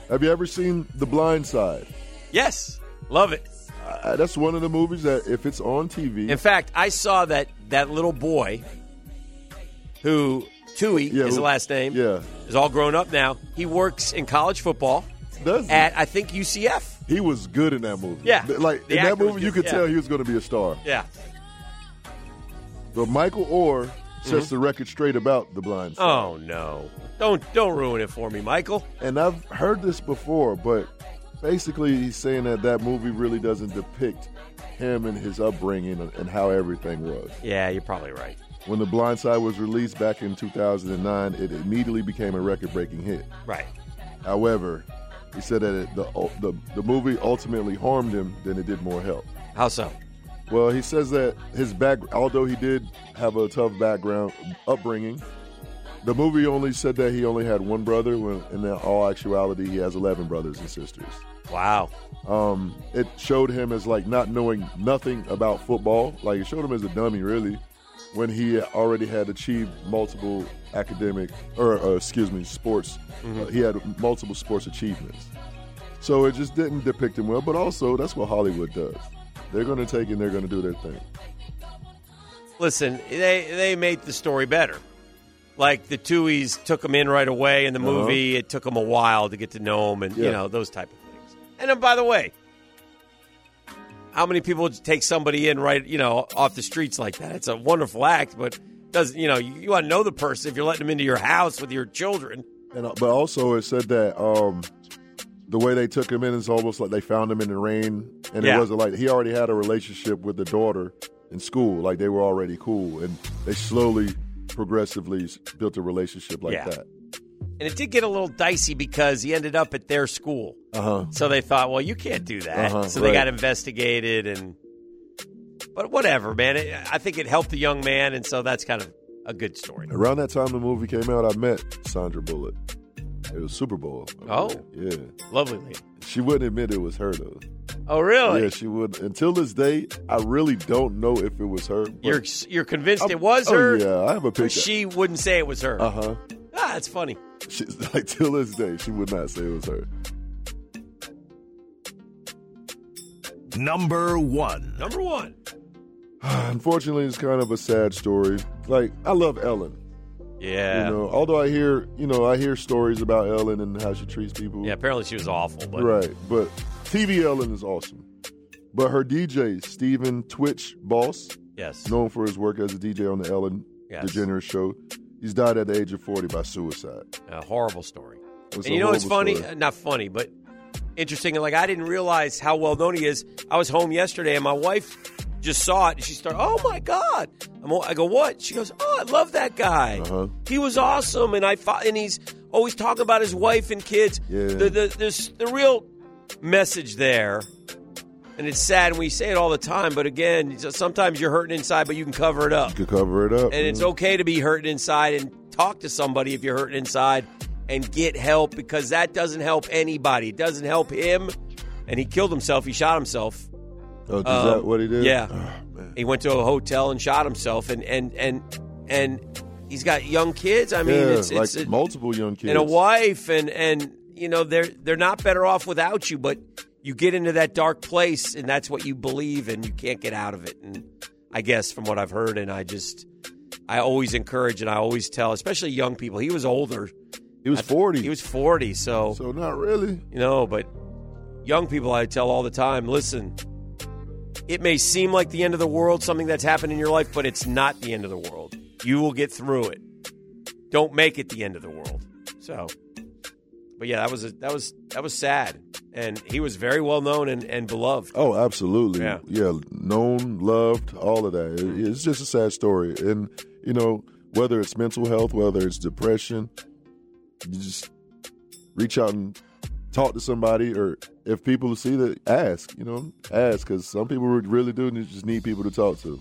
have you ever seen The Blind Side? Yes, love it. Uh, that's one of the movies that, if it's on TV, In fact, I saw that that little boy who Tuohy Yeah, is the last name. yeah. is all grown up now. He works in college football does at I think UCF. he was good in that movie. Yeah. Like in that movie, you could yeah. tell he was going to be a star. Yeah, But Michael Oher sets Mhm. the record straight about The Blind Side. Oh no! Don't don't ruin it for me, Michael. And I've heard this before, but basically he's saying that that movie really doesn't depict him and his upbringing and- and how everything was. Yeah, you're probably right. When The Blind Side was released back in 2009, it immediately became a record-breaking hit. Right. However, he said that it, the, the the movie ultimately harmed him than it did more help. How so? Well, he says that his back, although he did have a tough background upbringing, the movie only said that he only had one brother. When in all actuality, he has eleven brothers and sisters. Wow. Um, it showed him as like not knowing nothing about football. Like it showed him as a dummy, really, when he already had achieved multiple academic or uh, excuse me, sports. Mhm. Uh, he had multiple sports achievements. So it just didn't depict him well. But also, that's what Hollywood does. They're going to take and they're going to do their thing. listen, they they made the story better. Like the Tuohys took him in right away in the Uh-huh. movie. It took them a while to get to know him, and you know those type of things. And then, by the way, how many people would take somebody in right, you know, off the streets like that? It's a wonderful act, but doesn't you know you, you want to know the person if you're letting them into your house with your children. And uh, but also it said that um, the way they took him in is almost like they found him in the rain, and Yeah. it wasn't like he already had a relationship with the daughter in school, like they were already cool, and they slowly, progressively built a relationship like Yeah. that. And it did get a little dicey because he ended up at their school. Uh huh. So they thought, well, you can't do that. Uh-huh, so they right. got investigated, and but whatever, man. It, I think it helped the young man, and so that's kind of a good story. Around that time the movie came out, I met Sandra Bullock. It was Super Bowl. Oh. yeah. Lovely lady. She wouldn't admit it was her though. Oh, really? Yeah, she would. Until this day, I really don't know if it was her. You're you're convinced I'm- it was oh, her? yeah, I have a But picture. she wouldn't say it was her. Uh huh. Ah, that's funny. She's like till this day, she would not say it was her. Number one. Number one. Unfortunately, it's kind of a sad story. Like I love Ellen. Yeah. You know, although I hear, you know, I hear stories about Ellen and how she treats people. Yeah, apparently she was awful. But Right, but TV Ellen is awesome. But her DJ, Stephen Twitch Boss, Yes. known for his work as a DJ on the Ellen Yes. DeGeneres show, he's died at the age of 40 by suicide. A horrible story. It was and you know it's funny? story. Not funny, but interesting. Like I didn't realize how well known he is. I was home yesterday, and my wife just saw it, and she started, "Oh my god!" All- I go, "What?" She goes, "Oh, I love that guy. Uh-huh. He was awesome." And I fo- and he's always talking about his wife and kids. Yeah. The, the, there's the real message there. And it's sad, and we say it all the time. But again, sometimes you're hurting inside, but you can cover it up. You could cover it up. And it's okay to be hurting inside and talk to somebody if you're hurting inside and get help because that doesn't help anybody. It doesn't help him. And he killed himself. He shot himself. Oh, is Um, that what he did? Yeah. Oh. He went to a hotel and shot himself. And and and and he's got young kids. I mean, yeah, it's like a- multiple young kids. and a wife and and you know they're they're not better off without you but you get into that dark place and that's what you believe and you can't get out of it and i guess from what i've heard and i just i always encourage and i always tell especially young people he was older He was 40. he was 40 so so not really. you know but young people i tell all the time listen it may seem like the end of the world something that's happened in your life but it's not the end of the world you will get through it don't make it the end of the world so but yeah that was a, that was that was sad and he was very well known and, and beloved Oh, absolutely. Yeah. yeah, known, loved, all of that. It- it's just a sad story. And, you know, whether it's mental health, whether it's depression, you just reach out and talk to somebody, or if people see that, ask, you know, ask, because some people really do just need people to talk to.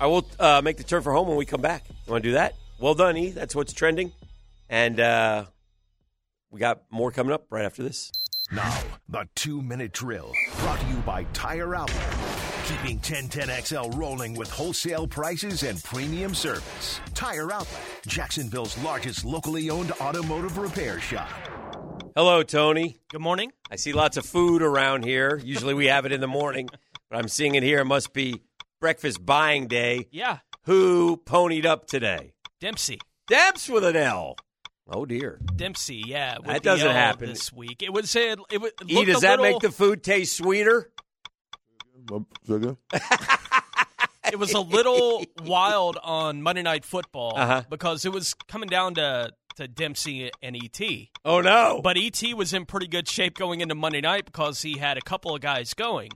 i will uh, make the turn for home when we come back you want to do that well done e that's what's trending and uh, we got more coming up right after this Now, the two minute drill brought to you by Tire Outlet. Keeping 1010XL rolling with wholesale prices and premium service. Tire Outlet, Jacksonville's largest locally owned automotive repair shop. Hello tony Good morning. I see lots of food around here. Usually we have it in the morning, but I'm seeing it here. It must be breakfast buying day. Yeah, Who ponied up today? Dempsey. Debs with an L. Oh dear. Dempsey, yeah. That doesn't L happen. this week. It would say it, it would. E, does a that little, make the food taste sweeter? Sugar? It was a little wild on Monday Night Football Uh-huh. because it was coming down to to Dempsey and ET. Oh no. But ET was in pretty good shape going into Monday night because he had a couple of guys going.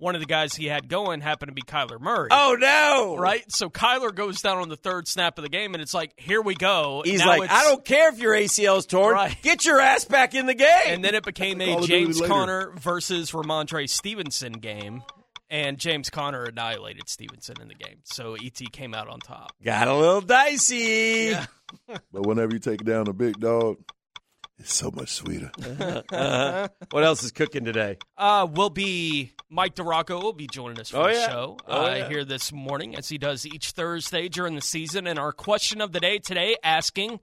One of the guys he had going happened to be Kyler Murray. Oh no. Right? So Kyler goes down on the third snap of the game, and it's like, here we go. He's Now like, I don't care if your ACL's torn. Right. Get your ass back in the game. And then it became a James later. Conner versus Rhamondre Stevenson game, and James Conner annihilated Stevenson in the game. So ET came out on top. Got a little dicey. Yeah. But whenever you take down a big dog, it's so much sweeter. Uh-huh. What else is cooking today? Uh, will be Mike DiRocco will be joining us for Oh, the yeah. show Oh, uh, yeah. here this morning, as he does each Thursday during the season. And our question of the day today asking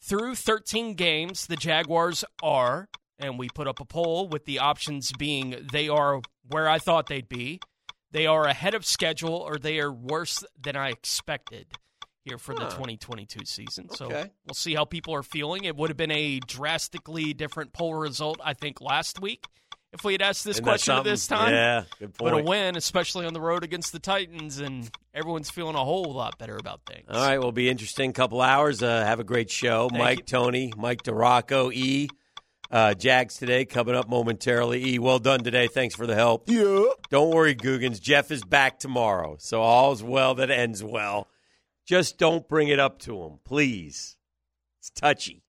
through 13 games, the Jaguars are, and we put up a poll with the options being they are where I thought they'd be, they are ahead of schedule or they are worse than I expected here for the 2022 season. So Okay. we'll see how people are feeling. It would have been a drastically different poll result, I think, last week if we had asked this Isn't question at this time. Yeah, good point. But a win, especially on the road against the Titans, and everyone's feeling a whole lot better about things. All right, will be interesting. Couple hours. Uh, have a great show. Thank Mike, you. Tony, Mike DiRocco, E. Uh, Jags today coming up momentarily. E, well done today. Thanks for the help. Yeah. Don't worry, Googans. Jeff is back tomorrow. So all's well that ends well. Just don't bring it up to him, please. It's touchy.